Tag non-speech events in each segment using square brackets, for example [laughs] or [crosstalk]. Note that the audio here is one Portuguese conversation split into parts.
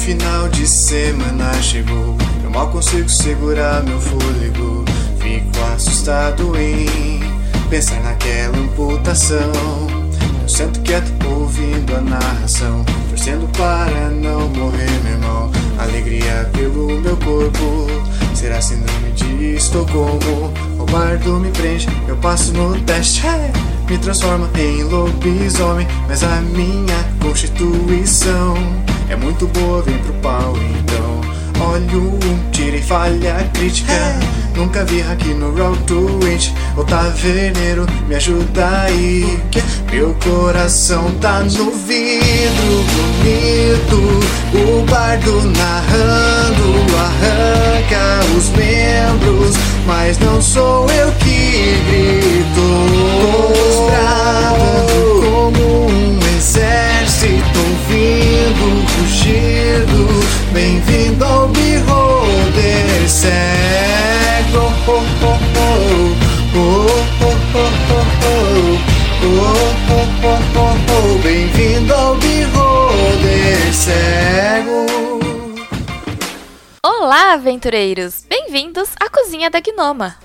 final de semana chegou. Eu mal consigo segurar meu fôlego. Fico assustado em pensar naquela amputação. Eu sento quieto ouvindo a narração, torcendo para não morrer, meu irmão. Alegria pelo meu corpo, será síndrome de Estocolmo. O bardo me prende, eu passo no teste. Me transforma em lobisomem, mas a minha constituição é muito boa, vem pro pau então. Olho um, tira e falha crítica. Nunca vi aqui no to It. O taverneiro me ajuda aí. Meu coração tá no vidro bonito. O bardo narrando arranca os membros. Mas não sou eu que grito. Bradando como rugido, rugido. Bem-vindo ao Beholder Cego. Oh. Oh, oh, oh, oh, Bem-vindo ao Beholder Cego. Olá, aventureiros! Bem-vindos à cozinha da Gnoma.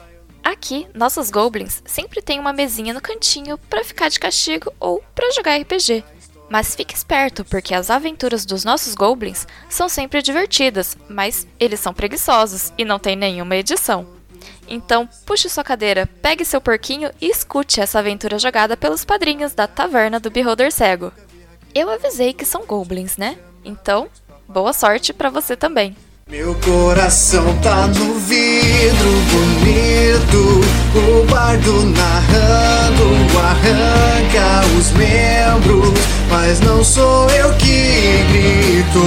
Aqui, nossos goblins sempre têm uma mesinha no cantinho para ficar de castigo ou para jogar RPG. Mas fique esperto, porque as aventuras dos nossos goblins são sempre divertidas, mas eles são preguiçosos e não tem nenhuma edição. Então, puxe sua cadeira, pegue seu porquinho e escute essa aventura jogada pelos padrinhos da Taverna do Beholder Cego. Eu avisei que são goblins, né? Então, boa sorte para você também. Meu coração tá no vidro bonito, o bardo narrando arranca os membros, mas não sou eu que grito.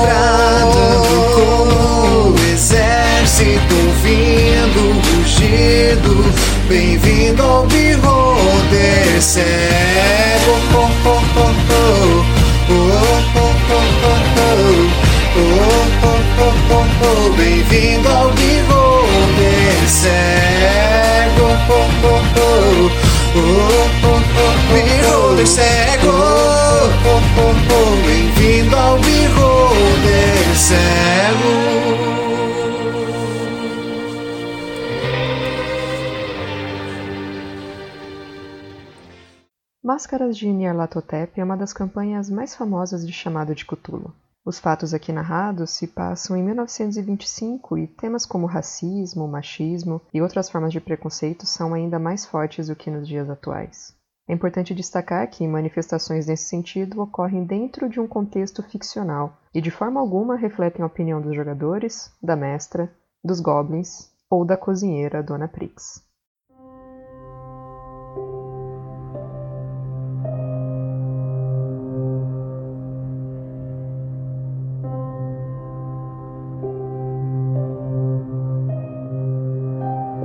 Bradando como o exército ouvindo rugido, bem-vindo ao. Oh, oh, oh, oh. Oh, oh, oh, oh, oh. Oh, oh, oh, bem-vindo ao Beholder cego. Oh, oh, oh, oh, cego. Oh, oh, oh, bem-vindo ao Beholder cego. Máscaras de Nyarlathotep é uma das campanhas mais famosas de chamado de Cthulhu. Os fatos aqui narrados se passam em 1925 e temas como racismo, machismo e outras formas de preconceito são ainda mais fortes do que nos dias atuais. É importante destacar que manifestações nesse sentido ocorrem dentro de um contexto ficcional e de forma alguma refletem a opinião dos jogadores, da mestra, dos goblins ou da cozinheira Dona Prix.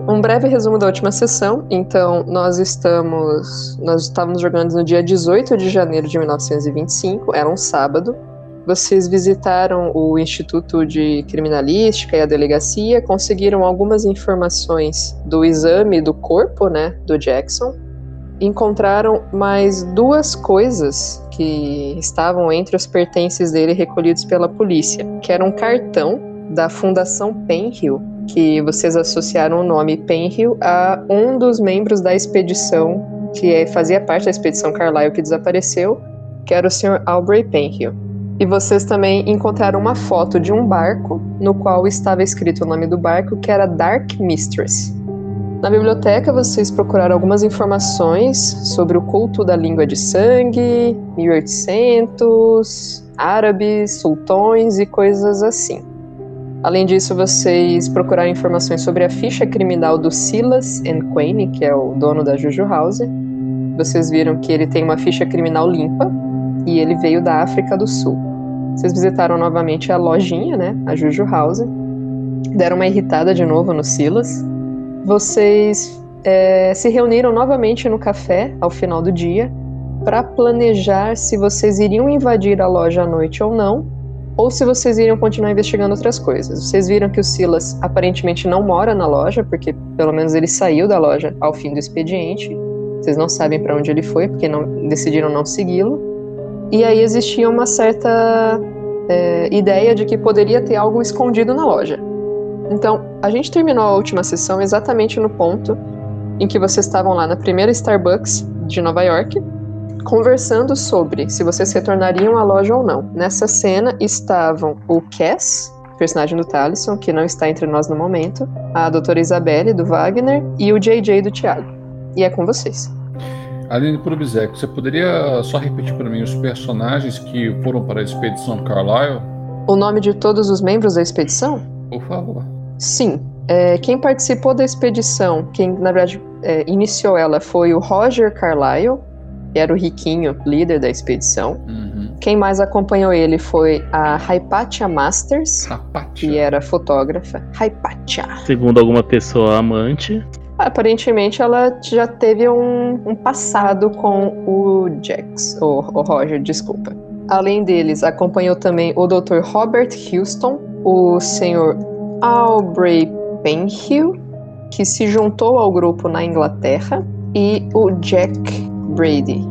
Um breve resumo da última sessão. Então, nós estamos. Nós estávamos jogando no dia 18 de janeiro de 1925, era um sábado. Vocês visitaram o Instituto de Criminalística e a delegacia, conseguiram algumas informações do exame do corpo, né, do Jackson. Encontraram mais duas coisas que estavam entre os pertences dele recolhidos pela polícia, que era um cartão da Fundação Penhill, que vocês associaram o nome Penhill a um dos membros da expedição que é, fazia parte da expedição Carlyle que desapareceu, que era o Sr. Aubrey Penhill. E vocês também encontraram uma foto de um barco no qual estava escrito o nome do barco, que era Dark Mistress. Na biblioteca, vocês procuraram algumas informações sobre o culto da língua de sangue, 1800, árabes, sultões e coisas assim. Além disso, vocês procuraram informações sobre a ficha criminal do Silas Quaine, que é o dono da Juju House. Vocês viram que ele tem uma ficha criminal limpa e ele veio da África do Sul. Vocês visitaram novamente a lojinha, né, a Juju House. Deram uma irritada de novo no Silas. Vocês é, se reuniram novamente no café ao final do dia para planejar se vocês iriam invadir a loja à noite ou não ou se vocês iriam continuar investigando outras coisas. Vocês viram que o Silas aparentemente não mora na loja, porque pelo menos ele saiu da loja ao fim do expediente. Vocês não sabem para onde ele foi, porque não decidiram não segui-lo. E aí existia uma certa é, ideia de que poderia ter algo escondido na loja. Então, a gente terminou a última sessão exatamente no ponto em que vocês estavam lá na primeira Starbucks de Nova York, conversando sobre se vocês retornariam à loja ou não. Nessa cena estavam o Cass, personagem do Talisson, que não está entre nós no momento, a doutora Isabelle, do Wagner, e o JJ, do Thiago. E é com vocês. Aline Probizek, você poderia só repetir para mim os personagens que foram para a expedição Carlyle? O nome de todos os membros da expedição? Por favor. Sim. É, quem participou da expedição, quem na verdade é, iniciou ela, foi o Roger Carlyle, era o riquinho líder da expedição. Uhum. Quem mais acompanhou ele foi a Hypatia Masters, Hypatia. que era fotógrafa. Hypatia. Segundo alguma pessoa amante. Aparentemente ela já teve um, um passado com o Jax, ou o Roger, desculpa. Além deles, acompanhou também o Dr. Robert Houston, o Sr. Aubrey Penhill, que se juntou ao grupo na Inglaterra, e o Jack Brady.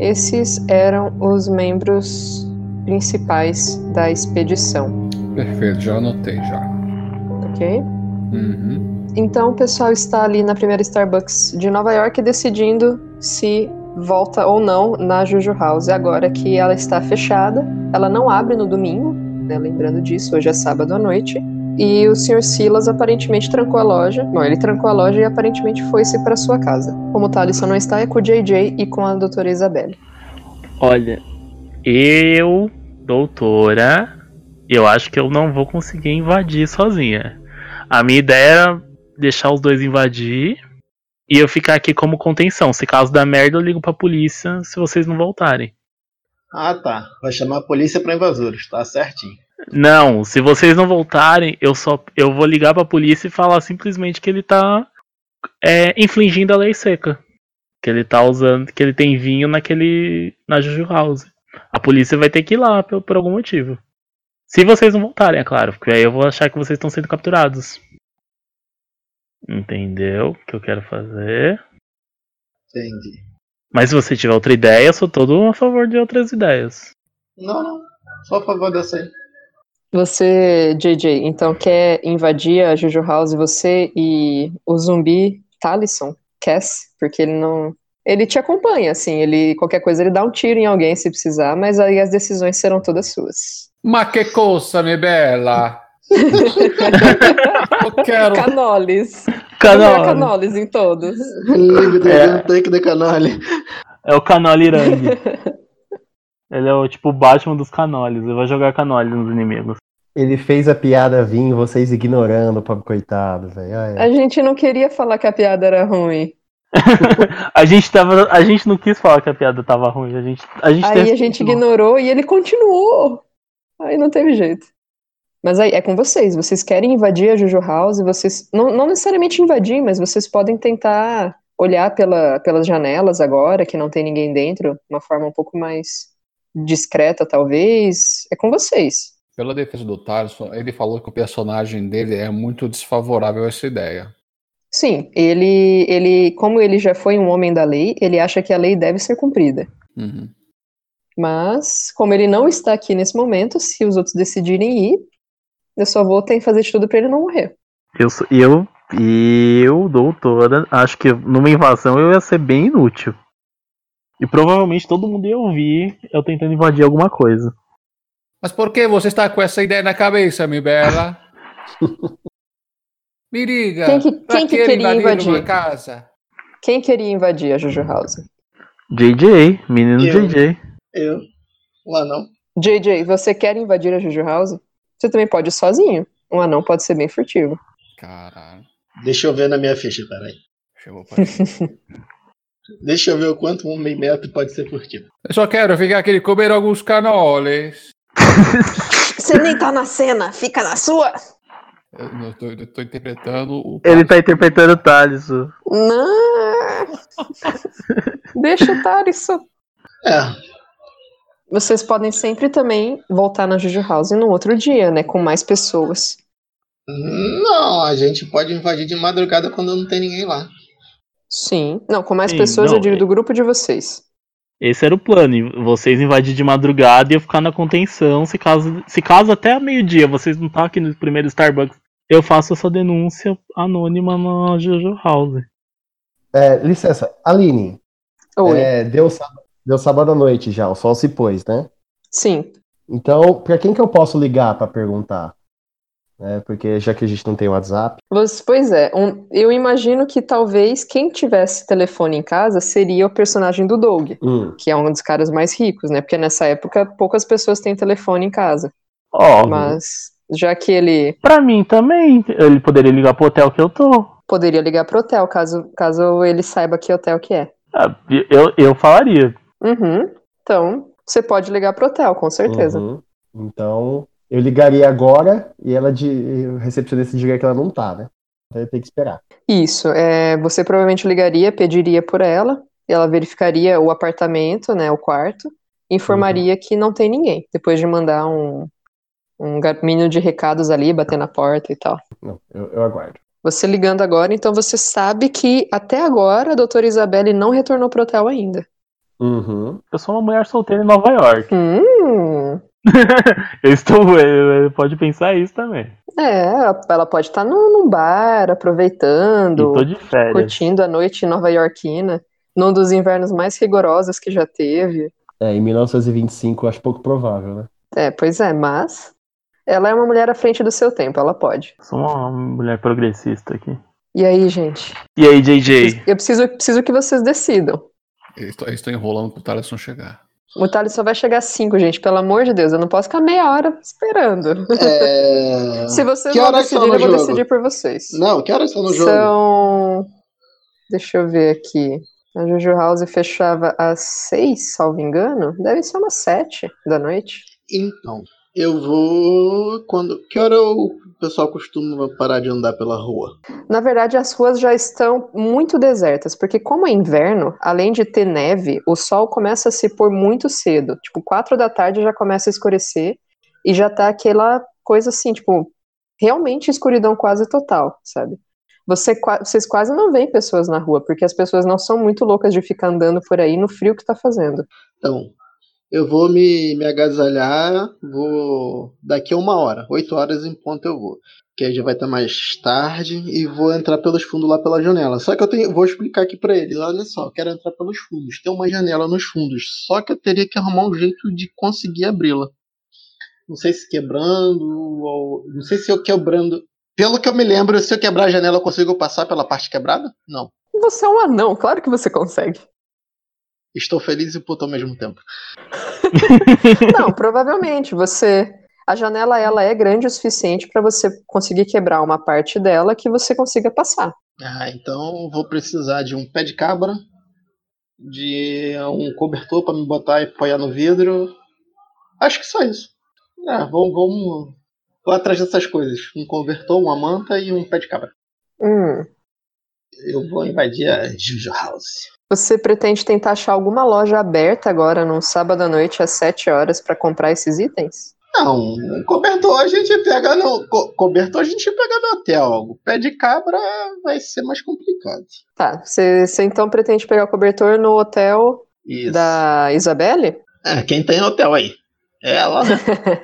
Esses eram os membros principais da expedição, Perfeito, já anotei já. ok? Uhum. Então o pessoal está ali na primeira Starbucks de Nova York decidindo se volta ou não na Juju House. Agora que ela está fechada, ela não abre no domingo, né? Lembrando disso, hoje é sábado à noite. E o Sr. Silas aparentemente trancou a loja. Bom, ele trancou a loja e aparentemente foi-se para sua casa. Como o Thalisson não está, é com o JJ e com a doutora Isabelle. Olha, eu, doutora, eu acho que eu não vou conseguir invadir sozinha. A minha ideia era deixar os dois invadir e eu ficar aqui como contenção. Se caso da merda, eu ligo pra polícia se vocês não voltarem. Ah, tá. Vai chamar a polícia pra invasores, tá certinho. Não, se vocês não voltarem, eu só eu vou ligar pra polícia e falar simplesmente que ele tá é, infringindo a lei seca. Que ele tá usando, que ele tem vinho naquele na Juju House. A polícia vai ter que ir lá por, por algum motivo. Se vocês não voltarem, é claro, porque aí eu vou achar que vocês estão sendo capturados. Entendeu o que eu quero fazer? Entendi. Mas se você tiver outra ideia, eu sou todo a favor de outras ideias. Não, não. Só a favor dessa aí. Você, JJ, então quer invadir a Juju House, você e o zumbi Talisson, Cass, porque ele não. Ele te acompanha, assim, ele. Qualquer coisa ele dá um tiro em alguém se precisar, mas aí as decisões serão todas suas. Ma che cosa, minha bella? [laughs] Eu quero. Canoles. Canole. Canoles em todos. Livre É. do take de canole. É o Canole Irang. [laughs] Ele é o tipo Batman dos canoles. Ele vai jogar canole nos inimigos. Ele fez a piada vir, vocês ignorando, pobre coitado, velho. A gente não queria falar que a piada era ruim. [laughs] a gente tava. A gente não quis falar que a piada tava ruim. A gente, a gente Aí a gente ignorou e ele continuou. Aí não teve jeito. Mas aí é com vocês. Vocês querem invadir a Juju House, vocês. Não, não necessariamente invadir, mas vocês podem tentar olhar pela, pelas janelas agora, que não tem ninguém dentro, de uma forma um pouco mais discreta, talvez. É com vocês. Pela defesa do Tarson, ele falou que o personagem dele é muito desfavorável a essa ideia. Sim, ele, ele, como ele já foi um homem da lei, ele acha que a lei deve ser cumprida. Uhum. Mas, como ele não está aqui nesse momento, se os outros decidirem ir, eu só vou ter que fazer de tudo pra ele não morrer. Eu, sou- eu, eu, doutora, acho que numa invasão eu ia ser bem inútil. E provavelmente todo mundo ia ouvir eu tentando invadir alguma coisa. Mas por que você está com essa ideia na cabeça, minha bela? [laughs] Me diga. Quem que- quem que queria invadir? uma casa? Quem queria invadir a Juju House? JJ, menino Eu. JJ. Eu. Lá não. JJ, você quer invadir a Juju House? Você também pode ir sozinho. Um anão pode ser bem furtivo. Caralho. Deixa eu ver na minha ficha, peraí. Chegou pra [laughs] Deixa eu ver o quanto um meio metro pode ser furtivo. Eu só quero ficar aqui e comer alguns canoles. [laughs] Você nem tá na cena, fica na sua! Eu, eu tô, eu tô interpretando o. Ele tá interpretando o Thaleson. Não! Deixa o Tarisson. É, Vocês podem sempre também voltar na Juju House no outro dia, né? Com mais pessoas. Não, a gente pode invadir de madrugada quando não tem ninguém lá. Sim. Não, com mais Sim, pessoas, não, eu digo é- do grupo de vocês. Esse era o plano. Vocês invadir de madrugada e eu ficar na contenção. Se caso, se caso até meio-dia vocês não estão aqui no primeiro Starbucks, eu faço essa denúncia anônima na Jojo House. É, licença, Aline, Oi. é, deu, sábado, deu sábado à noite já, o sol se pôs, né? Sim. Então, pra quem que eu posso ligar pra perguntar? É, porque já que a gente não tem WhatsApp. Você- pois é, um- eu imagino que talvez quem tivesse telefone em casa seria o personagem do Doug, Hum, que é um dos caras mais ricos, né? Porque nessa época poucas pessoas têm telefone em casa. Ó, Mas já que ele pra mim também, ele poderia ligar pro hotel que eu tô. poderia ligar pro hotel, caso, caso ele saiba que hotel que é. Ah, Eu, eu falaria. Uhum. Então, você pode ligar pro hotel, com certeza. uhum. Então, eu ligaria agora e ela de o recepcionista diria que ela não tá, né? Então tem que esperar. Isso, é, você provavelmente ligaria, pediria por ela, ela verificaria o apartamento, né, o quarto, informaria que não tem ninguém, depois de mandar um, um gaminho de recados ali, bater na porta e tal. Não, eu, eu aguardo. Você ligando agora, então você sabe que até agora a doutora Isabelle não retornou pro hotel ainda. Uhum. Eu sou uma mulher solteira em Nova York. Hum, Eu [laughs] estou. eh, Pode pensar isso também. é, ela pode estar num, num bar, aproveitando, tô de férias. curtindo a noite nova iorquina, num dos invernos mais rigorosos que já teve. É, em 1925 eu acho pouco provável, né? É, pois é, mas ela é uma mulher à frente do seu tempo, ela pode. Sou uma mulher progressista aqui. E aí, gente? E aí, JJ? Eu preciso, preciso que vocês decidam. Eles estão enrolando pro Thaleson chegar. O Thales só vai chegar às 5, gente, pelo amor de Deus. Eu não posso ficar meia hora esperando. É... [laughs] Se vocês Que não decidirem, eu vou jogo? decidir por vocês. Não, que horas são no jogo? São. Deixa eu ver aqui. A Juju House fechava às 6, salvo engano. Deve ser umas 7 da noite. Então, eu vou. Quando. Que hora o pessoal costuma parar de andar pela rua? Na verdade, as ruas já estão muito desertas, porque como é inverno, além de ter neve, o sol começa a se pôr muito cedo. Tipo, 4 da tarde já começa a escurecer e já tá aquela coisa assim, tipo, realmente escuridão quase total, sabe? Você, vocês quase não veem pessoas na rua, porque as pessoas não são muito loucas de ficar andando por aí no frio que tá fazendo. Então, eu vou me, me agasalhar, vou. Daqui a uma hora, 8 horas em ponto eu vou. Que aí já vai estar mais tarde e vou entrar pelos fundos lá pela janela. Só que eu tenho, vou explicar aqui pra ele. Olha só, eu quero entrar pelos fundos. Tem uma janela nos fundos. Só que eu teria que arrumar um jeito de conseguir abri-la. Não sei se quebrando, ou. Não sei se eu quebrando. Pelo que eu me lembro, se eu quebrar a janela, eu consigo passar pela parte quebrada? Não. Você é um anão, claro que você consegue. Estou feliz e puto ao mesmo tempo. [laughs] Não, provavelmente você. A janela ela é grande o suficiente para você conseguir quebrar uma parte dela que você consiga passar. Ah, então vou precisar de um pé de cabra, de um cobertor para me botar e apoiar no vidro. Acho que só isso. Ah, vamos, vamos. Vou atrás dessas coisas. Um cobertor, uma manta e um pé de cabra. Hum. Eu vou invadir a Juju House. Você pretende tentar achar alguma loja aberta agora num sábado à noite às 7 horas para comprar esses itens? Não, cobertor a gente pega no. co- cobertor a gente pega no hotel. O pé de cabra vai ser mais complicado. Tá, você, você então pretende pegar o cobertor no hotel Isso. da Isabelle? É, quem tem hotel aí? É ela.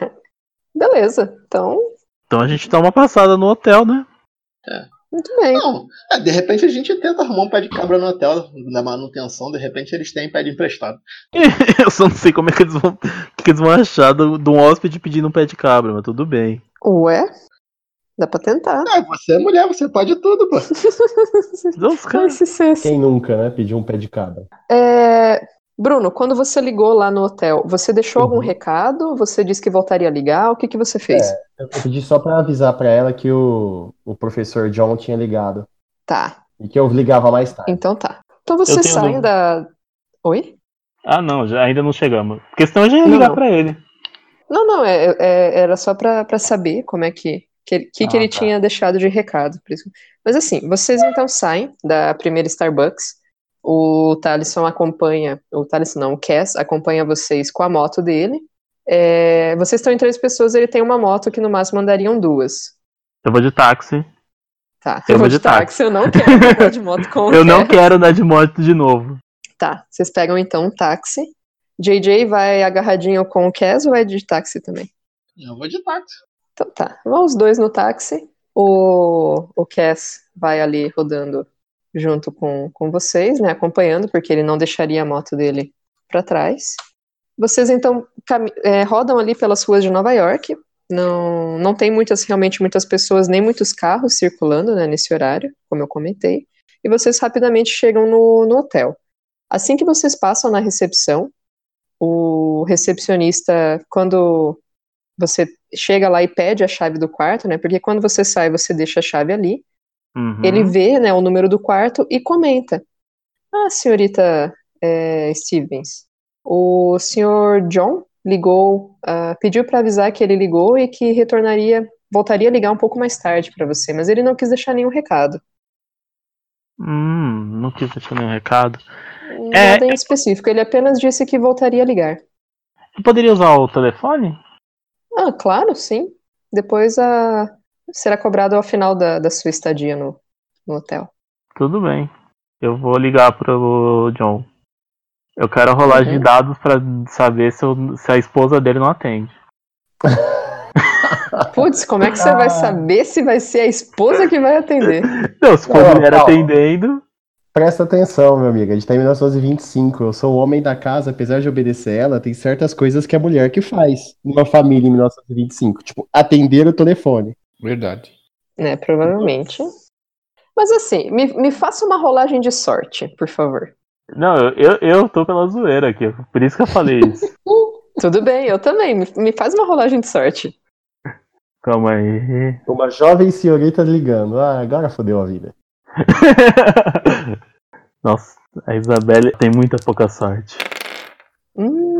[laughs] Beleza, então, Então a gente dá uma passada no hotel, né? Muito bem. Não, é, de repente a gente tenta arrumar um pé de cabra no hotel, na manutenção, de repente eles têm pé de emprestado. [laughs] Eu só não sei como é que eles vão, que eles vão achar do- de um hóspede pedindo um pé de cabra, mas tudo bem. Ué? Dá pra tentar. Ah, você é mulher, você pode tudo, pô. Os caras- Esse senso. Quem nunca, né? Pediu um pé de cabra. É, Bruno, quando você ligou lá no hotel, você deixou algum Uhum. recado? Você disse que voltaria a ligar? O que, que você fez? É. Eu pedi só pra avisar pra ela que o, o professor John tinha ligado. Tá, E que eu ligava mais tarde. então tá. Então você sai da. Oi? Ah, não, já, ainda não chegamos. Porque senão eu já ia ligar pra ele. Não, não, é, é- era só pra, pra saber como é que. Que, ele- que, que Ah, ele tá. tinha deixado de recado. por isso. Mas assim, vocês então saem da primeira Starbucks. O Thaleson acompanha. O Thaleson não, o Cass acompanha vocês com a moto dele. É, vocês estão em três pessoas, ele tem uma moto que no máximo andariam duas. Eu vou de táxi. Tá, Eu eu vou de de táxi, eu não quero andar de moto com [laughs] o Eu não quero andar de moto de novo. Tá, vocês pegam então um táxi. JJ vai agarradinho com o Cass ou vai de táxi também? Eu vou de táxi. Então tá, vão os dois no táxi. O, o Cass vai ali rodando junto com, com vocês, né? Acompanhando, porque ele não deixaria a moto dele para trás. Vocês então é, rodam ali pelas ruas de Nova York. Não, não tem muitas, realmente muitas pessoas, nem muitos carros circulando né, nesse horário, como eu comentei. E vocês rapidamente chegam no, no hotel. Assim que vocês passam na recepção, o recepcionista, quando você chega lá e pede a chave do quarto, né? Porque quando você sai, você deixa a chave ali. Uhum. Ele vê, né, o número do quarto e comenta: Ah, senhorita é, Stevens, o senhor John ligou, ah, pediu para avisar que ele ligou e que retornaria, voltaria a ligar um pouco mais tarde para você, mas ele não quis deixar nenhum recado. Hum, não quis deixar nenhum recado. É, Nada em específico, ele apenas disse que voltaria a ligar. Eu poderia usar o telefone? Ah, claro, sim. Depois a será cobrado ao final da, da sua estadia no, no hotel. Tudo bem. Eu vou ligar pro John. Eu quero a rolagem Uhum. de dados pra saber se, eu- se a esposa dele não atende. [laughs] Putz, como é que você vai saber se vai ser a esposa que vai atender? Não, se for Não, mulher atendendo. Presta atenção, meu amigo. A gente tá em 1925. Eu sou o homem da casa, apesar de obedecer ela, tem certas coisas que a mulher que faz numa família em 1925. Tipo, atender o telefone. Verdade. Né, provavelmente. Mas assim, me, me faça uma rolagem de sorte, por favor. Não, eu, eu, eu tô pela zoeira aqui. Por isso que eu falei isso. [laughs] Tudo bem, eu também. Me, me faz uma rolagem de sorte. Calma aí. Uma jovem senhorita ligando. Ah, agora fodeu a vida. [laughs] Nossa, a Isabelle tem muita pouca sorte. Hum.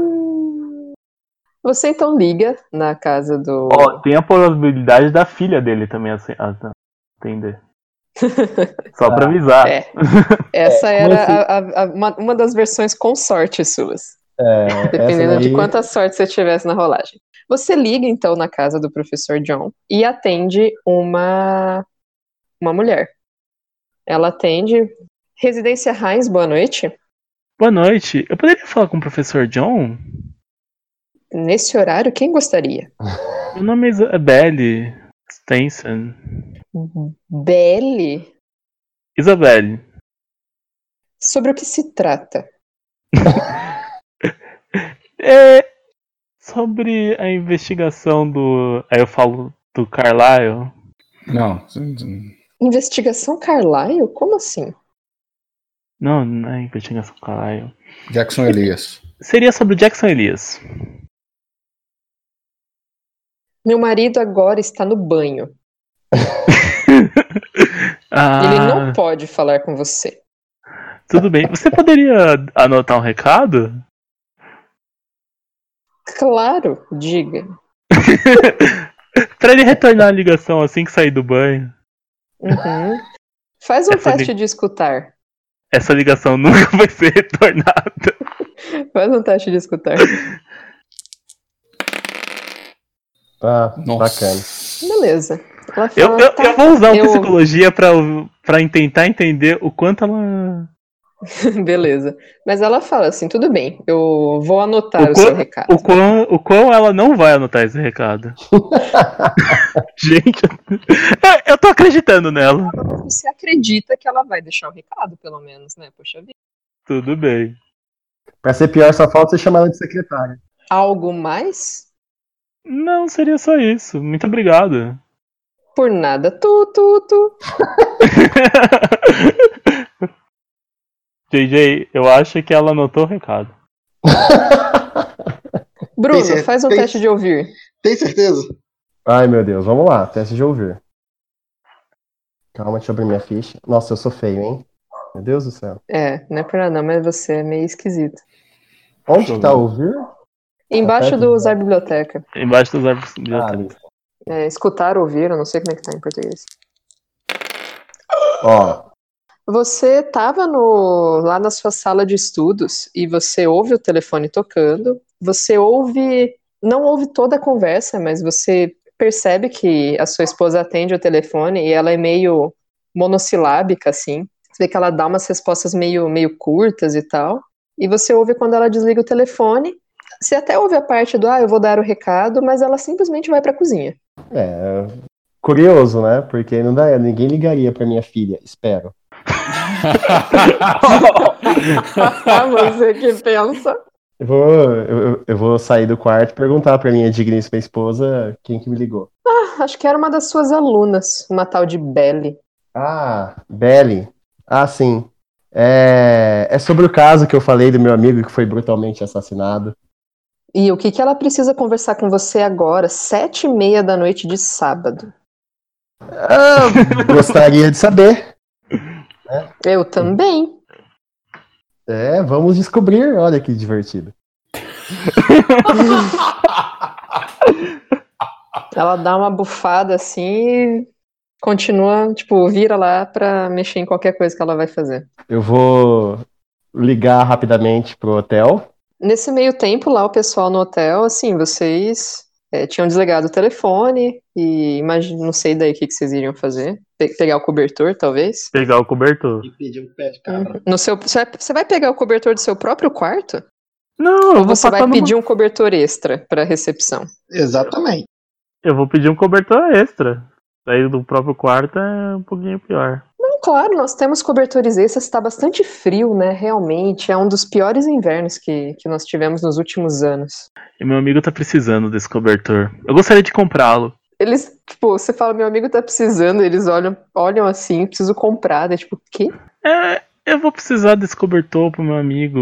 Você então liga na casa do. Ó, tem a possibilidade da filha dele também assim, atender. [laughs] Só pra avisar. É. [laughs] Essa É, era assim? a- a- uma, uma das versões com sorte suas. É, [laughs] Dependendo essa de daí- quanta sorte você tivesse na rolagem. Você liga então na casa do professor John e atende uma uma mulher. Ela atende Residência Heinz, boa noite. Boa noite. Eu poderia falar com o professor John? Nesse horário, quem gostaria? Meu nome é Isabelle Stenson. Belle. Isabelle. Sobre o que se trata? [laughs] É sobre a investigação do. Aí eu falo do Carlyle. Não. Investigação Carlyle? Como assim? Não, não é investigação Carlyle. Jackson Elias. Seria sobre o Jackson Elias. Meu marido agora está no banho. [laughs] Ah, Ele não pode falar com você. tudo bem. Você poderia anotar um recado? Claro, diga. [laughs] pra ele retornar a ligação assim que sair do banho. Uhum. Faz um Essa teste li- de escutar. Essa ligação [laughs] nunca vai ser retornada. Faz um teste de escutar. Ah, Nossa. bacana. Beleza. Ela Eu, eu, "Tá, eu vou usar o eu- psicologia pra, pra tentar entender o quanto ela. [laughs] Beleza. Mas ela fala assim: tudo bem, eu vou anotar O o, seu quão- recado. O quão, o quão ela não vai anotar esse recado. [laughs] Gente, eu- eu tô acreditando nela. Você acredita que ela vai deixar o recado, pelo menos, né? Poxa vida. Tudo bem. Pra ser pior, só falta você chamar ela de secretária. Algo mais? Não, seria só isso. Muito obrigado. Por nada. Tu, tu, tu. [laughs] JJ, eu acho que ela anotou o recado. [laughs] Bruno, faz um tem- teste de ouvir. Tem certeza? Ai, meu Deus, vamos lá, teste de ouvir. Calma, deixa eu abrir minha ficha. Nossa, eu sou feio, hein? Meu Deus do céu. É, não é por nada, não, mas você é meio esquisito. Onde que tá ouvir? Embaixo perto do do- usar biblioteca. Embaixo dos árvores. Ah, ali. É, escutar, ouvir, eu não sei como é que tá em português. Ó, Você estava no, lá na sua sala de estudos e você ouve o telefone tocando. Você ouve, não ouve toda a conversa, mas você percebe que a sua esposa atende o telefone e ela é meio monossilábica, assim. Você vê que ela dá umas respostas meio, meio curtas e tal. e você ouve quando ela desliga o telefone. Você até ouve a parte do, ah, eu vou dar o recado, mas ela simplesmente vai pra cozinha. É, curioso, né? Porque não dá, ninguém ligaria pra minha filha, espero. [laughs] você que pensa. Eu vou, eu, eu vou sair do quarto e perguntar pra minha digníssima esposa quem que me ligou. Ah, acho que era uma das suas alunas, uma tal de Belly. Ah, Belly. Ah, sim. É, é sobre o caso que eu falei do meu amigo que foi brutalmente assassinado. E o que, que ela precisa conversar com você agora, sete e meia da noite de sábado? Ah, gostaria de saber. [laughs] Eu também. É, vamos descobrir. Olha que divertido. [laughs] Ela dá uma bufada assim e continua, tipo, vira lá pra mexer em qualquer coisa que ela vai fazer. Eu vou ligar rapidamente pro hotel. Nesse meio tempo lá, o pessoal no hotel, assim, vocês é, tinham desligado o telefone e imagino, não sei daí o que, que vocês iriam fazer. Pe- pegar o cobertor, talvez. Pegar o cobertor. E pedir um pé de cabra. No seu, você vai- você vai pegar o cobertor do seu próprio quarto? Não, eu Ou vou você vai pedir um cobertor extra pra recepção? Exatamente. Eu vou pedir um cobertor extra. Sair do próprio quarto é um pouquinho pior. Não, claro, nós temos cobertores extras, está bastante frio, né? Realmente, é um dos piores invernos que, que nós tivemos nos últimos anos. E meu amigo tá precisando desse cobertor. Eu gostaria de comprá-lo. Eles, tipo, você fala, meu amigo tá precisando, eles olham, olham assim, preciso comprar, daí, tipo, o quê? É, eu vou precisar desse cobertor pro meu amigo.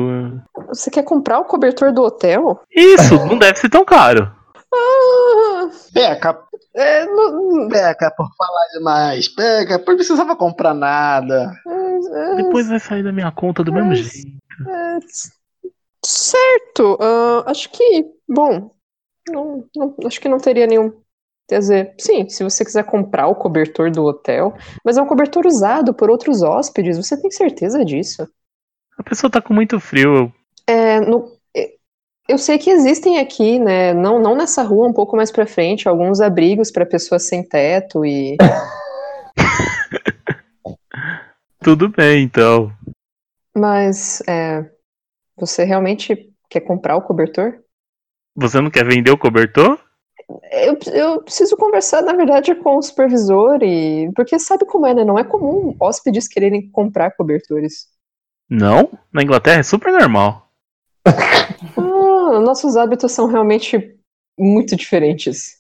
Você quer comprar o cobertor do hotel? Isso, não deve ser tão caro. Ah, Peca, é, não, peca por falar demais. Peca, não precisava comprar nada. é, Depois vai sair da minha conta do mesmo jeito. é, certo, ah, acho que, bom, não, não- acho que não teria nenhum. Quer dizer, sim, se você quiser comprar o cobertor do hotel, mas é um cobertor usado por outros hóspedes, você tem certeza disso? A pessoa tá com muito frio. É, no- é, eu sei que existem aqui, né, não, não nessa rua, um pouco mais pra frente, alguns abrigos para pessoas sem teto e. [laughs] Tudo bem, então. Mas, é, você realmente quer comprar o cobertor? Você não quer vender o cobertor? Eu, eu preciso conversar, na verdade, com o supervisor e. Porque sabe como é, né? Não é comum hóspedes quererem comprar cobertores. Não? Na Inglaterra é super normal. [laughs] Nossos hábitos são realmente muito diferentes.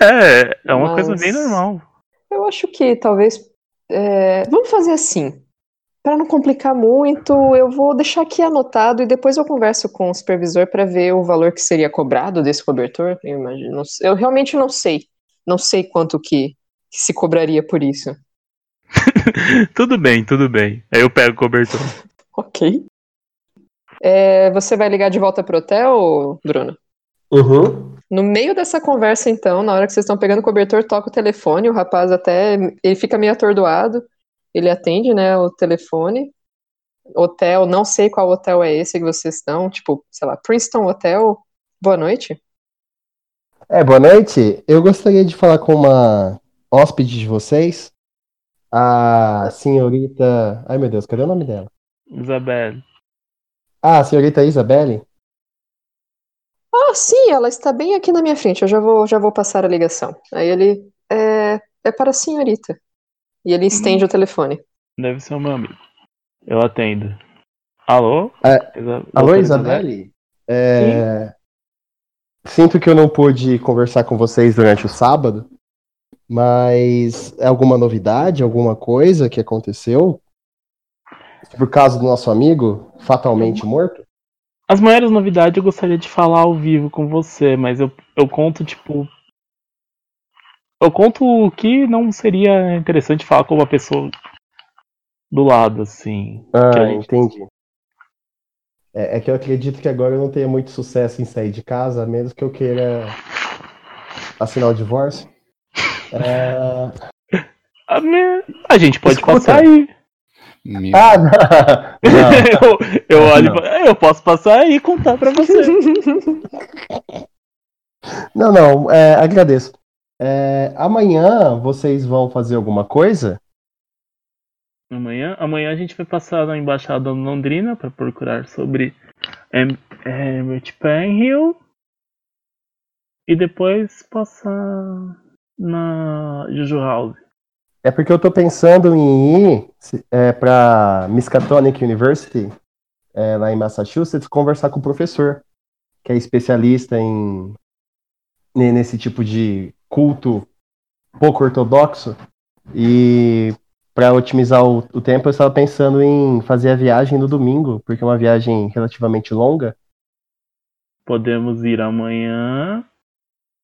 É, é uma Mas- coisa bem normal. Eu acho que talvez. é, Vamos fazer assim. Para não complicar muito, eu vou deixar aqui anotado e depois eu converso com o supervisor para ver o valor que seria cobrado desse cobertor. Eu imagino. Eu realmente não sei. Não sei quanto que, que se cobraria por isso. [laughs] tudo bem, tudo bem. Aí eu pego o cobertor. [laughs] Ok. É, você vai ligar de volta pro hotel, Bruno? Uhum. No meio dessa conversa, então, na hora que vocês estão pegando o cobertor, toca o telefone, o rapaz até, ele fica meio atordoado, ele atende, né, o telefone, hotel, não sei qual hotel é esse que vocês estão, tipo, sei lá, Princeton Hotel, boa noite. É, boa noite. Eu gostaria de falar com uma hóspede de vocês, a senhorita. Ai meu Deus, cadê o nome dela? Isabelle. Ah, a senhorita Isabelle? Ah, sim, ela está bem aqui na minha frente, eu já vou, já vou passar a ligação. Aí ele, é, é para a senhorita. E ele estende o telefone. Deve ser o meu amigo. Eu atendo. Alô? É, Isa- Alô, Isabelle? É, Sinto que eu não pude conversar com vocês durante o sábado, mas é alguma novidade, alguma coisa que aconteceu? Por causa do nosso amigo fatalmente morto? As maiores novidades eu gostaria de falar ao vivo com você, mas eu, eu conto, tipo. Eu conto o que não seria interessante falar com uma pessoa do lado, assim. Ah, gente- entendi. É, é que eu acredito que agora eu não tenha muito sucesso em sair de casa, a menos que eu queira assinar o divórcio. [laughs] É... A, minha- a gente pode Escuta. passar aí. Meu Ah, não! não. [laughs] eu, eu olho. Não. Eu posso passar aí e contar pra você. [laughs] Não, não, é, agradeço. É, amanhã vocês vão fazer alguma coisa? Amanhã, amanhã a gente vai passar na embaixada londrina para procurar sobre É, é Emmett Penhill. E depois passar na Juju House. É porque eu tô pensando em ir é, pra Miskatonic University, é, lá em Massachusetts, conversar com o professor, que é especialista em ne- nesse tipo de culto pouco ortodoxo. E para otimizar o, o tempo, eu estava pensando em fazer a viagem no domingo, porque é uma viagem relativamente longa. Podemos ir amanhã.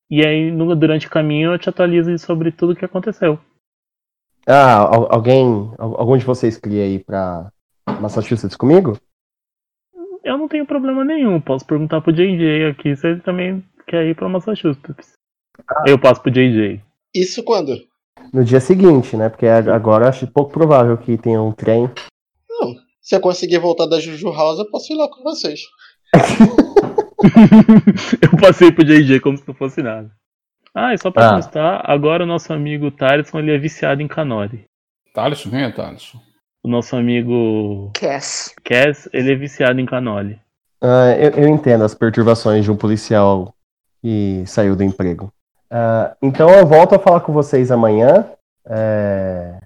E aí, durante o caminho, eu te atualizo sobre tudo o que aconteceu. Ah, al- alguém, al- algum de vocês queria ir para Massachusetts comigo? Eu não tenho problema nenhum. Posso perguntar pro JJ aqui se ele também quer ir pra Massachusetts. Eu passo pro JJ. Isso quando? No dia seguinte, né? Porque agora acho pouco provável que tenha um trem. Não. Se eu conseguir voltar da Juju House, eu posso ir lá com vocês. [laughs] eu passei pro JJ como se não fosse nada. Ah, e só pra Ah. constar, agora o nosso amigo Thaleson ele é viciado em Canori. Thaleson, quem é Thaleson? O nosso amigo Cass. Cass, ele é viciado em Canoli. Ah, eu, eu entendo as perturbações de um policial que saiu do emprego. Ah, então eu volto a falar com vocês amanhã é,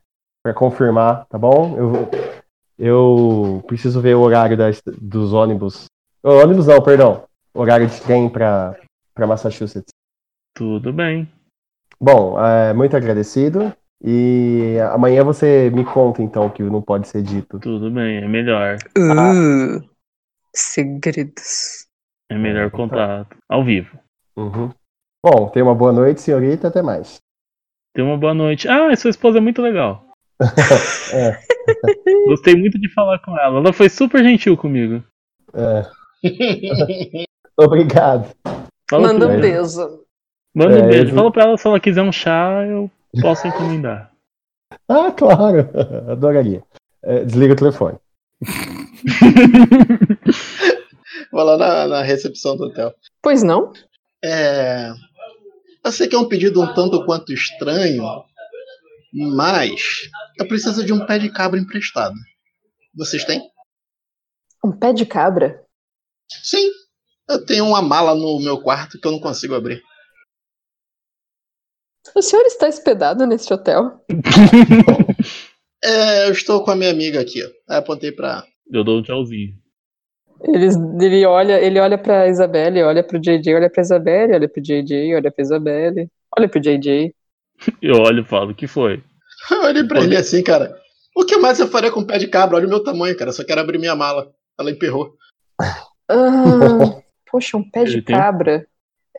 para confirmar, tá bom? Eu, eu preciso ver o horário das- dos ônibus. Ô, ônibus não, perdão. Horário de trem para Massachusetts. Tudo bem. Bom, é, muito agradecido. E amanhã você me conta então o que não pode ser dito. Tudo bem, é melhor. Uh, segredos. É melhor contato. Ao vivo. Uhum. Bom, tenha uma boa noite, senhorita. Até mais. Tenha uma boa noite. Ah, sua esposa é muito legal. [laughs] É. [laughs] Gostei muito de falar com ela. Ela foi super gentil comigo. É. [laughs] Obrigado. Fala Manda um beijo. Manda um É, beijo. eu- Fala pra ela se ela quiser um chá, eu posso encomendar. [laughs] Ah, claro. [laughs] Adoraria. É, desliga o telefone. [laughs] Vou lá na, na recepção do hotel. Pois não? É. Eu sei que é um pedido um tanto quanto estranho, mas eu preciso de um pé de cabra emprestado. Vocês têm? Um pé de cabra? Sim. Eu tenho uma mala no meu quarto que eu não consigo abrir. O senhor está hospedado neste hotel? É, eu estou com a minha amiga aqui. ó. Aí apontei pra. Eu dou um tchauzinho. Eles, ele olha, ele olha pra Isabelle, olha pro JJ, olha pra Isabelle, olha pro JJ, olha pra Isabelle, olha pro JJ. Eu olho e falo, o que foi? [laughs] Eu olhei pra ele assim, cara. O que mais eu faria com um pé de cabra? Olha o meu tamanho, cara. Eu só quero abrir minha mala. Ela emperrou. Ah, [laughs] poxa, um pé de Ele tem- cabra.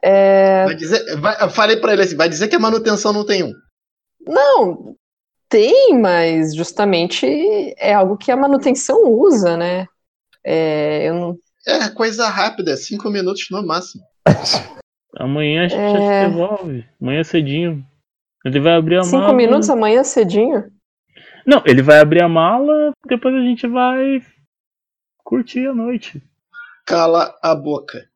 É, Vai dizer, vai- eu falei pra ele assim: vai dizer que a manutenção não tem um. Não, tem, mas justamente é algo que a manutenção usa, né? É, eu não, É coisa rápida, cinco minutos no máximo. [laughs] Amanhã a gente É. já devolve. Amanhã cedinho. Ele vai abrir a cinco mala. minutos amanhã cedinho? Não, ele vai abrir a mala, depois a gente vai curtir a noite. Cala a boca.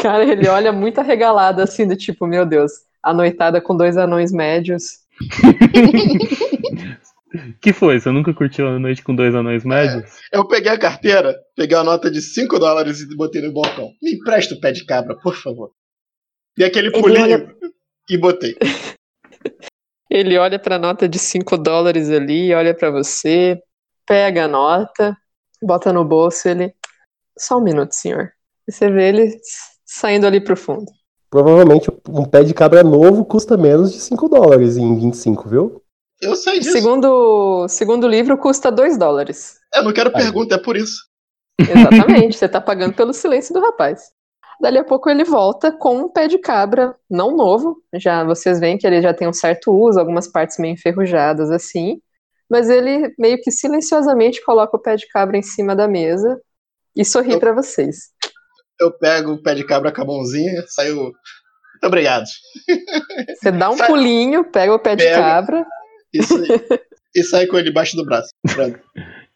Cara, ele olha muito arregalado, assim, do tipo, meu Deus, a noitada com dois anões médios. [laughs] que foi? Você nunca curtiu a noite com dois anões médios? Eu peguei a carteira, peguei a nota de 5 dólares e botei no balcão. Me empresta o pé de cabra, por favor. E aquele Ele pulinho olha- e botei. [laughs] Ele olha pra nota de 5 dólares ali, olha pra você, pega a nota, bota no bolso, ele. Só um minuto, senhor. E você vê ele saindo ali pro fundo. Provavelmente um pé de cabra novo custa menos de 5 dólares em 25, viu? Eu sei disso. Segundo, segundo o livro, custa 2 dólares. Eu não quero pergunta, é por isso. Exatamente, você tá pagando pelo silêncio do rapaz. Dali a pouco ele volta com um pé de cabra, não novo. Já vocês veem que ele já tem um certo uso, algumas partes meio enferrujadas assim. Mas ele meio que silenciosamente coloca o pé de cabra em cima da mesa e sorri Eu- pra vocês. Eu pego o pé de cabra com a mãozinha, saio. Muito obrigado. Você dá um Sai- pulinho, pega o pé de Pega. cabra. Isso aí. e sai com ele embaixo do braço. Pronto.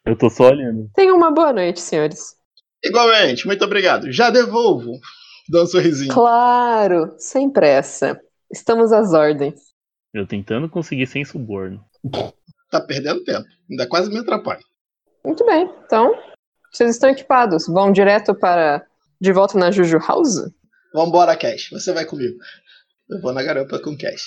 Eu tô só olhando. Tenham uma boa noite, senhores. Igualmente, muito obrigado. Já devolvo. Dá um sorrisinho. Claro, sem pressa. Estamos às ordens. Eu tentando conseguir sem suborno. Tá perdendo tempo. Ainda quase me atrapalha. Muito bem, então Vocês estão equipados. Vão direto para. De volta na Juju House? Vambora, Cash. Você vai comigo. Eu vou na garupa com o Cash.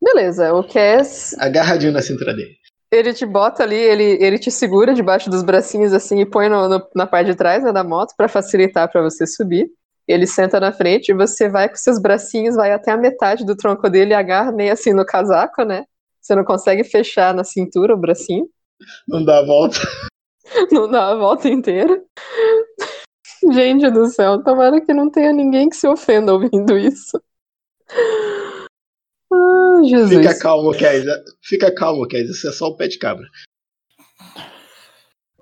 Beleza, o Cass, Agarradinho na cintura dele. ele te bota ali, ele, ele te segura debaixo dos bracinhos assim e põe no- no- na parte de trás né, da moto para facilitar para você subir. Ele senta na frente e você vai com seus bracinhos, vai até a metade do tronco dele e agarra meio assim no casaco, né? Você não consegue fechar na cintura o bracinho, Não dá a volta. [laughs] não dá a volta inteira. Gente do céu, tomara que não tenha ninguém que se ofenda ouvindo isso. Ah, Jesus. Fica calmo, Cash. Fica calmo, Cash. Isso é só o pé de cabra.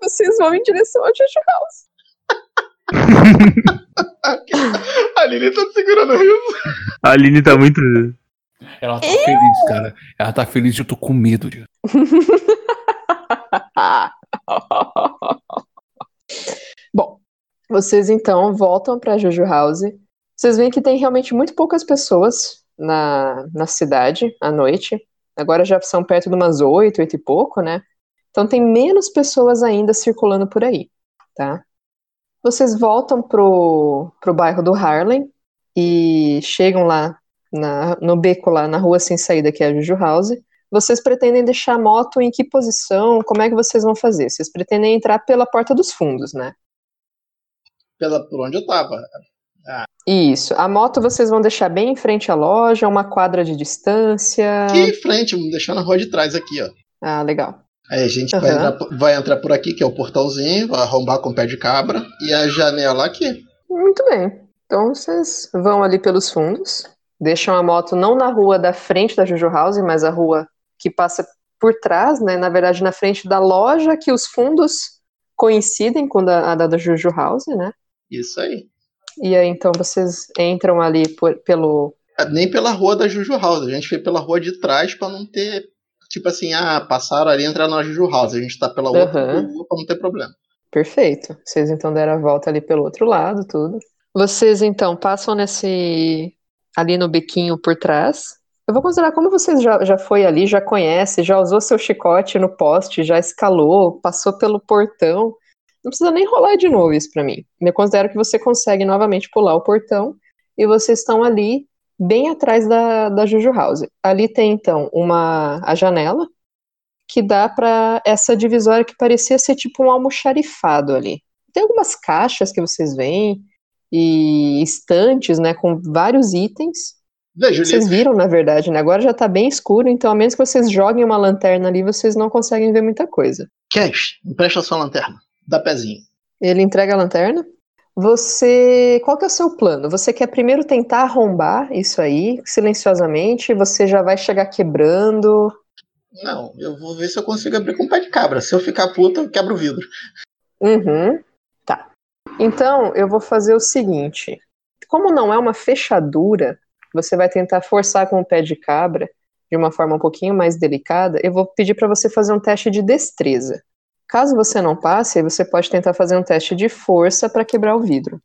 Vocês vão em direção ao Juju House. [laughs] A Lili tá segurando o riso. A Aline tá muito. Ela tá feliz, cara. Ela tá feliz e eu tô com medo [laughs] vocês então voltam para Juju House. Vocês veem que tem realmente muito poucas pessoas na, na cidade à noite. Agora já são perto de umas oito, oito e pouco, né? Então tem menos pessoas ainda circulando por aí, tá? Vocês voltam pro, pro bairro do Harlem e chegam lá na- no beco lá na rua sem saída que é a Juju House. Vocês pretendem deixar a moto em que posição? Como é que vocês vão fazer? Vocês pretendem entrar pela porta dos fundos, né? Pela, por onde eu tava. Isso. A moto vocês vão deixar bem em frente à loja, uma quadra de distância. Aqui em frente, vamos deixar na rua de trás aqui, ó. Ah, legal. Aí a gente vai, Aham. entrar, por- vai entrar por aqui, que é o portãozinho, vai arrombar com o pé de cabra. E a janela aqui. Muito bem. Então vocês vão ali pelos fundos, deixam a moto não na rua da frente da Juju House, mas a rua que passa por trás, né? Na verdade, na frente da loja, que os fundos coincidem com da- a da, da Juju House, né? Isso aí. E aí então vocês entram ali por- pelo. Nem pela rua da Juju House. A gente foi pela rua de trás pra não ter. Tipo assim, ah, passaram ali e entraram na Juju House. A gente tá pela outra Aham. rua pra não ter problema. Perfeito. Vocês então deram a volta ali pelo outro lado, tudo. Vocês então passam nesse. ali no bequinho por trás. Eu vou considerar como vocês já, já foi ali, já conhece, já usou seu chicote no poste, já escalou, passou pelo portão. Não precisa nem rolar de novo isso pra mim. Eu considero que você consegue novamente pular o portão e vocês estão ali bem atrás da, da Juju House. Ali tem então uma a janela que dá pra essa divisória que parecia ser tipo um almoxarifado ali. Tem algumas caixas que vocês veem e estantes, né, com vários itens. Vocês viram, na verdade, né? Agora já tá bem escuro, então a menos que vocês joguem uma lanterna ali, vocês não conseguem ver muita coisa. Cash, empresta sua lanterna. Dá pezinho. Ele entrega a lanterna. Você. Qual que é o seu plano? Você quer primeiro tentar arrombar isso aí, silenciosamente? Você já vai chegar quebrando? Não, eu vou ver se eu consigo abrir com o pé de cabra. Se eu ficar puta, eu quebro o vidro. Uhum. Tá. Então, eu vou fazer o seguinte. Como não é uma fechadura, você vai tentar forçar com o pé de cabra de uma forma um pouquinho mais delicada. Eu vou pedir para você fazer um teste de destreza. Caso você não passe, você pode tentar fazer um teste de força para quebrar o vidro.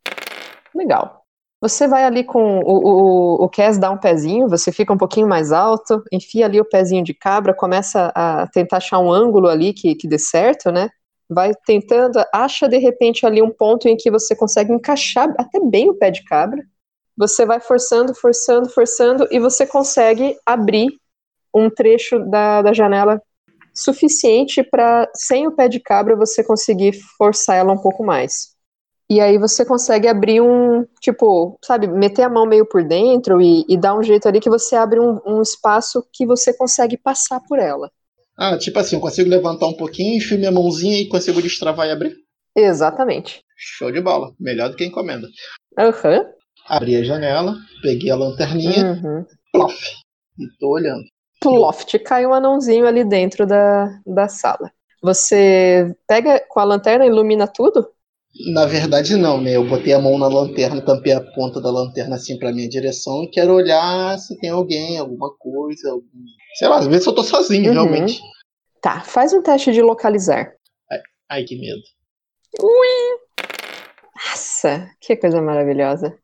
Legal. Você vai ali com o, o, o Cass dá um pezinho, você fica um pouquinho mais alto, enfia ali o pezinho de cabra, começa a tentar achar um ângulo ali que, que dê certo, né? vai tentando, acha de repente ali um ponto em que você consegue encaixar até bem o pé de cabra. Você vai forçando, forçando, forçando e você consegue abrir um trecho da, da janela suficiente para, sem o pé de cabra, você conseguir forçar ela um pouco mais. E aí você consegue abrir um, tipo, sabe, meter a mão meio por dentro e, e dar um jeito ali que você abre um, um espaço que você consegue passar por ela. Ah, tipo assim, eu consigo levantar um pouquinho, enfio minha mãozinha e consigo destravar e abrir. Exatamente. Show de bola. Melhor do que encomenda. Aham. Abri a janela, peguei a lanterninha, Uhum. plof. E tô olhando. Ploft, cai um anãozinho ali dentro da, da sala. Você pega com a lanterna, ilumina tudo? Na verdade, não, né? Eu botei a mão na lanterna, tampei a ponta da lanterna assim pra minha direção e quero olhar se tem alguém, alguma coisa, algum... sei lá, às vezes eu tô sozinho, Uhum. realmente. Tá, faz um teste de localizar. Ai, que medo. Nossa, que coisa maravilhosa.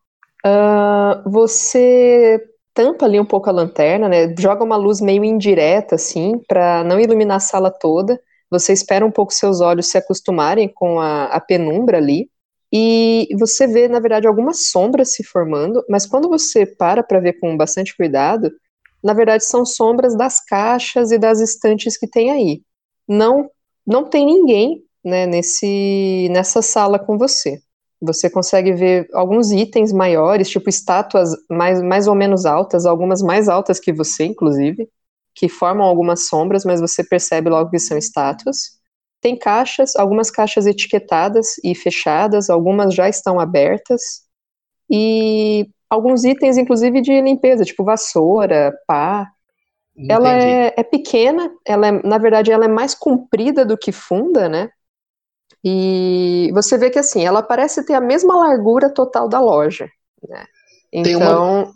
Ah, você tampa ali um pouco a lanterna, né? Joga uma luz meio indireta, assim, pra não iluminar a sala toda, Você espera um pouco seus olhos se acostumarem com a, a penumbra ali. E você vê, na verdade, algumas sombras se formando, mas quando você para para ver com bastante cuidado, na verdade são sombras das caixas e das estantes que tem aí. Não, não tem ninguém né, nesse, nessa sala com você. Você consegue ver alguns itens maiores, tipo estátuas mais, mais ou menos altas, algumas mais altas que você, inclusive, que formam algumas sombras, mas você percebe logo que são estátuas. Tem caixas, algumas caixas etiquetadas e fechadas, algumas já estão abertas. E alguns itens, inclusive, de limpeza, tipo vassoura, pá. Entendi. Ela é, é pequena, ela é, na verdade, ela é mais comprida do que funda, né? E você vê que assim, ela parece ter a mesma largura total da loja, né? Tem uma- Então,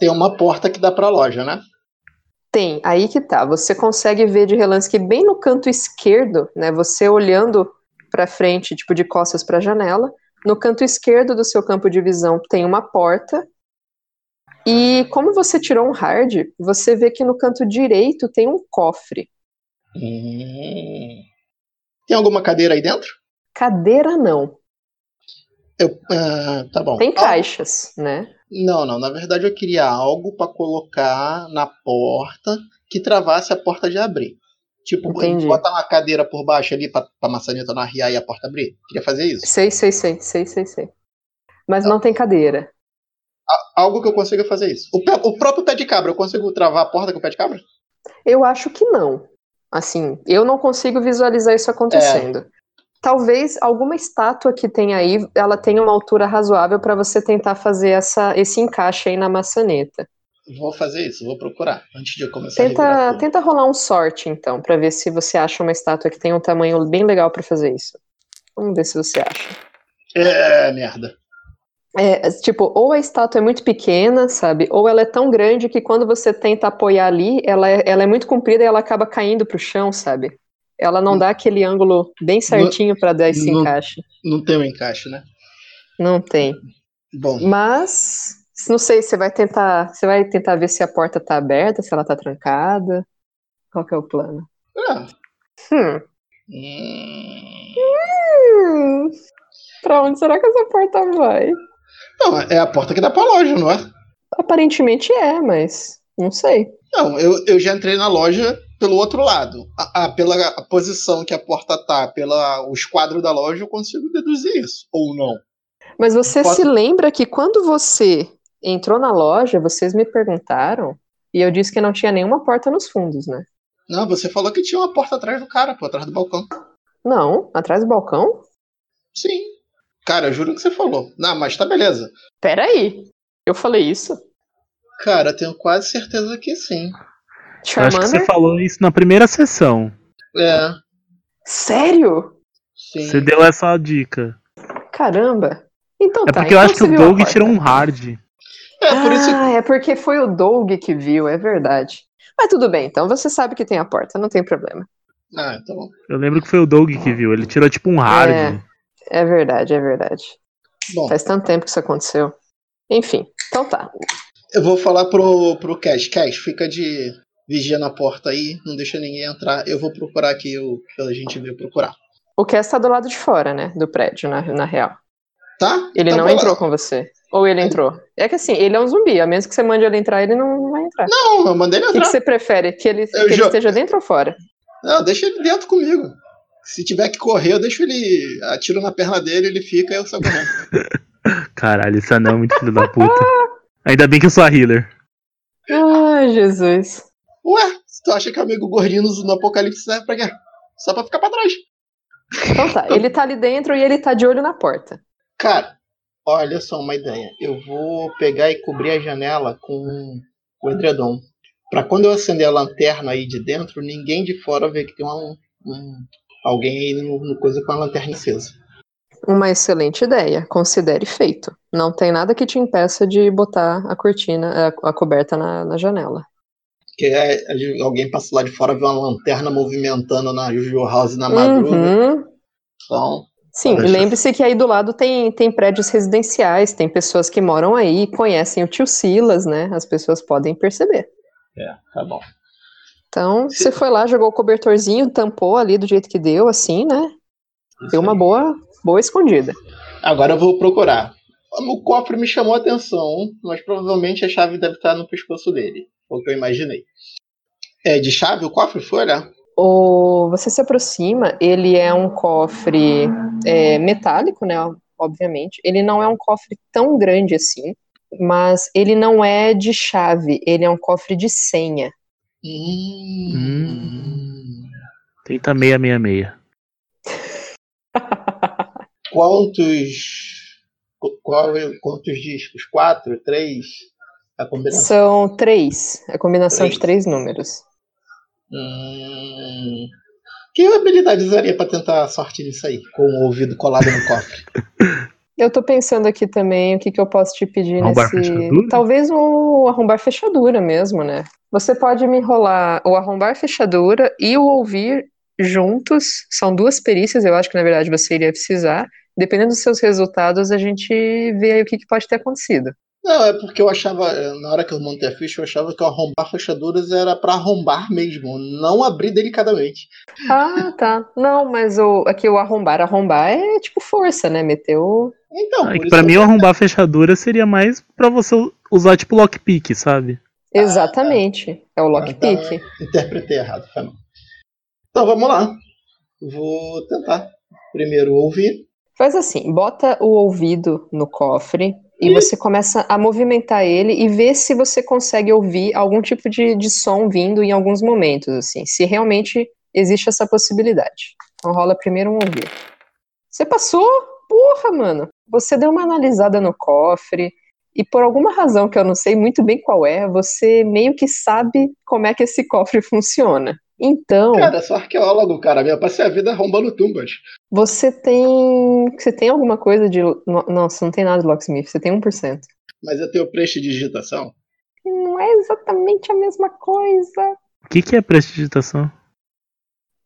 Tem uma porta que dá pra loja, né? tem, aí que tá. Você consegue ver de relance que bem no canto esquerdo, né? Você olhando para frente, tipo de costas para a janela, no canto esquerdo do seu campo de visão tem uma porta. E como você tirou um hard, você vê que no canto direito tem um cofre. Hum. Tem alguma cadeira aí dentro? Cadeira não. Eu, ah, tá bom. Tem Algo- caixas, né? Não, não. Na verdade, eu queria algo pra colocar na porta que travasse a porta de abrir. Tipo, Entendi. botar uma cadeira por baixo ali pra, pra maçaneta não arriar e a porta abrir. Queria fazer isso. Sei, sei, sei, sei, sei, sei. Mas não tem cadeira. Algo que eu consiga fazer isso. O, pé- o próprio pé de cabra, eu consigo travar a porta com o pé de cabra? Eu acho que não. Assim, eu não consigo visualizar isso acontecendo. Talvez alguma estátua que tem aí, ela tenha uma altura razoável para você tentar fazer essa, esse encaixe aí na maçaneta. Vou fazer isso, vou procurar. Antes de eu começar a Tenta, tudo. tenta rolar um sorte, então, para ver se você acha uma estátua que tem um tamanho bem legal para fazer isso. Vamos ver se você acha. É, merda. É, tipo, ou a estátua é muito pequena, sabe? Ou ela é tão grande que quando você tenta apoiar ali, ela é, ela é muito comprida e ela acaba caindo pro chão, sabe? Ela não dá aquele ângulo bem certinho pra dar esse não- encaixe. Não tem um encaixe, né? Não tem. Bom, Mas não sei, você vai tentar, você vai tentar ver se a porta tá aberta, se ela tá trancada. Qual que é o plano? ah, Hum. hum, Hum. Pra onde será que essa porta vai? Não, é a porta que dá pra loja, não é? Aparentemente é, mas não sei. Não, eu, eu já entrei na loja pelo outro lado. A, a- pela posição que a porta tá, pela o esquadro da loja, eu consigo deduzir isso. Ou não. Mas você Posso- se lembra que quando você entrou na loja, vocês me perguntaram e eu disse que não tinha nenhuma porta nos fundos, né? Não, você falou que tinha uma porta atrás do cara, pô, atrás do balcão. Não, atrás do balcão? Sim. Cara, eu juro que você falou. Não, mas tá beleza. Peraí, eu falei isso? Cara, eu tenho quase certeza que sim. Eu acho que Charmander? você falou isso na primeira sessão. É, Sério? sim. Você deu essa dica. Caramba. Então É tá. porque eu então acho que o Doug tirou um hard. É, por isso. Ah, é porque foi o Doug que viu, é verdade. Mas tudo bem, então você sabe que tem a porta, não tem problema. Ah, então. Eu lembro que foi o Doug que viu. Ele tirou tipo um hard. É. É verdade, é verdade. Bom, Faz tanto tempo que isso aconteceu. Enfim, então tá. eu vou falar pro, pro Cash. Cash, fica de vigia na porta aí, não deixa ninguém entrar. Eu vou procurar aqui o que a gente veio procurar. O Cass tá do lado de fora, né? Do prédio, na, na real. Tá? Ele Então não vai lá. entrou com você. Ou ele entrou. É que assim, ele é um zumbi. A menos que você mande ele entrar, ele não, não vai entrar. Não, eu mandei ele O que, que entrar. você prefere? Que ele, que ele esteja dentro ou fora? Não, deixa ele dentro comigo. Se tiver que correr, eu deixo ele. Atiro na perna dele, ele fica e eu saio correndo. [laughs] Caralho, esse anão é muito filho da puta. Ainda bem que eu sou a healer. Ai, Jesus. Ué, se tu acha que o amigo gordinho no, no apocalipse serve pra quê? Só pra ficar pra trás. Então tá, [laughs] ele tá ali dentro e ele tá de olho na porta. Cara, olha só uma ideia. Eu vou pegar e cobrir a janela com o edredom. Pra quando eu acender a lanterna aí de dentro, ninguém de fora vê que tem um, um- alguém aí no, no coisa com a lanterna acesa. Uma excelente ideia. Considere feito. Não tem nada que te impeça de botar a cortina, a, a coberta na, na janela. Que é, alguém passa lá de fora vê uma lanterna movimentando na Juju House na madruga. Uhum. Então, Sim, e lembre-se que aí do lado tem, tem prédios residenciais, tem pessoas que moram aí, conhecem o tio Silas, né? As pessoas podem perceber. é, tá bom. Então, você foi lá, jogou o cobertorzinho, tampou ali do jeito que deu, assim, né? Deu uma boa, boa escondida. Agora eu vou procurar. O cofre me chamou a atenção, mas provavelmente a chave deve estar no pescoço dele. Foi o que eu imaginei. É de chave o cofre foi, né? O, você se aproxima, ele é um cofre é, metálico, né? Obviamente. Ele não é um cofre tão grande assim, mas ele não é de chave, ele é um cofre de senha. Hum. Tenta 666. [laughs] Quantos. Qual, quantos discos? Quatro? Três? A combinação. São três, a combinação Três. de três números. Hum. Que habilidade usaria pra tentar a sorte nisso aí? Com o ouvido colado no cofre. [laughs] Eu tô pensando aqui também o que, que eu posso te pedir Arrombar nesse. fechadura? Talvez o arrombar fechadura mesmo, né? Você pode me rolar o arrombar fechadura e o ouvir juntos. São duas perícias, eu acho que na verdade você iria precisar. Dependendo dos seus resultados, a gente vê aí o que, que pode ter acontecido. Não, é porque eu achava, na hora que eu montei a ficha, eu achava que o arrombar fechaduras era pra arrombar mesmo, não abrir delicadamente. Ah, tá. Não, mas o, aqui o arrombar, arrombar é tipo força, né? Meteu. Então, Ah, pra eu- mim, arrombar a fechadura seria mais pra você usar tipo lockpick, sabe? Exatamente. É o lockpick. então, interpretei errado, foi mal. Então vamos lá. Vou tentar. Primeiro ouvir. Faz assim, bota o ouvido no cofre e você começa a movimentar ele e vê se você consegue ouvir algum tipo de, de som vindo em alguns momentos, assim, se realmente existe essa possibilidade. Então rola primeiro um ouvir. Você passou? Porra, mano! Você deu uma analisada no cofre e por alguma razão que eu não sei muito bem qual é, você meio que sabe como é que esse cofre funciona. Então, Cara, eu sou arqueólogo, cara. Eu passei a vida arrombando tumbas. você tem. Você tem alguma coisa de. no- Nossa, não tem nada de locksmith, você tem 1%. Mas eu tenho prestidigitação. Não é exatamente a mesma coisa. O que, que é prestidigitação?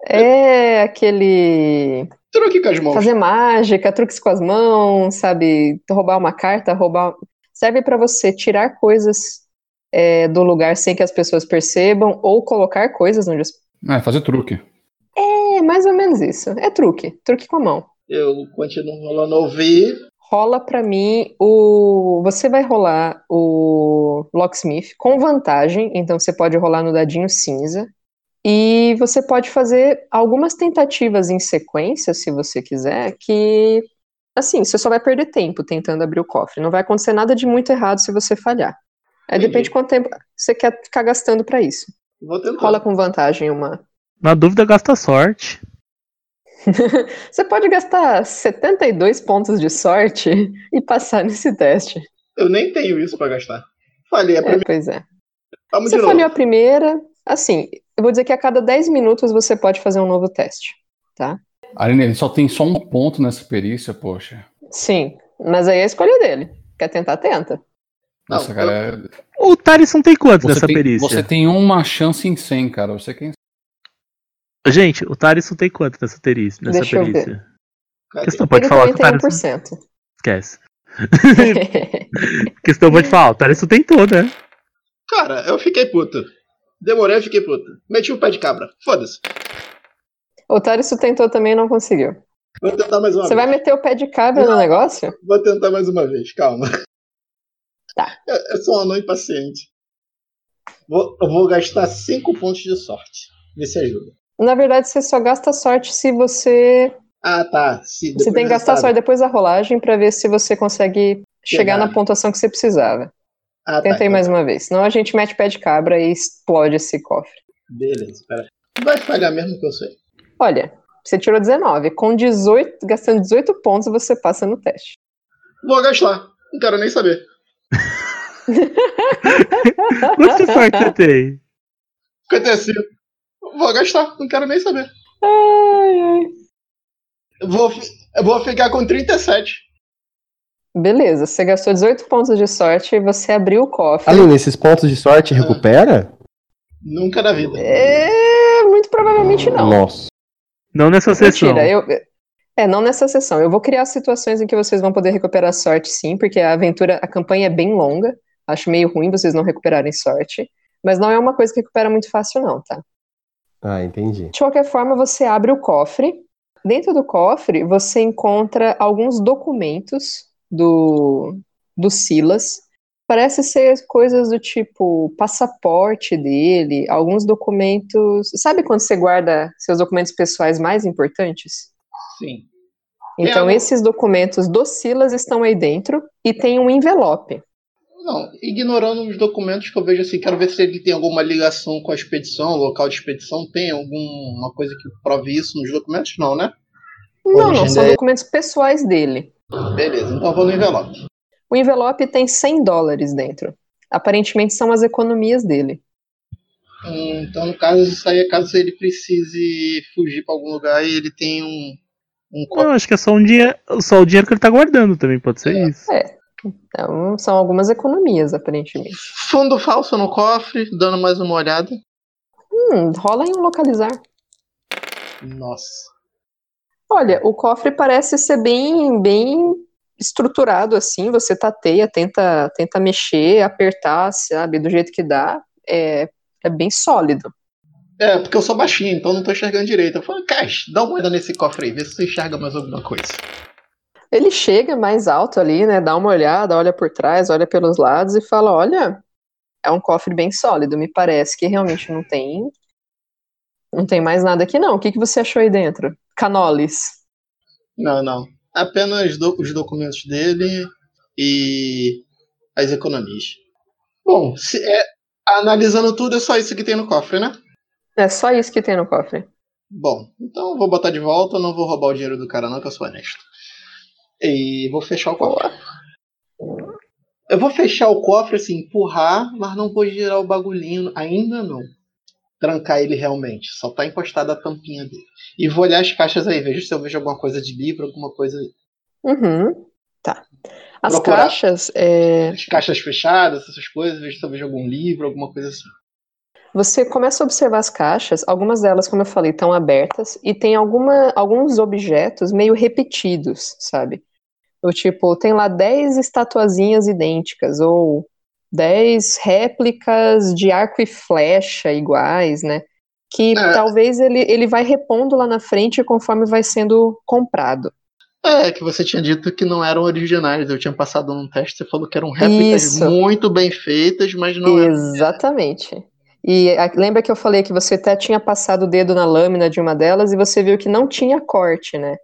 É aquele. Truque com as mãos. Fazer mágica, truques com as mãos, sabe? Roubar uma carta, roubar. Serve pra você tirar coisas é, do lugar sem que as pessoas percebam ou colocar coisas onde. as- É, fazer truque. É mais ou menos isso. É truque. Truque com a mão. Eu continuo rolando ouvir. Rola pra mim o. Você vai rolar o Locksmith com vantagem, então você pode rolar no dadinho cinza. E você pode fazer algumas tentativas em sequência, se você quiser, que. Assim, você só vai perder tempo tentando abrir o cofre. Não vai acontecer nada de muito errado se você falhar. Aí Entendi. depende de quanto tempo você quer ficar gastando pra isso. Vou tentar. Rola com vantagem uma. Na dúvida, gasta sorte. [laughs] Você pode gastar 72 pontos de sorte e passar nesse teste. Eu nem tenho isso pra gastar. Falei a É, primeira. pois é. Vamos Você falhou a primeira. Assim, eu vou dizer que a cada 10 minutos você pode fazer um novo teste, tá? Aline, ele só tem só um ponto nessa perícia, poxa. Sim, mas aí é a escolha dele. Quer tentar, tenta. Nossa, Não, cara, é- O Tarisson tem quanto nessa tem, perícia? você tem uma chance em 100, cara. Você quem Gente, o Tarisson tem quanto nessa, terícia, nessa Deixa eu ver. perícia? Questão pode Ele falar que o tem Tarisson... 1%. Esquece. [laughs] Questão pode falar, o Tarisson tentou, né? Cara, eu fiquei puto. Demorei, fiquei puto. Meti o pé de cabra. Foda-se. o Tarisson tentou também e não conseguiu. Vou tentar mais uma Você vez. vai meter o pé de cabra no negócio? Vou tentar mais uma vez, calma. Tá. Eu, eu sou um anão impaciente. Vou, eu vou gastar 5 pontos de sorte. Vê se ajuda. Na verdade, você só gasta sorte se você. Ah, tá. Se Você tem que gastar sorte depois da rolagem pra ver se você consegue chegar Chegar. na pontuação que você precisava. Ah, tá. Tenta aí então mais uma vez. Senão a gente mete pé de cabra e explode esse cofre. Beleza, pera. Vai falhar mesmo que eu sei. Olha, você tirou 19. Com 18, gastando 18 pontos, você passa no teste. Vou gastar. Não quero nem saber. Quanto [laughs] sorte você tem? 55. Vou gastar. Não quero nem saber. Ai, ai. Vou, vou ficar com 37. Beleza, você gastou 18 pontos de sorte e você abriu o cofre. Aline, esses pontos de sorte Ah. recupera? Nunca na vida. É, muito provavelmente não. Nossa. Não nessa sessão. Mentira, eu. É, não nessa sessão. Eu vou criar situações em que vocês vão poder recuperar sorte, sim, porque a aventura, a campanha é bem longa. Acho meio ruim vocês não recuperarem sorte. Mas não é uma coisa que recupera muito fácil, não, tá? Ah, entendi. De qualquer forma, você abre o cofre. Dentro do cofre, você encontra alguns documentos do, do Silas. Parece ser coisas do tipo passaporte dele, alguns documentos. Sabe quando você guarda seus documentos pessoais mais importantes? Sim. Então, É, esses documentos do Silas estão aí dentro e tem um envelope. Não, ignorando os documentos que eu vejo assim, quero ver se ele tem alguma ligação com a expedição, local de expedição, tem alguma coisa que prove isso nos documentos? Não, né? Não, não, são documentos pessoais dele. Beleza, então eu vou no envelope. O envelope tem 100 dólares dentro. Aparentemente são as economias dele. Hum, Então, no caso, isso aí é caso ele precise fugir pra algum lugar e ele tem um, um Eu cofre. acho que é só um dinheiro, só o dinheiro que ele tá guardando também, pode ser É. isso. Então, são algumas economias, aparentemente. Fundo falso no cofre, dando mais uma olhada. Hum, rola em um localizar. Nossa. Olha, o cofre parece ser bem, bem estruturado assim. Você tateia, tenta, tenta mexer, apertar, sabe, do jeito que dá. É, é bem sólido. É, porque eu sou baixinho, então não tô enxergando direito. Eu falo, Cash, dá uma olhada nesse cofre aí, vê se você enxerga mais alguma coisa. Ele chega mais alto ali, né? Dá uma olhada, olha por trás, olha pelos lados e fala: Olha, é um cofre bem sólido. Me parece que realmente não tem. Não tem mais nada aqui, não. O que, que você achou aí dentro? Canoles. Não, não. Apenas do- os documentos dele e as economias. Bom, se é, analisando tudo, é só isso que tem no cofre, né? É só isso que tem no cofre. Bom, então vou botar de volta, não vou roubar o dinheiro do cara não, que eu sou honesto. E vou fechar o cofre. Eu vou fechar o cofre, assim, empurrar, mas não vou girar o bagulhinho, ainda não. Trancar ele realmente, só tá encostada a tampinha dele. E vou olhar as caixas aí, vejo se eu vejo alguma coisa de livro, alguma coisa aí. Uhum. Tá. As Procurar. caixas, é, As caixas fechadas, essas coisas, vejo se eu vejo algum livro, alguma coisa assim. você começa a observar as caixas, algumas delas, como eu falei, estão abertas e tem alguma, alguns objetos meio repetidos, sabe? O tipo, tem lá 10 estatuazinhas idênticas, ou 10 réplicas de arco e flecha iguais, né? Que É. talvez ele, ele vai repondo lá na frente conforme vai sendo comprado. É, que você tinha dito que não eram originais. Eu tinha passado num teste, você falou que eram réplicas Isso. muito bem feitas, mas não eram. Exatamente. E a- lembra que eu falei que você até tinha passado o dedo na lâmina de uma delas e você viu que não tinha corte, né?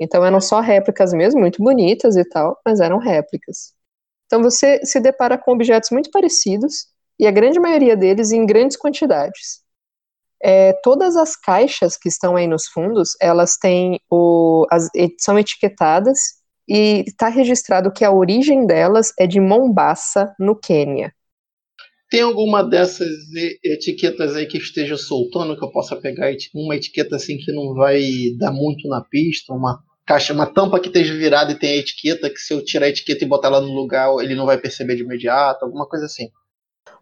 Então eram só réplicas mesmo, muito bonitas e tal, mas eram réplicas. Então você se depara com objetos muito parecidos e a grande maioria deles em grandes quantidades. É, todas as caixas que estão aí nos fundos, elas têm o, as, são etiquetadas e está registrado que a origem delas é de Mombasa, no Quênia. Tem alguma dessas etiquetas aí que esteja soltando que eu possa pegar uma etiqueta assim que não vai dar muito na pista, uma caixa, uma tampa que esteja virada e tem a etiqueta que se eu tirar a etiqueta e botar ela no lugar ele não vai perceber de imediato, alguma coisa assim.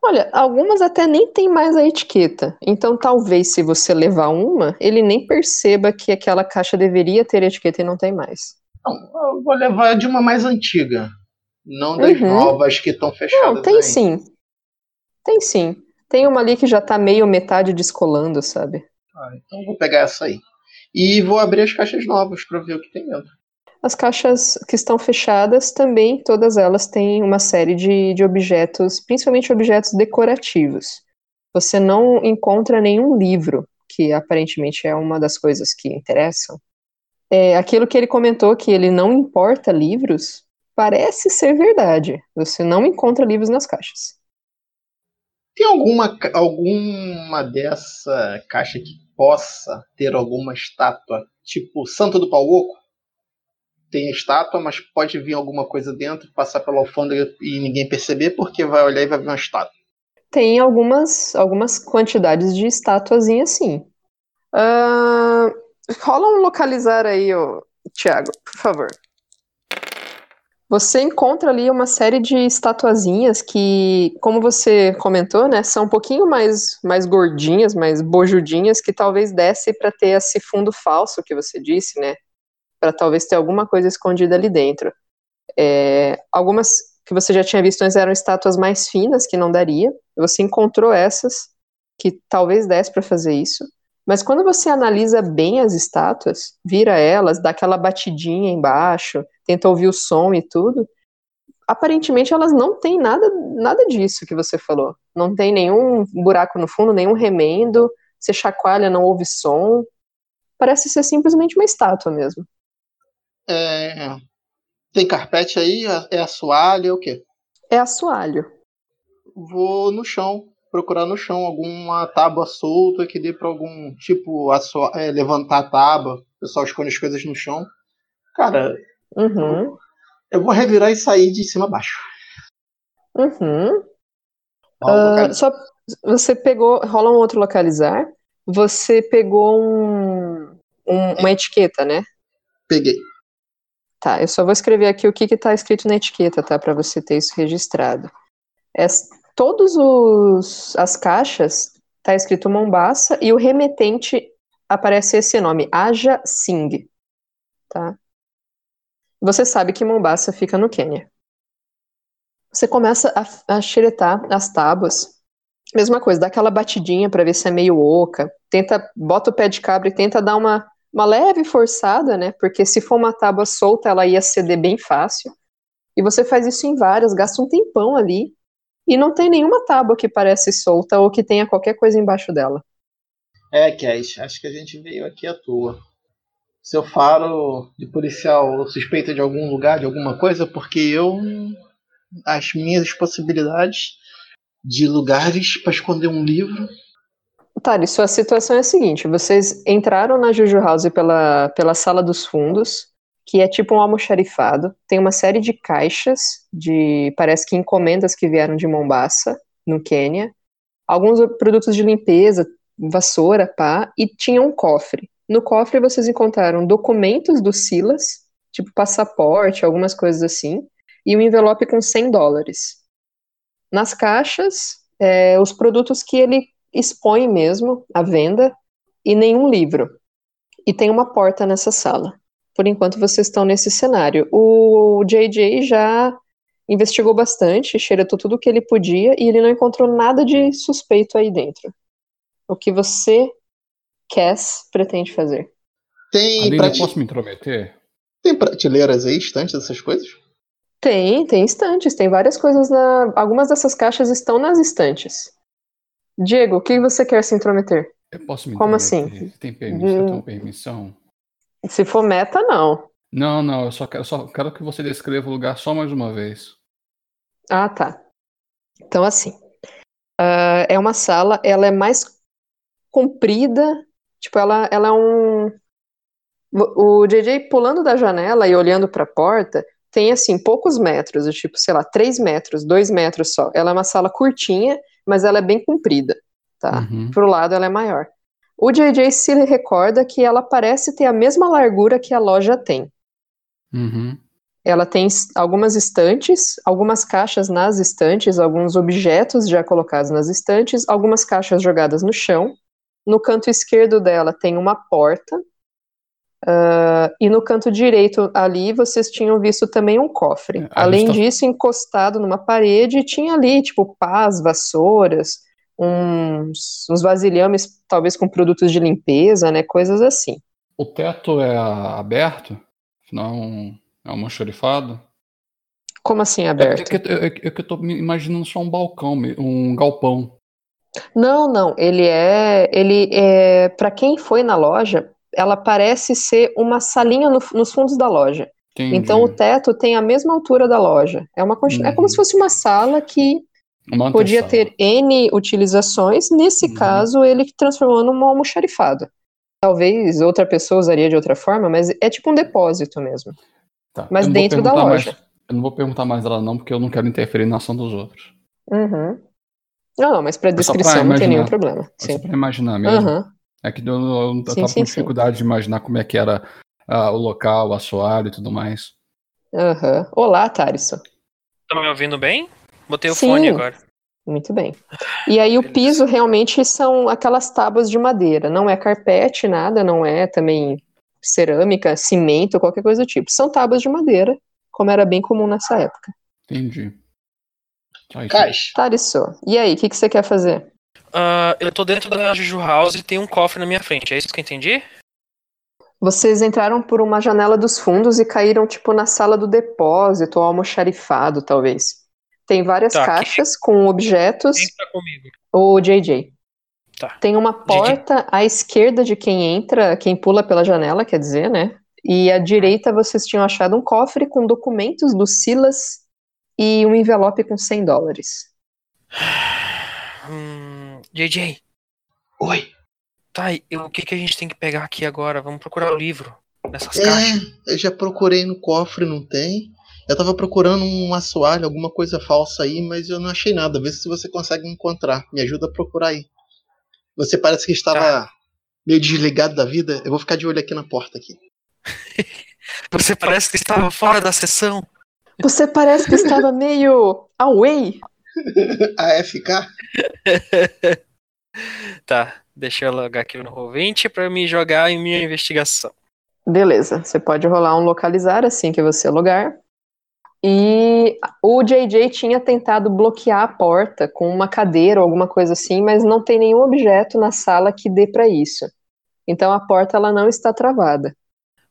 Olha, algumas até nem tem mais a etiqueta. Então, talvez se você levar uma, ele nem perceba que aquela caixa deveria ter etiqueta e não tem mais. Não, eu vou levar de uma mais antiga, não das Uhum. novas que estão fechadas. Não, tem ainda. sim. Tem sim. Tem uma ali que já tá meio metade descolando, sabe? Ah, então eu vou pegar essa aí. E vou abrir as caixas novas para ver o que tem dentro. As caixas que estão fechadas também, todas elas têm uma série de, de objetos, principalmente objetos decorativos. Você não encontra nenhum livro, que aparentemente é uma das coisas que interessam. É, aquilo que ele comentou, que ele não importa livros, parece ser verdade. Você não encontra livros nas caixas. Tem alguma, alguma dessa caixa que possa ter alguma estátua, tipo Santo do Pau Oco? Tem estátua, mas pode vir alguma coisa dentro, passar pela alfândega e ninguém perceber, porque vai olhar e vai ver uma estátua. Tem algumas, algumas quantidades de estatuazinhas, sim. Ah, rola um localizar aí, ô, Thiago, por favor. Você encontra ali uma série de estatuazinhas que, como você comentou, né, são um pouquinho mais, mais gordinhas, mais bojudinhas, que talvez desse para ter esse fundo falso que você disse, né? Para talvez ter alguma coisa escondida ali dentro. É, algumas que você já tinha visto eram estátuas mais finas, que não daria. Você encontrou essas, que talvez desse para fazer isso. Mas quando você analisa bem as estátuas, vira elas, dá aquela batidinha embaixo, tenta ouvir o som e tudo, aparentemente elas não têm nada, nada disso que você falou. Não tem nenhum buraco no fundo, nenhum remendo, você chacoalha, não ouve som. Parece ser simplesmente uma estátua mesmo. É... Tem carpete aí? É assoalho? É o quê? É assoalho. Vou no chão, procurar no chão alguma tábua solta que dê para algum tipo assoalho, é, levantar a tábua. O pessoal esconde as coisas no chão. Cara, Uhum. eu vou revirar e sair de cima a baixo. Uhum. Local- só você pegou, rola um outro localizar. Você pegou um, um- uma etiqueta, né? Peguei. Tá, eu só vou escrever aqui o que que tá escrito na etiqueta, tá? Para você ter isso registrado. Es- todos os as caixas tá escrito Mombasa e o remetente aparece esse nome, Aja Singh, tá? Você sabe que Mombasa fica no Quênia. Você começa a, a xeretar as tábuas. Mesma coisa, dá aquela batidinha para ver se é meio oca. Tenta, bota o pé de cabra e tenta dar uma, uma leve forçada, né? Porque se for uma tábua solta, ela ia ceder bem fácil. E você faz isso em várias, gasta um tempão ali. E não tem nenhuma tábua que parece solta ou que tenha qualquer coisa embaixo dela. É, Cash, acho que a gente veio aqui à toa. Seu faro de policial suspeita de algum lugar, de alguma coisa, porque eu. As minhas possibilidades de lugares para esconder um livro. Tá, sua situação é a seguinte: vocês entraram na Juju House pela, pela sala dos fundos, que é tipo um almoxarifado. Tem uma série de caixas de, parece que encomendas que vieram de Mombasa, no Quênia. Alguns produtos de limpeza, vassoura, pá, e tinha um cofre. No cofre vocês encontraram documentos do Silas, tipo passaporte, algumas coisas assim, e um envelope com 100 dólares. Nas caixas, é, os produtos que ele expõe mesmo à venda e nenhum livro. E tem uma porta nessa sala. Por enquanto vocês estão nesse cenário. O JJ já investigou bastante, xeretou tudo o que ele podia e ele não encontrou nada de suspeito aí dentro. O que você, Cass, pretende fazer? Tem, Aline, eu prate... posso me intrometer? tem prateleiras aí, estantes, essas coisas? Tem, tem estantes, tem várias coisas na. Algumas dessas caixas estão nas estantes. Diego, o que você quer se intrometer? Eu posso me Como assim? Tem permissão? Eu Hum. tenho permissão? Se for meta, não. Não, não, eu só quero, só quero que você descreva o lugar só mais uma vez. Ah, tá. Então, assim, ah, é uma sala, ela é mais comprida, tipo, ela, ela é um... O o JJ pulando da janela e olhando para a porta, tem, assim, poucos metros, tipo, sei lá, 3 metros, 2 metros só. Ela é uma sala curtinha, mas ela é bem comprida, tá? Uhum. Pro lado ela é maior. O JJ se recorda que ela parece ter a mesma largura que a loja tem. Uhum. Ela tem algumas estantes, algumas caixas nas estantes, alguns objetos já colocados nas estantes, algumas caixas jogadas no chão. No canto esquerdo dela tem uma porta. ah, e no canto direito ali vocês tinham visto também um cofre. É, Além tá- disso, encostado numa parede, tinha ali, tipo, pás, vassouras, uns, uns vasilhames, talvez com produtos de limpeza, né? Coisas assim. O teto é aberto? Afinal, é um, é manchorifado? Como assim É, é, aberto? que, é, é que eu tô me imaginando só um balcão, um galpão. Não, não, ele é, ele é, para quem foi na loja, ela parece ser uma salinha no- nos fundos da loja. Entendi. Então o teto tem a mesma altura da loja. É uma é como Uhum. se fosse uma sala que Uma podia ter N utilizações. Nesse Uhum. caso, ele transformou num almoxarifado. Talvez outra pessoa usaria de outra forma, mas é tipo um depósito mesmo. Tá, mas dentro da loja. mais- eu não vou perguntar mais dela não, porque eu não quero interferir na ação dos outros. Uhum. Não, não, mas para só pra descrição não tem nenhum problema. É Sim. só pra imaginar mesmo. Aham. É que eu, eu, eu Sim, tava sim, com sim. dificuldade de imaginar como é que era ah, o local, o assoalho e tudo mais. Aham. Olá, Tarisson. Tá me ouvindo bem? Botei o Sim. fone agora. Muito bem. E aí o piso realmente são aquelas tábuas de madeira, não é carpete, nada, não é também cerâmica, cimento, qualquer coisa do tipo. São tábuas de madeira, como era bem comum nessa época. Entendi. Isso. Caixa. Tarisson, e aí, o que, que você quer fazer? Ah, eu tô dentro da Juju House e tem um cofre na minha frente, é isso que eu entendi? Vocês entraram por uma janela dos fundos e caíram, tipo, na sala do depósito ou almoxarifado, talvez. Tem várias Tá, caixas com objetos. Quem tá comigo? O JJ. Tá. Tem uma porta à esquerda de quem entra, quem pula pela janela, quer dizer, né? E à direita vocês tinham achado um cofre com documentos do Silas e um envelope com 100 dólares. [sighs] Hum, JJ, Oi. tá, e o que, que a gente tem que pegar aqui agora? Vamos procurar o livro nessas caixas. É, eu já procurei no cofre, não tem. Eu tava procurando um assoalho, alguma coisa falsa aí, mas eu não achei nada. Vê se você consegue encontrar. Me ajuda a procurar aí. Você parece que estava meio desligado da vida. Eu vou ficar de olho aqui na porta aqui. [laughs] Você parece que estava fora da sessão. Você parece que estava meio away. [laughs] AFK? [laughs] Tá, deixa eu logar aqui no Roll20 pra me jogar em minha investigação. Beleza, você pode rolar um localizar assim que você logar. E o JJ tinha tentado bloquear a porta com uma cadeira ou alguma coisa assim, mas não tem nenhum objeto na sala que dê pra isso. Então a porta ela não está travada.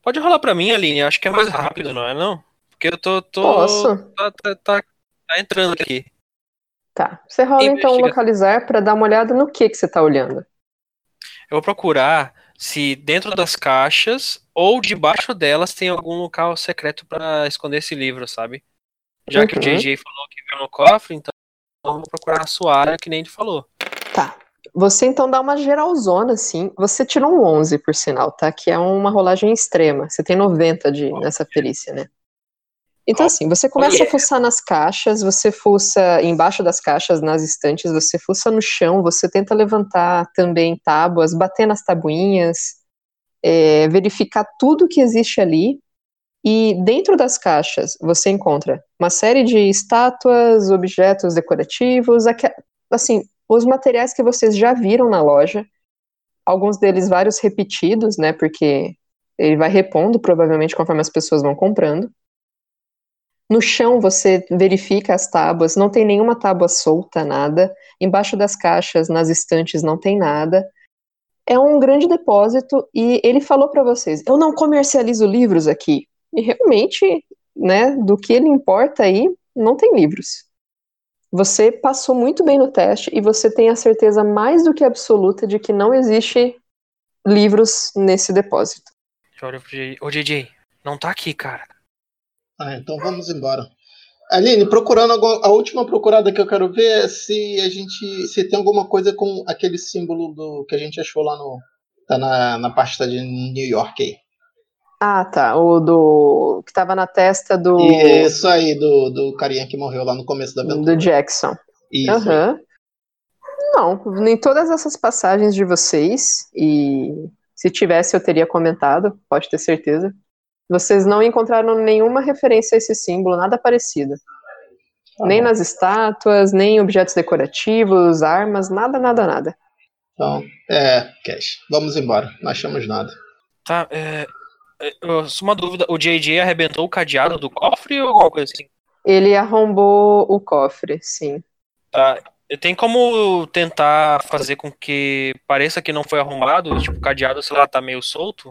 Pode rolar pra mim, Aline, acho que é mais rápido, não é não? Porque eu tô... tô Posso? Tá, tá, tá, tá entrando aqui. Tá. Você rola então localizar pra dar uma olhada no que que você tá olhando. Eu vou procurar se dentro das caixas ou debaixo delas tem algum local secreto pra esconder esse livro, sabe? Já que o Uhum. JJ falou que viu no cofre, então vou procurar a sua área, que nem ele falou. Tá. Você então dá uma geralzona, assim. Você tirou um 11, por sinal, tá? Que é uma rolagem extrema. Você tem 90 de, nessa perícia, né? Então, assim, você começa a yeah. fuçar nas caixas, você fuça embaixo das caixas, nas estantes, você fuça no chão, você tenta levantar também tábuas, bater nas tabuinhas, é, verificar tudo que existe ali. E dentro das caixas você encontra uma série de estátuas, objetos decorativos, assim, os materiais que vocês já viram na loja, alguns deles vários repetidos, né, porque ele vai repondo provavelmente conforme as pessoas vão comprando. No chão você verifica as tábuas, não tem nenhuma tábua solta, nada. Embaixo das caixas, nas estantes, não tem nada. É um grande depósito e ele falou para vocês: eu não comercializo livros aqui. E realmente, né, do que ele importa aí, não tem livros. Você passou muito bem no teste e você tem a certeza mais do que absoluta de que não existe livros nesse depósito. Eu olho pro JJ. Ô, JJ, não tá aqui, cara. Ah, então vamos embora. Aline, procurando a última procurada que eu quero ver é se a gente se tem alguma coisa com aquele símbolo do que a gente achou lá no tá na, na pasta de New York aí. Ah, tá. O do. que tava na testa do. Isso aí do, do carinha que morreu lá no começo da aventura. do Jackson. Isso. Aham. Não, em todas essas passagens de vocês, e se tivesse eu teria comentado, pode ter certeza. Vocês não encontraram nenhuma referência a esse símbolo, nada parecido. Tá nem bom. nas estátuas, nem em objetos decorativos, armas, nada, nada, nada. Então, é, Cash, vamos embora. Não achamos nada. Tá, é. é, Só uma dúvida, o JJ arrebentou o cadeado do cofre ou alguma coisa assim? Ele arrombou o cofre, sim. Tá. Tem como tentar fazer com que pareça que não foi arrombado? Tipo, o cadeado, sei lá, tá meio solto?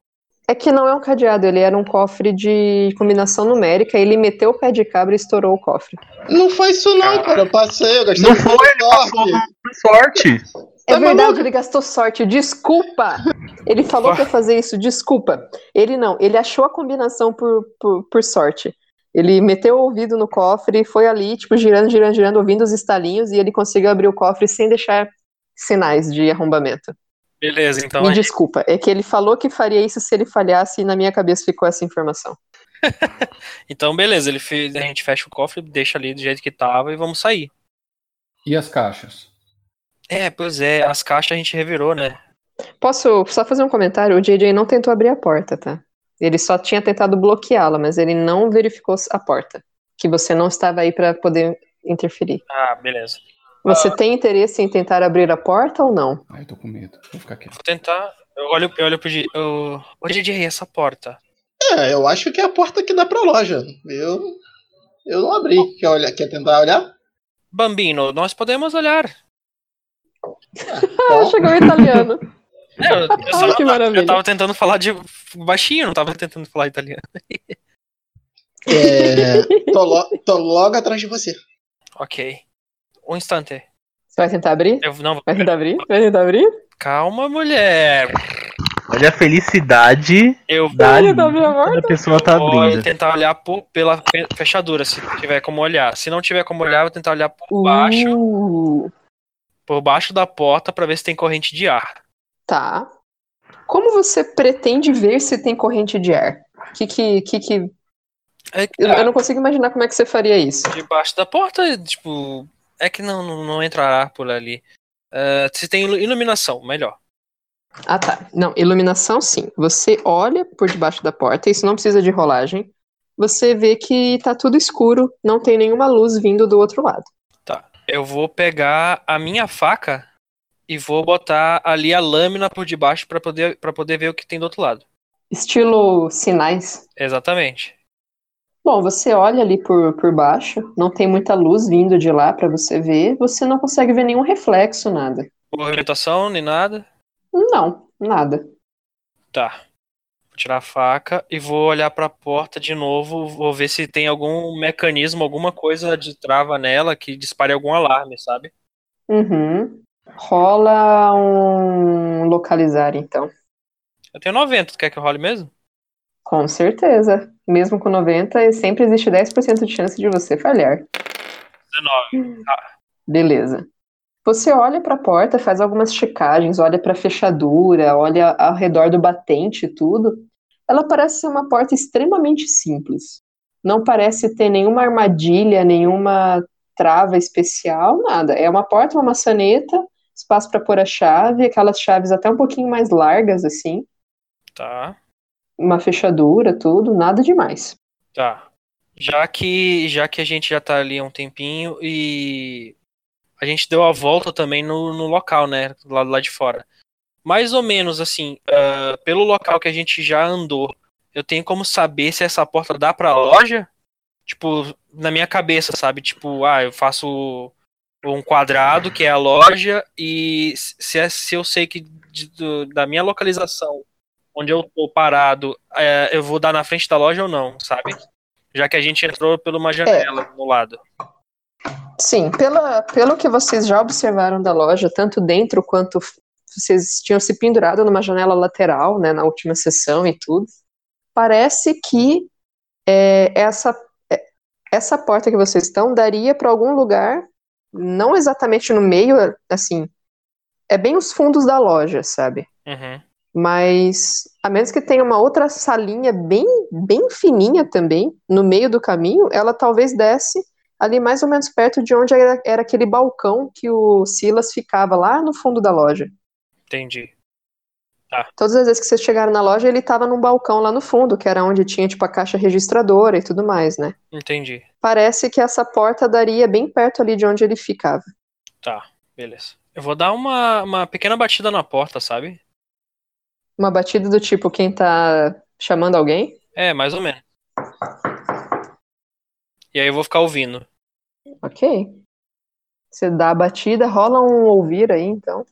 É que não é um cadeado, ele era um cofre de combinação numérica, ele meteu o pé de cabra e estourou o cofre. Não foi isso não, cara. Eu passei, eu gastei Não foi, ponto ele passou sorte. por sorte. É Tá verdade, maluco? ele gastou sorte. Desculpa! Ele falou pra fazer isso, desculpa. Ele não, ele achou a combinação por, por, por sorte. Ele meteu o ouvido no cofre, foi ali, tipo, girando, girando, girando, ouvindo os estalinhos, e ele conseguiu abrir o cofre sem deixar sinais de arrombamento. Beleza, então Me desculpa, é que ele falou que faria isso se ele falhasse, e na minha cabeça ficou essa informação. [laughs] então beleza, ele fez, a gente fecha o cofre, deixa ali do jeito que tava e vamos sair. E as caixas? É, pois é, as caixas a gente revirou, né? Posso só fazer um comentário? O JJ não tentou abrir a porta, tá? Ele só tinha tentado bloqueá-la, mas ele não verificou a porta. Que você não estava aí pra poder interferir. Ah, beleza. Você tem interesse em tentar abrir a porta ou não? Ai, tô com medo. Vou ficar quieto. Vou tentar. Eu olho, eu olho pro DJ. eu- Ô DJ, essa porta. É, eu acho que é a porta que dá pra loja. Eu, eu não abri. Quer, olhar, quer tentar olhar? Bambino, nós podemos olhar. Ah, chegou o italiano. [laughs] É, eu, eu só- Ai, que maravilha. eu tava tentando falar de baixinho, não tava tentando falar italiano. É, tô, lo- tô logo atrás de você. [laughs] Ok. Um instante. Você vai tentar abrir? Eu não Vai tentar abrir? Vai tentar abrir? Calma, mulher. Olha a felicidade Eu da tá abrindo a pessoa tá vou abrindo. tentar olhar por- pela fe- fechadura, se tiver como olhar. Se não tiver como olhar, eu vou tentar olhar por baixo, Uh, por baixo da porta pra ver se tem corrente de ar. tá. Como você pretende ver se tem corrente de ar? Que que, que, que... É, Eu, eu não consigo imaginar como é que você faria isso. Debaixo da porta, tipo, é que não, não, não entra ar por ali. Ah, se tem ilu- iluminação, melhor. Ah, tá. Não, iluminação sim. Você olha por debaixo da porta, isso não precisa de rolagem. Você vê que tá tudo escuro, não tem nenhuma luz vindo do outro lado. Tá. Eu vou pegar a minha faca e vou botar ali a lâmina por debaixo pra poder, pra poder ver o que tem do outro lado. Estilo sinais. Exatamente. Bom, você olha ali por, por baixo, não tem muita luz vindo de lá pra você ver, você não consegue ver nenhum reflexo, nada. Movimentação, nem nada. Não, nada. Tá. Vou tirar a faca e vou olhar pra porta de novo. Vou ver se tem algum mecanismo, alguma coisa de trava nela que dispare algum alarme, sabe? Uhum. Rola um localizar, então. Eu tenho 90, tu quer que eu role mesmo? Com certeza. Mesmo com 90, sempre existe 10% de chance de você falhar. 19. Beleza. Você olha para a porta, faz algumas checagens, olha para a fechadura, olha ao redor do batente e tudo. Ela parece ser uma porta extremamente simples. Não parece ter nenhuma armadilha, nenhuma trava especial, nada. É uma porta, uma maçaneta, espaço para pôr a chave, aquelas chaves até um pouquinho mais largas assim, Tá. Uma fechadura, tudo, nada demais. Tá. Já que, já que a gente já tá ali há um tempinho e a gente deu a volta também no, no local, né? Lado lá de fora. Mais ou menos assim, ah, pelo local que a gente já andou, eu tenho como saber se essa porta dá pra loja? Tipo, na minha cabeça, sabe? Tipo, ah, eu faço um quadrado que é a loja e se, é- se eu sei que de- do- da minha localização, onde eu tô parado, é, eu vou dar na frente da loja ou não, sabe? Já que a gente entrou por uma janela no lado. Sim, pela, pelo que vocês já observaram da loja, tanto dentro quanto vocês tinham se pendurado numa janela lateral, né, na última sessão e tudo, parece que é, essa, é, essa porta que vocês estão daria para algum lugar, não exatamente no meio, assim, é bem os fundos da loja, sabe? Uhum. Mas a menos que tenha uma outra salinha bem, bem fininha também, no meio do caminho, ela talvez desce ali mais ou menos perto de onde era, era aquele balcão que o Silas ficava lá no fundo da loja. Entendi. Todas as vezes que vocês chegaram na loja, ele estava num balcão lá no fundo, que era onde tinha tipo a caixa registradora e tudo mais, né? Entendi. Parece que essa porta daria bem perto ali de onde ele ficava. Tá, beleza. Eu vou dar uma, uma pequena batida na porta, sabe? Uma batida do tipo quem tá chamando alguém. É, mais ou menos. E aí eu vou ficar ouvindo. Ok. Você dá a batida, rola um ouvir aí, então.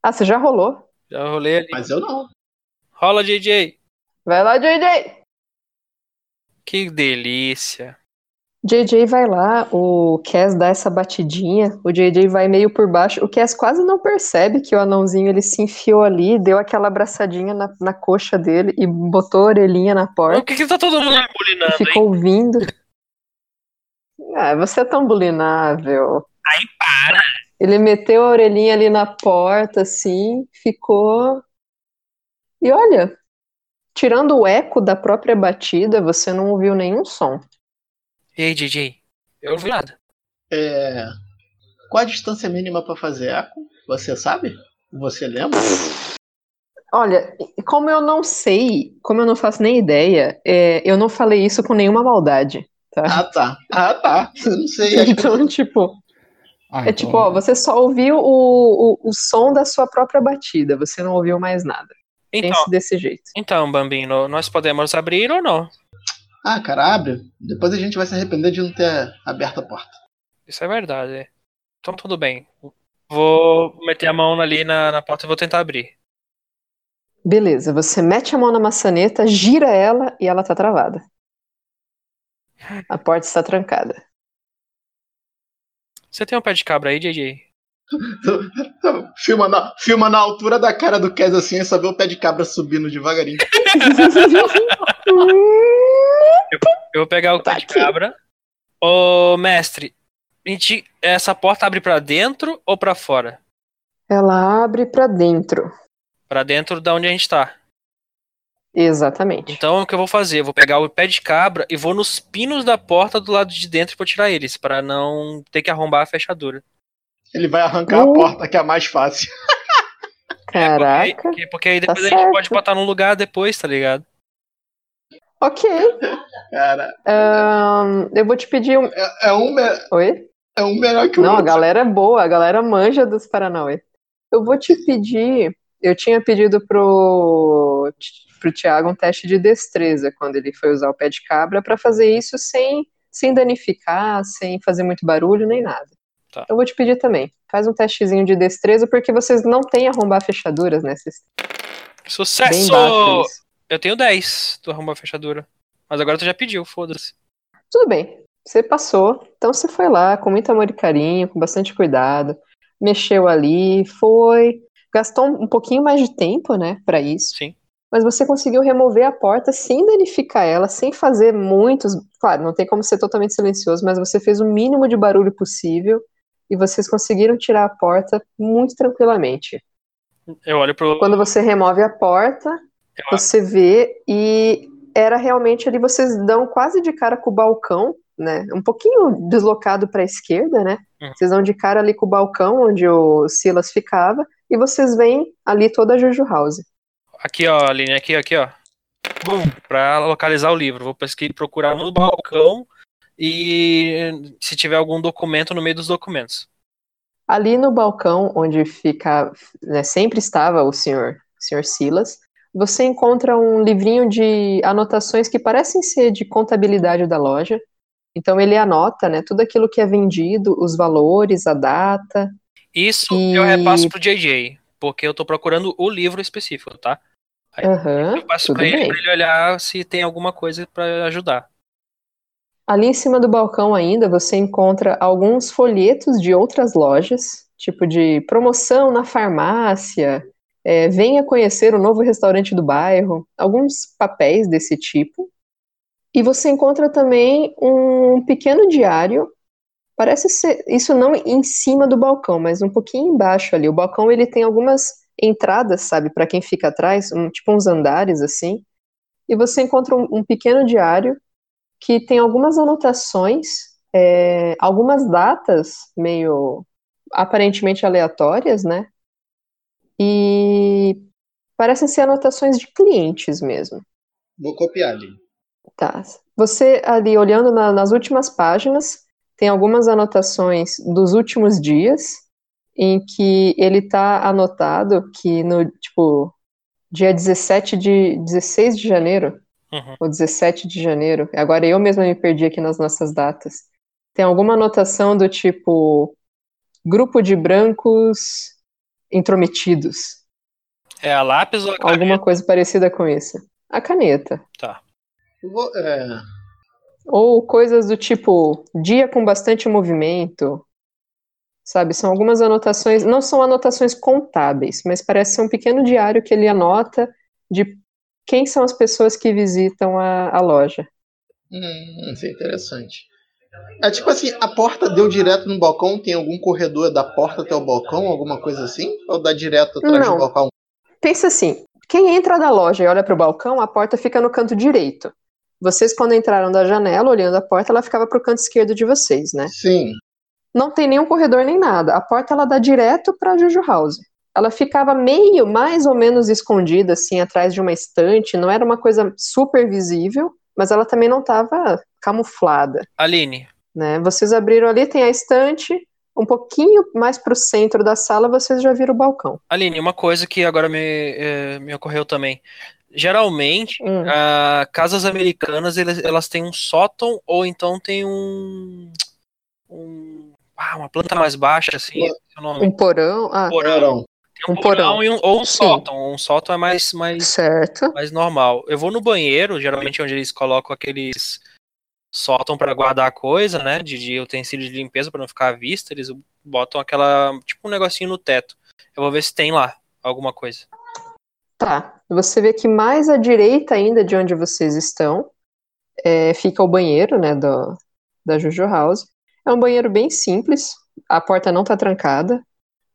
Ah, você já rolou. Já rolei ali. Mas eu não. Rola, JJ. Vai lá, JJ! Que delícia. JJ vai lá, o Cass dá essa batidinha, o JJ vai meio por baixo, o Cass quase não percebe que o anãozinho ele se enfiou ali, deu aquela abraçadinha na, na coxa dele e botou a orelhinha na Por porta que, que tá todo mundo bulinando, hein? ficou ouvindo. Ah, você é tão bulinável. Ai, para. Ele meteu a orelhinha ali na porta, assim, ficou. E olha, tirando o eco da própria batida, você não ouviu nenhum som. E aí, JJ? Eu não ouvi nada. É... Qual a distância mínima pra fazer eco? Você sabe? Você lembra? Olha, como eu não sei, como eu não faço nem ideia, é, eu não falei isso com nenhuma maldade. Ah, tá. Ah, tá. Eu não sei. Que... Então, tipo, Ah, é então- tipo, ó, você só ouviu o, o, o som da sua própria batida, você não ouviu mais nada. Então, Pense desse jeito. então, Bambino, nós podemos abrir ou não? Ah, cara, abre. Depois a gente vai se arrepender de não ter aberto a porta. Isso é verdade. é. Então tudo bem. Vou meter a mão ali na, na porta e vou tentar abrir. Beleza, você mete a mão na maçaneta, gira ela e ela tá travada. A porta está trancada. Você tem um pé de cabra aí, JJ? [laughs] filma, na, filma na altura da cara do Kes assim, é só ver o pé de cabra subindo devagarinho. [laughs] Eu vou pegar o Tá pé de aqui. cabra. Ô, mestre, a gente- essa porta abre pra dentro ou pra fora? Ela abre pra dentro. Pra dentro da onde a gente tá. Exatamente. Então o que eu vou fazer? Eu vou pegar o pé de cabra e vou nos pinos da porta do lado de dentro pra tirar eles, pra não ter que arrombar a fechadura. Ele vai arrancar Uh. a porta, que é a mais fácil. Caraca. Porque, porque aí depois Tá a gente certo. pode botar num lugar depois, tá ligado? Ok. Cara, Ahn, eu vou te pedir um. é, é um, me- Oi? é um melhor que o Não, a outro. galera é boa, a galera manja dos Paranauê. Eu vou te pedir. Eu tinha pedido pro, pro Thiago um teste de destreza quando ele foi usar o pé de cabra pra fazer isso sem, sem danificar, sem fazer muito barulho nem nada. Tá. Eu vou te pedir também. Faz um testezinho de destreza, porque vocês não têm arrombar fechaduras, né? Vocês têm bem Sucesso! Eu tenho 10 do arrombar a fechadura. Mas agora tu já pediu, foda-se. Tudo bem, você passou, então você foi lá com muito amor e carinho, com bastante cuidado, mexeu ali, foi, gastou um pouquinho mais de tempo, né, para isso, Sim. mas você conseguiu remover a porta sem danificar ela, sem fazer muitos, claro, não tem como ser totalmente silencioso, mas você fez o mínimo de barulho possível e vocês conseguiram tirar a porta muito tranquilamente. Eu olho pro. Quando você remove a porta, você vê e era realmente ali vocês dão quase de cara com o balcão, né? Um pouquinho deslocado para a esquerda, né? Uhum. Vocês dão de cara ali com o balcão onde o Silas ficava e vocês veem ali toda a Juju House. Aqui, ó, Aline, aqui, aqui, ó. Bum, pra localizar o livro. Vou pesquisar, procurar no balcão e se tiver algum documento no meio dos documentos. Ali no balcão onde fica, né, sempre estava o senhor, o senhor Silas, você encontra um livrinho de anotações que parecem ser de contabilidade da loja. Então ele anota, né, tudo aquilo que é vendido, os valores, a data. Isso E- eu repasso pro JJ, porque eu tô procurando o livro específico, tá? Aí Aham, eu passo pra ele, pra ele olhar se tem alguma coisa pra ajudar. Ali em cima do balcão ainda você encontra alguns folhetos de outras lojas, tipo de promoção na farmácia, é, venha conhecer o novo restaurante do bairro, alguns papéis desse tipo. E você encontra também um pequeno diário, parece ser, isso não em cima do balcão, mas um pouquinho embaixo ali. O balcão ele tem algumas entradas, sabe, para quem fica atrás, um- tipo uns andares assim. E você encontra um- um pequeno diário que tem algumas anotações, é, algumas datas meio aparentemente aleatórias, né? E parecem ser anotações de clientes mesmo. Vou copiar ali. Tá. Você ali olhando na- nas últimas páginas, tem algumas anotações dos últimos dias, em que ele tá anotado que no, tipo, dia 17 de 16 de janeiro, Uhum. ou 17 de janeiro. Agora eu mesma me perdi aqui nas nossas datas. Tem alguma anotação do tipo grupo de brancos intrometidos, É a lápis ou a caneta? alguma coisa parecida com isso. A caneta. Tá. Vou- é, Ou coisas do tipo dia com bastante movimento. Sabe, são algumas anotações, não são anotações contábeis, mas parece ser um pequeno diário que ele anota de quem são as pessoas que visitam a, a loja. Hum, isso é interessante. É tipo assim, a porta deu direto no balcão, tem algum corredor da porta até o balcão, alguma coisa assim? Ou dá direto atrás Não. do balcão? Pensa assim, quem entra da loja e olha para o balcão, a porta fica no canto direito. Vocês, quando entraram da janela, olhando a porta, ela ficava para o canto esquerdo de vocês, né? Sim. Não tem nenhum corredor nem nada. A porta ela dá direto para Juju House. Ela ficava meio, mais ou menos escondida, assim, atrás de uma estante. Não era uma coisa super visível, mas ela também não estava camuflada, Aline, né? Vocês abriram ali, tem a estante. Um pouquinho mais para o centro da sala, vocês já viram o balcão. Aline, uma coisa que agora me, eh, me ocorreu também. Geralmente, Hum. casas americanas elas, elas têm um sótão ou então tem um, um ah, uma planta mais baixa, assim, Um- é. Um porão. Ah, porão. Tem um porão. e um, ou um Sim. sótão. Um sótão é mais, mais, certo. mais normal. Eu vou no banheiro, geralmente onde eles colocam aqueles sótão pra guardar coisa, né? De, de utensílios de limpeza pra não ficar à vista. Eles botam aquela. Tipo um negocinho no teto. Eu vou ver se tem lá alguma coisa. Tá. Você vê que mais à direita ainda de onde vocês estão é, fica o banheiro, né, do, da Jojo House. É um banheiro bem simples, a porta não tá trancada.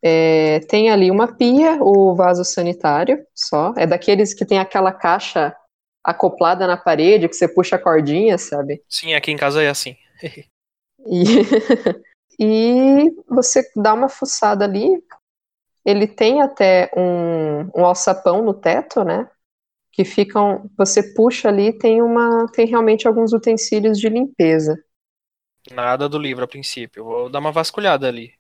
É, tem ali uma pia, o vaso sanitário só. É daqueles que tem aquela caixa acoplada na parede, que você puxa a cordinha, sabe? Sim, aqui em casa é assim. [laughs] E, [laughs] e você dá uma fuçada ali. Ele tem até um, um alçapão no teto, né? Que ficam. Você puxa ali, tem uma. Tem realmente alguns utensílios de limpeza. Nada do livro a princípio. Vou dar uma vasculhada ali.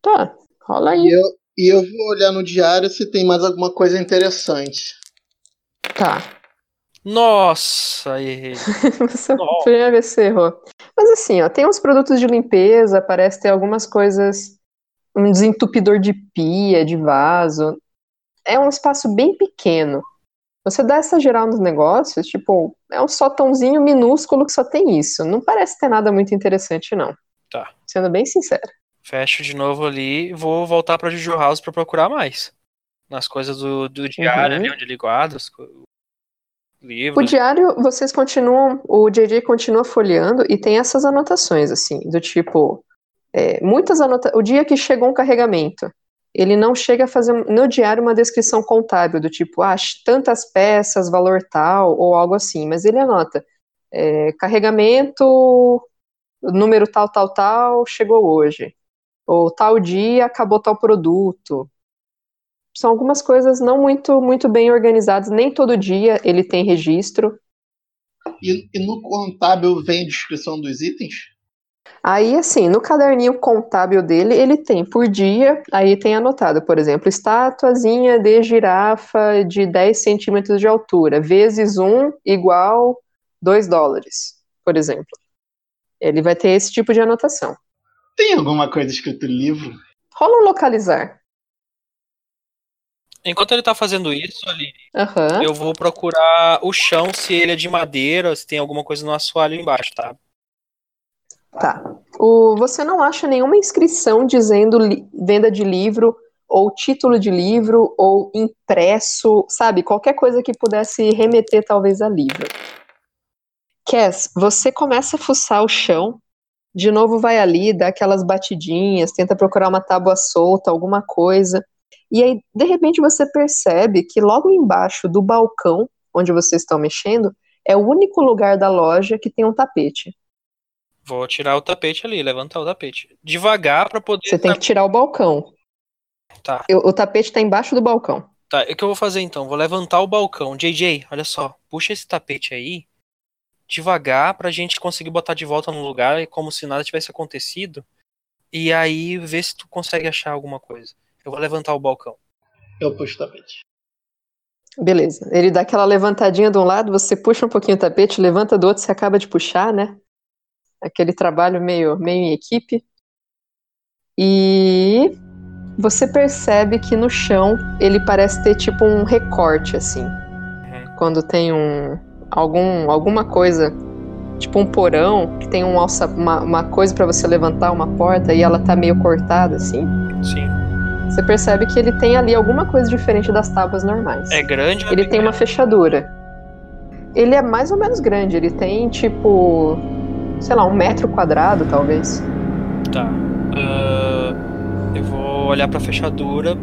Tá, rola aí. E eu, e eu vou olhar no diário se tem mais alguma coisa interessante. Tá. Nossa, errei. [laughs] Nossa. primeira vez que você errou. Mas assim, ó, tem uns produtos de limpeza, parece ter algumas coisas. Um desentupidor de pia, de vaso. É um espaço bem pequeno. Você dá essa geral nos negócios, tipo, é um sótãozinho minúsculo que só tem isso. Não parece ter nada muito interessante, não. Tá. Sendo bem sincero. Fecho de novo ali e vou voltar pra Juju House pra procurar mais. Nas coisas do, do diário Uhum. ali onde ele guarda os co- O livros. diário, vocês continuam, o JJ continua folheando e tem essas anotações, assim, do tipo, é, muitas anotações, o dia que chegou um carregamento, ele não chega a fazer no diário uma descrição contábil, do tipo, ah, tantas peças, valor tal, ou algo assim, mas ele anota, é, carregamento, número tal, tal, tal, chegou hoje, ou tal dia acabou tal produto, são algumas coisas não muito muito bem organizadas. Nem todo dia ele tem registro. E, e no contábil vem a descrição dos itens? Aí, assim, no caderninho contábil dele, ele tem por dia, aí tem anotado, por exemplo, estátuazinha de girafa de 10 centímetros de altura, vezes 1 igual 2 dólares, por exemplo. Ele vai ter esse tipo de anotação. Tem alguma coisa escrita no livro? Rola um localizar. Enquanto ele tá fazendo isso ali, Aham. eu vou procurar o chão, se ele é de madeira, se tem alguma coisa no assoalho embaixo, tá? Tá. O, você não acha nenhuma inscrição dizendo li- venda de livro, ou título de livro, ou impresso, sabe? Qualquer coisa que pudesse remeter talvez a livro. Cass, você começa a fuçar o chão, de novo vai ali, dá aquelas batidinhas, tenta procurar uma tábua solta, alguma coisa. E aí, de repente, você percebe que logo embaixo do balcão, onde vocês estão mexendo, é o único lugar da loja que tem um tapete. Vou tirar o tapete ali, levantar o tapete. Devagar pra poder. Você tem que tirar o balcão. Tá. Eu- O tapete tá embaixo do balcão. Tá, o que eu vou fazer então? Vou levantar o balcão. JJ, olha só. Puxa esse tapete aí. Devagar pra gente conseguir botar de volta no lugar como se nada tivesse acontecido. E aí ver se tu consegue achar alguma coisa. Eu vou levantar o balcão. Eu puxo o tapete. Beleza. Ele dá aquela levantadinha de um lado, você puxa um pouquinho o tapete, levanta do outro, você acaba de puxar, né? Aquele trabalho meio, meio em equipe. E você percebe que no chão ele parece ter tipo um recorte, assim. Quando tem um. algum alguma coisa, tipo um porão, que tem um alça, uma, uma coisa pra você levantar, uma porta, e ela tá meio cortada, assim. Sim. Você percebe que ele tem ali alguma coisa diferente das tábuas normais. É grande Ele tem uma fechadura. Ele é mais ou menos grande, ele tem tipo, sei lá, um metro quadrado, talvez. Tá. Ah, eu vou olhar pra fechadura.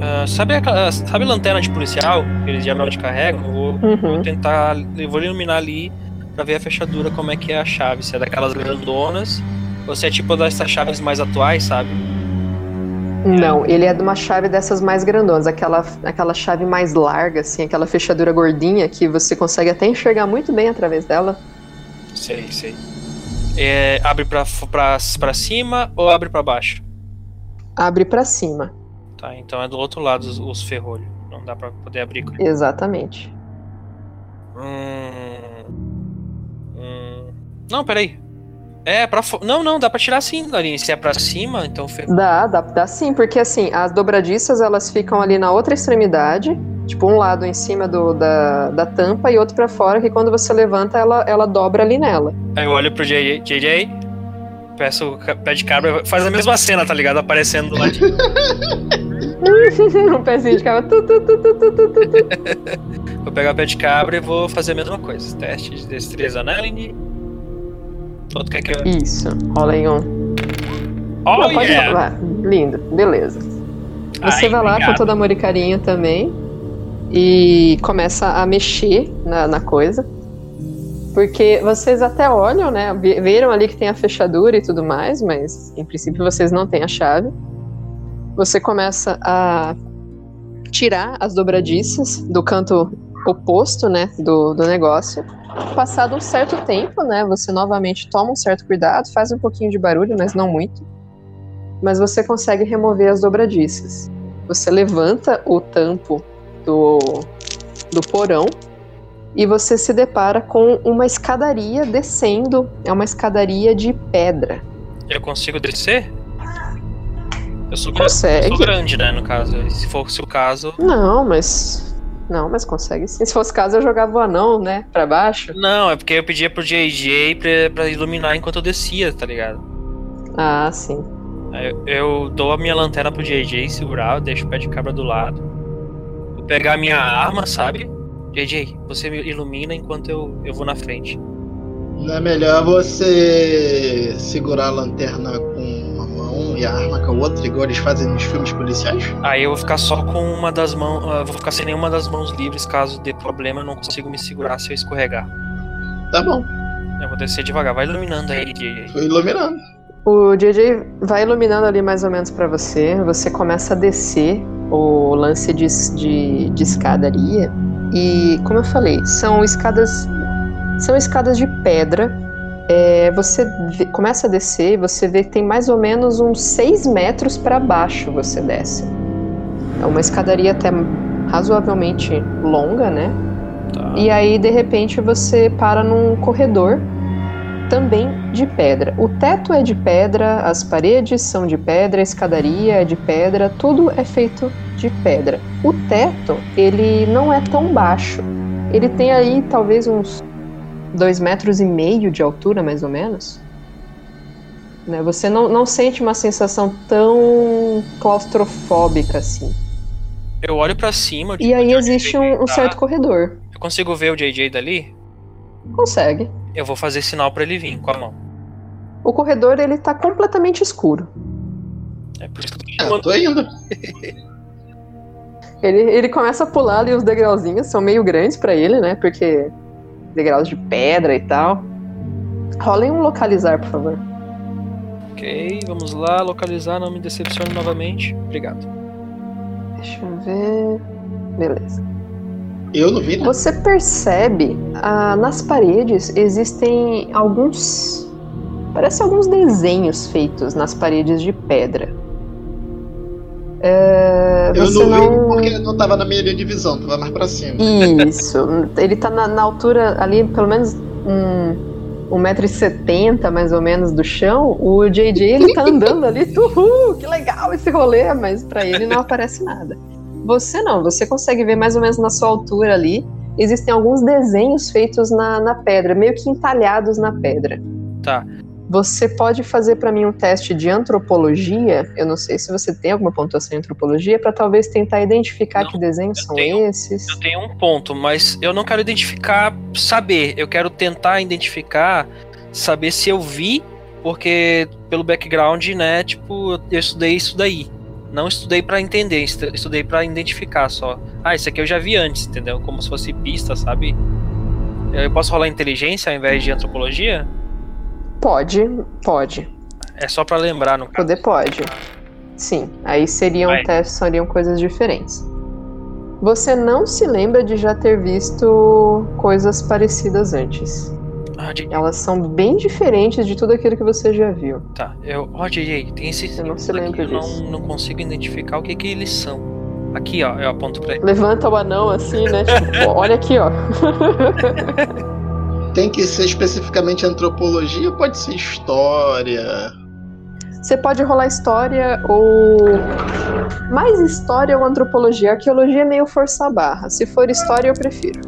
Ah, sabe aquela. Sabe lanterna de policial? Que eles geralmente carregam? Eu vou, Uhum. vou tentar. Eu vou iluminar ali pra ver a fechadura, como é que é a chave. Se é daquelas grandonas. Ou se é tipo dessas chaves mais atuais, sabe? Não, ele é de uma chave dessas mais grandonas, aquela, aquela chave mais larga, assim, aquela fechadura gordinha que você consegue até enxergar muito bem através dela. Sei, sei. É, abre pra, pra, pra cima ou abre pra baixo? Abre pra cima, Tá, então é do outro lado os, os ferrolhos. Não dá pra poder abrir com exatamente. Hum... Hum... Não, peraí. É, pra fo- Não, não, dá pra tirar sim, Aline. Se é pra cima, então. Dá, dá, dá sim, porque assim, as dobradiças elas ficam ali na outra extremidade, tipo um lado em cima do, da, da tampa e outro pra fora, que quando você levanta ela, ela dobra ali nela. Aí eu olho pro JJ, JJ peço pé de cabra, faz a mesma cena, tá ligado? Aparecendo do lado. [laughs] um pezinho de cabra. Tu, tu, tu. [laughs] Vou pegar o pé de cabra e vou fazer a mesma coisa. Teste de destreza na Aline. Todo que é que eu. Isso, rola em um. Oh, Não, pode yeah! rolar. Lindo, beleza. Você Ai, vai lá com obrigado. todo amor e carinho também e começa a mexer na, na coisa. Porque vocês até olham, né? vi- Viram ali que tem a fechadura e tudo mais, mas em princípio vocês não têm a chave. Você começa a tirar as dobradiças do canto oposto, né? Do, do negócio. Passado um certo tempo, né? Você novamente toma um certo cuidado, faz um pouquinho de barulho, mas não muito mas você consegue remover as dobradiças. Você levanta o tampo do, do porão e você se depara com uma escadaria descendo. É uma escadaria de pedra. Eu consigo descer? Eu sou, Consegue. eu sou grande, né, no caso. Se fosse o caso. Não, mas. Não, mas consegue sim. [laughs] Se fosse caso, eu jogava o anão, né? Pra baixo. Não, é porque eu pedia pro JJ pra, pra iluminar enquanto eu descia, tá ligado? Ah, sim. Eu, eu dou a minha lanterna pro JJ segurar, eu deixo o pé de cabra do lado. Vou pegar a minha arma, sabe? JJ, você me ilumina enquanto eu, eu vou na frente. Não é melhor você segurar a lanterna com e a arma com a outra, igual eles fazem nos filmes policiais? Aí eu vou ficar só com uma das mãos. ah, vou ficar sem nenhuma das mãos livres caso dê problema, eu não consigo me segurar se eu escorregar. Tá bom, Eu vou descer devagar, vai iluminando aí, JJ. tô iluminando. O JJ vai iluminando ali mais ou menos pra você. Você começa a descer o lance de, de, de escadaria. E, como eu falei, são escadas são escadas de pedra. É, você vê- começa a descer e você vê que tem mais ou menos uns 6 metros para baixo você desce. É uma escadaria até razoavelmente longa, né? Tá. E aí, de repente, você para num corredor também de pedra. O teto é de pedra, as paredes são de pedra, a escadaria é de pedra, tudo é feito de pedra. O teto, ele não é tão baixo. Ele tem aí talvez uns dois metros e meio de altura, mais ou menos. Né? Você não, não sente uma sensação tão claustrofóbica assim. Eu olho pra cima. E aí onde o existe um, um tá. certo corredor. Eu consigo ver o JJ dali? Consegue. Eu vou fazer sinal pra ele vir com a mão. O corredor ele tá completamente escuro. É por isso que eu tô chamando. tô indo. Ele, ele começa a pular ali os degrauzinhos, são meio grandes pra ele, né? Porque degraus de pedra e tal. Rolem um localizar, por favor. Ok, vamos lá, localizar, não me decepcione novamente. Obrigado. Deixa eu ver. Beleza. Eu não vi, né? Você percebe ah, nas paredes existem alguns. Parece alguns desenhos feitos nas paredes de pedra. É, Eu você não, vi não- porque não tava na minha divisão, tava mais pra cima. Isso. Ele tá na, na altura ali, pelo menos um, 1,70m mais ou menos do chão. O JJ ele tá andando ali, [laughs] uhul, que legal esse rolê, mas pra ele não aparece nada. Você não, você consegue ver mais ou menos na sua altura ali. Existem alguns desenhos feitos na, na pedra, meio que entalhados na pedra. Tá. Você pode fazer pra mim um teste de antropologia. Eu não sei se você tem alguma pontuação em antropologia, pra talvez tentar identificar Não, que desenhos são tenho- esses. Eu tenho um ponto, mas eu não quero identificar, saber. Eu quero tentar identificar, saber se eu vi, porque pelo background, né, tipo, eu estudei isso daí. Não estudei pra entender, estu- estudei pra identificar só. Ah, isso aqui eu já vi antes, entendeu? Como se fosse pista, sabe? Eu posso rolar inteligência ao invés de antropologia? Pode, pode. É só pra lembrar, no caso. Poder pode. Sim, aí seriam Vai. testes, seriam coisas diferentes. Você não se lembra de já ter visto coisas parecidas antes. Ah, de- Elas são bem diferentes de tudo aquilo que você já viu. tá. Eu, ó, JJ, tem esses Eu não se lembra eu disso. não, não consigo identificar o que que eles são. Aqui, ó, eu aponto pra ele. Levanta o anão assim, né? Tipo, "Pô, [laughs] olha aqui, ó. [laughs] Tem que ser especificamente antropologia ou pode ser história? Você pode rolar história ou. Mais história ou antropologia. Arqueologia é meio forçar a barra. Se for história, eu prefiro.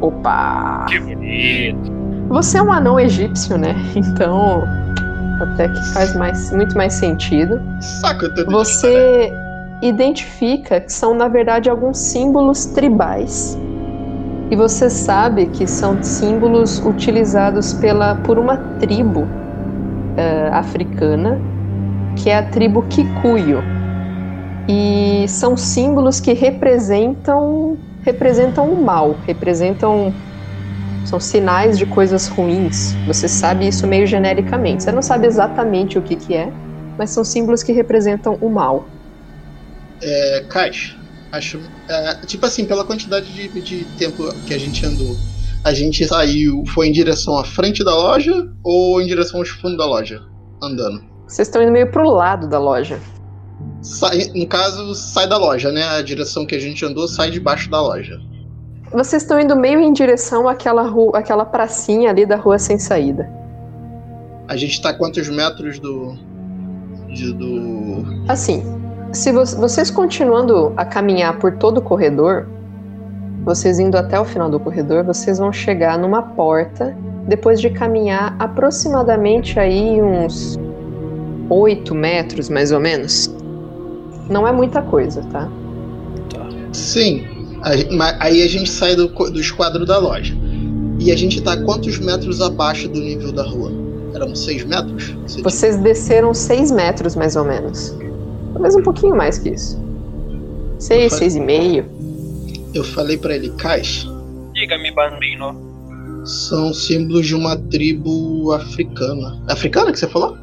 Opa! Que bonito. Você é um anão egípcio, né? Então. Até que faz mais, muito mais sentido. Saca, tudo Você identifica que são, na verdade, alguns símbolos tribais. E você sabe que são símbolos utilizados pela, por uma tribo eh, africana, que é a tribo Kikuyu. E são símbolos que representam representam o mal, representam são sinais de coisas ruins. Você sabe isso meio genericamente. Você não sabe exatamente o que, que é, mas são símbolos que representam o mal. É, Caixa, acho. é, tipo assim, pela quantidade de, de tempo que a gente andou, a gente saiu, foi em direção à frente da loja ou em direção aos fundos da loja? Andando. Vocês estão indo meio pro lado da loja. Sai, no caso, sai da loja, né? A direção que a gente andou sai debaixo da loja. Vocês estão indo meio em direção àquela rua, àquela pracinha ali da rua sem saída. A gente tá a quantos metros do. de- do. Assim, se vo- vocês continuando a caminhar por todo o corredor, vocês indo até o final do corredor, vocês vão chegar numa porta depois de caminhar aproximadamente aí uns 8 metros, mais ou menos. Não é muita coisa, tá? Sim. gen- ma- aí a gente sai do, do esquadro da loja. E a gente tá quantos metros abaixo do nível da rua? Eram 6 metros? Você Vocês desceram 6 metros, mais ou menos. Talvez um pouquinho mais que isso. 6, Ufa. 6,5. Eu falei pra ele, Caixa, Diga-me, bambino. são símbolos de uma tribo africana. Africana que você falou?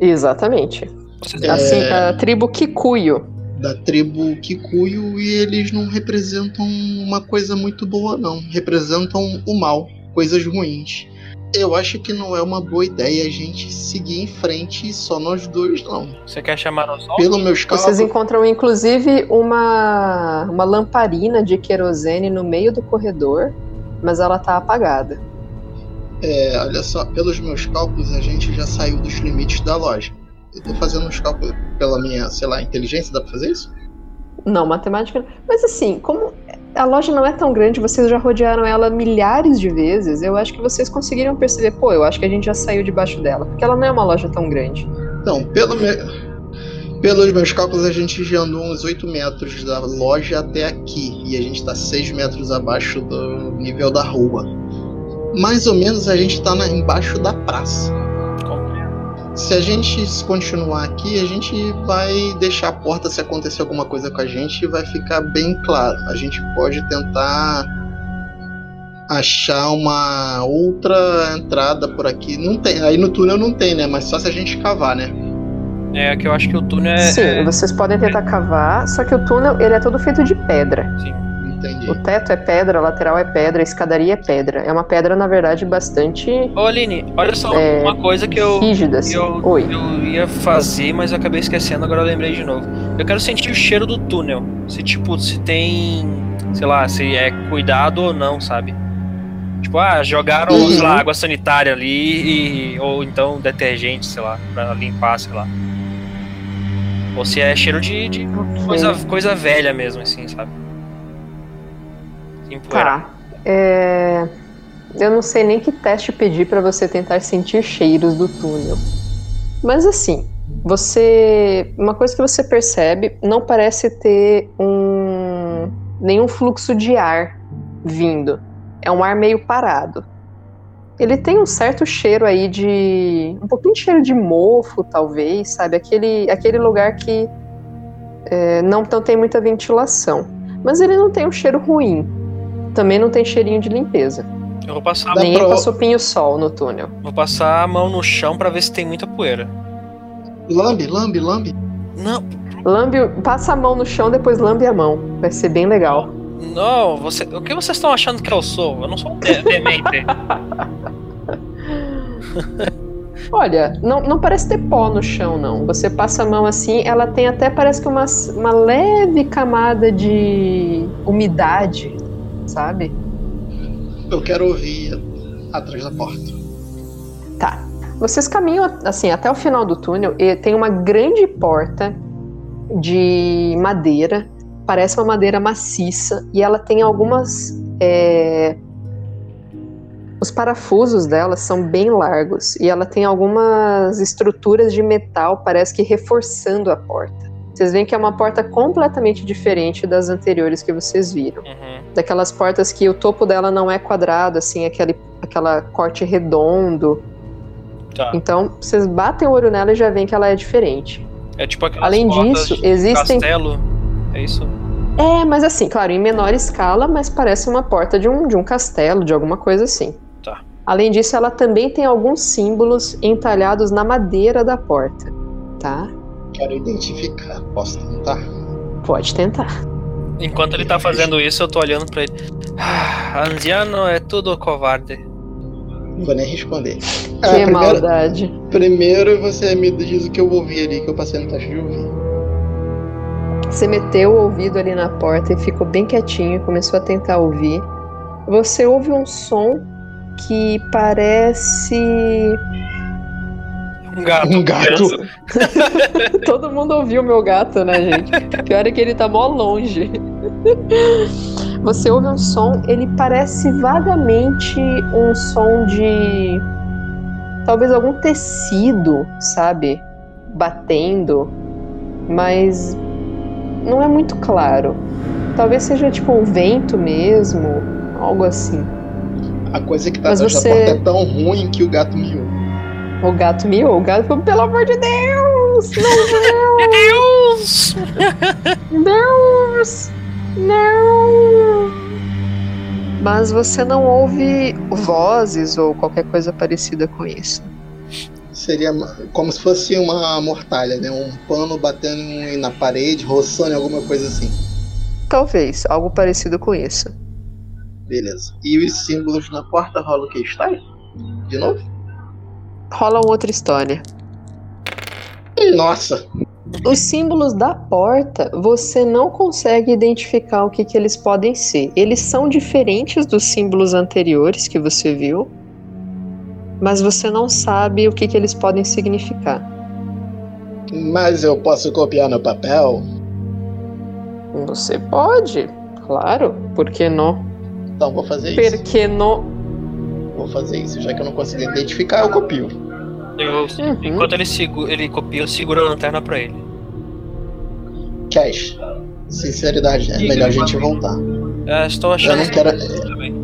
Exatamente. Você Assim, É. a tribo Kikuyu. Da tribo Kikuyu e eles não representam uma coisa muito boa, não. Representam o mal, coisas ruins. Eu acho que não é uma boa ideia a gente seguir em frente só nós dois, não. Você quer chamar nós outros? Pelo meus Vocês cálculos, encontram inclusive uma, uma lamparina de querosene no meio do corredor, mas ela tá apagada. é, olha só, pelos meus cálculos a gente já saiu dos limites da loja. Eu tô fazendo uns cálculos pela minha, sei lá, inteligência, dá pra fazer isso? Não, matemática. Mas assim, como a loja não é tão grande, vocês já rodearam ela milhares de vezes, eu acho que vocês conseguiriam perceber, pô, eu acho que a gente já saiu debaixo dela, porque ela não é uma loja tão grande. Então, pelo me... pelos meus cálculos, a gente já andou uns 8 metros da loja até aqui. E a gente tá 6 metros abaixo do nível da rua. Mais ou menos a gente tá na... embaixo da praça. Se a gente continuar aqui, a gente vai deixar a porta se acontecer alguma coisa com a gente vai ficar bem claro. A gente pode tentar achar uma outra entrada por aqui. Não tem, aí no túnel não tem, né? Mas só se a gente cavar, né? É que eu acho que o túnel é. Sim, é- vocês podem tentar cavar, só que o túnel ele é todo feito de pedra. sim. Entendi. O teto é pedra, a lateral é pedra, a escadaria é pedra. É uma pedra, na verdade, bastante Ô Aline, olha só, É, uma coisa que eu, rígida, que assim. eu, Oi. eu ia fazer, mas eu acabei esquecendo, agora eu lembrei de novo. Eu quero sentir o cheiro do túnel. Se tipo, se tem. Sei lá, se é cuidado ou não, sabe? Tipo, ah, jogaram, Uhum. sei lá, água sanitária ali, e, ou então detergente, sei lá, pra limpar, sei lá. Ou se é cheiro de, de coisa, coisa velha mesmo, assim, sabe? Tá. É, Eu não sei nem que teste pedir pra você tentar sentir cheiros do túnel. Mas assim, você. Uma coisa que você percebe, não parece ter um. nenhum fluxo de ar vindo. É um ar meio parado. Ele tem um certo cheiro aí de. um pouquinho de cheiro de mofo, talvez, sabe? Aquele, aquele lugar que é, não, não tem muita ventilação. Mas ele não tem um cheiro ruim. Também não tem cheirinho de limpeza. Eu vou passar, Nem pra- passou pinho-sol no túnel. vou passar a mão no chão pra ver se tem muita poeira. Lambe, lambe, lambe. Não, Lambe, passa a mão no chão, depois lambe a mão. Vai ser bem legal. não, você, o que vocês estão achando que eu sou? Eu não sou um de- [laughs] demente. [laughs] Olha, não, não parece ter pó no chão, não. Você passa a mão assim, ela tem até parece que uma, uma leve camada de umidade, sabe? Eu quero ouvir atrás da porta. Tá. Vocês caminham assim até o final do túnel e tem uma grande porta de madeira. Parece uma madeira maciça e ela tem algumas. é, Os parafusos dela são bem largos e ela tem algumas estruturas de metal, parece que reforçando a porta. Vocês veem que é uma porta completamente diferente das anteriores que vocês viram. Uhum. Daquelas portas que o topo dela não é quadrado, assim, aquele, aquela corte redondo. Tá. Então, vocês batem o olho nela e já veem que ela é diferente. É tipo aquelas Além disso, de existem- castelo. É isso? É, mas assim, claro, em menor escala, mas parece uma porta de um, de um castelo, de alguma coisa assim. Tá. Além disso, ela também tem alguns símbolos entalhados na madeira da porta, tá? Quero identificar. Posso tentar? Pode tentar. Enquanto ele tá fazendo isso, eu tô olhando pra ele. Ah, anciano é tudo covarde. Não vou nem responder. que Ah, primeiro, maldade. primeiro você me diz o que eu ouvi ali, que eu passei no teste de ouvir. Você meteu o ouvido ali na porta e ficou bem quietinho e começou a tentar ouvir. Você ouve um som que parece. Um gato. Um gato. [laughs] Todo mundo ouviu meu gato, né, gente? Pior é que ele tá mó longe. Você ouve um som, ele parece vagamente um som de. Talvez algum tecido, sabe? Batendo, mas não é muito claro. Talvez seja tipo um vento mesmo, algo assim. A coisa que tá Mas você- porta é tão ruim que o gato miou. O gato miou, o gato falou, pelo amor de Deus! [laughs] Não, Meu Deus! Deus! Não! Mas você não ouve vozes ou qualquer coisa parecida com isso. Seria como se fosse uma mortalha, né? Um pano batendo na parede, roçando em alguma coisa assim. Talvez, algo parecido com isso. Beleza. E os símbolos na porta rola o que? Está? De novo? Rola uma outra história. Nossa! Os símbolos da porta, você não consegue identificar o que, que eles podem ser. Eles são diferentes dos símbolos anteriores que você viu, mas você não sabe o que, que eles podem significar. Mas eu posso copiar no papel? Você pode, claro, por que não? Então vou fazer isso. Por que não? Vou fazer isso. Já que eu não consigo identificar, eu copio. Eu- Uhum. Enquanto ele, ele copia, eu seguro a lanterna pra ele. Cash. Sinceridade, é melhor a gente voltar. É, estou Eu achando não quero. também.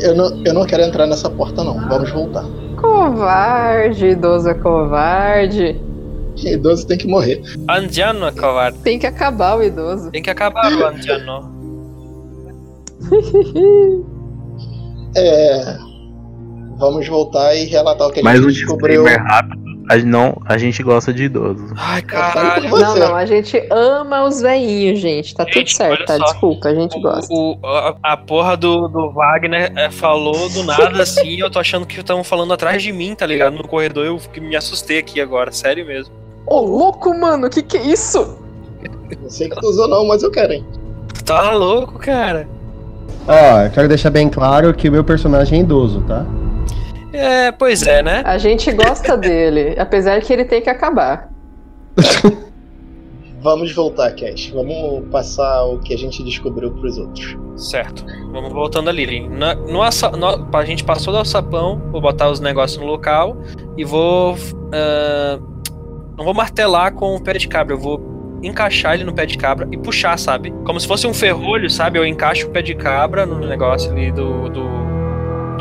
Eu não, eu não quero entrar nessa porta, não. Vamos voltar. Covarde, idoso é covarde. Que idoso tem que morrer. Andiano é covarde. Tem que acabar o idoso. Tem que acabar o Andiano. [laughs] É. Vamos voltar e relatar o que a Mais gente um descobriu. rápido. A, gente não, a gente gosta de idosos. Ai, caralho. Não, não, a gente ama os veinhos, gente. Tá tudo Gente, certo, olha tá? só. Desculpa, a gente gosta. O, o- a, a porra do, do Wagner é, falou do nada [laughs] assim, eu tô achando que estavam falando atrás de mim, tá ligado? No corredor, eu me assustei aqui agora, sério mesmo. Ô, louco, mano, que que é isso? Não sei que tu usou, não, mas eu quero, hein? Tu tá louco, cara? Ó, eu quero deixar bem claro que o meu personagem é idoso, tá? É, pois é, né? A gente gosta dele, apesar que ele tem que acabar. [laughs] Vamos voltar, Cash. Vamos passar o que a gente descobriu pros outros. Certo. Vamos voltando ali. Na, no, assa- no, a gente passou do alçapão, vou botar os negócios no local e vou. ah, não vou martelar com o pé de cabra, eu vou encaixar ele no pé de cabra e puxar, sabe? Como se fosse um ferrolho, sabe? Eu encaixo o pé de cabra no negócio ali do, do,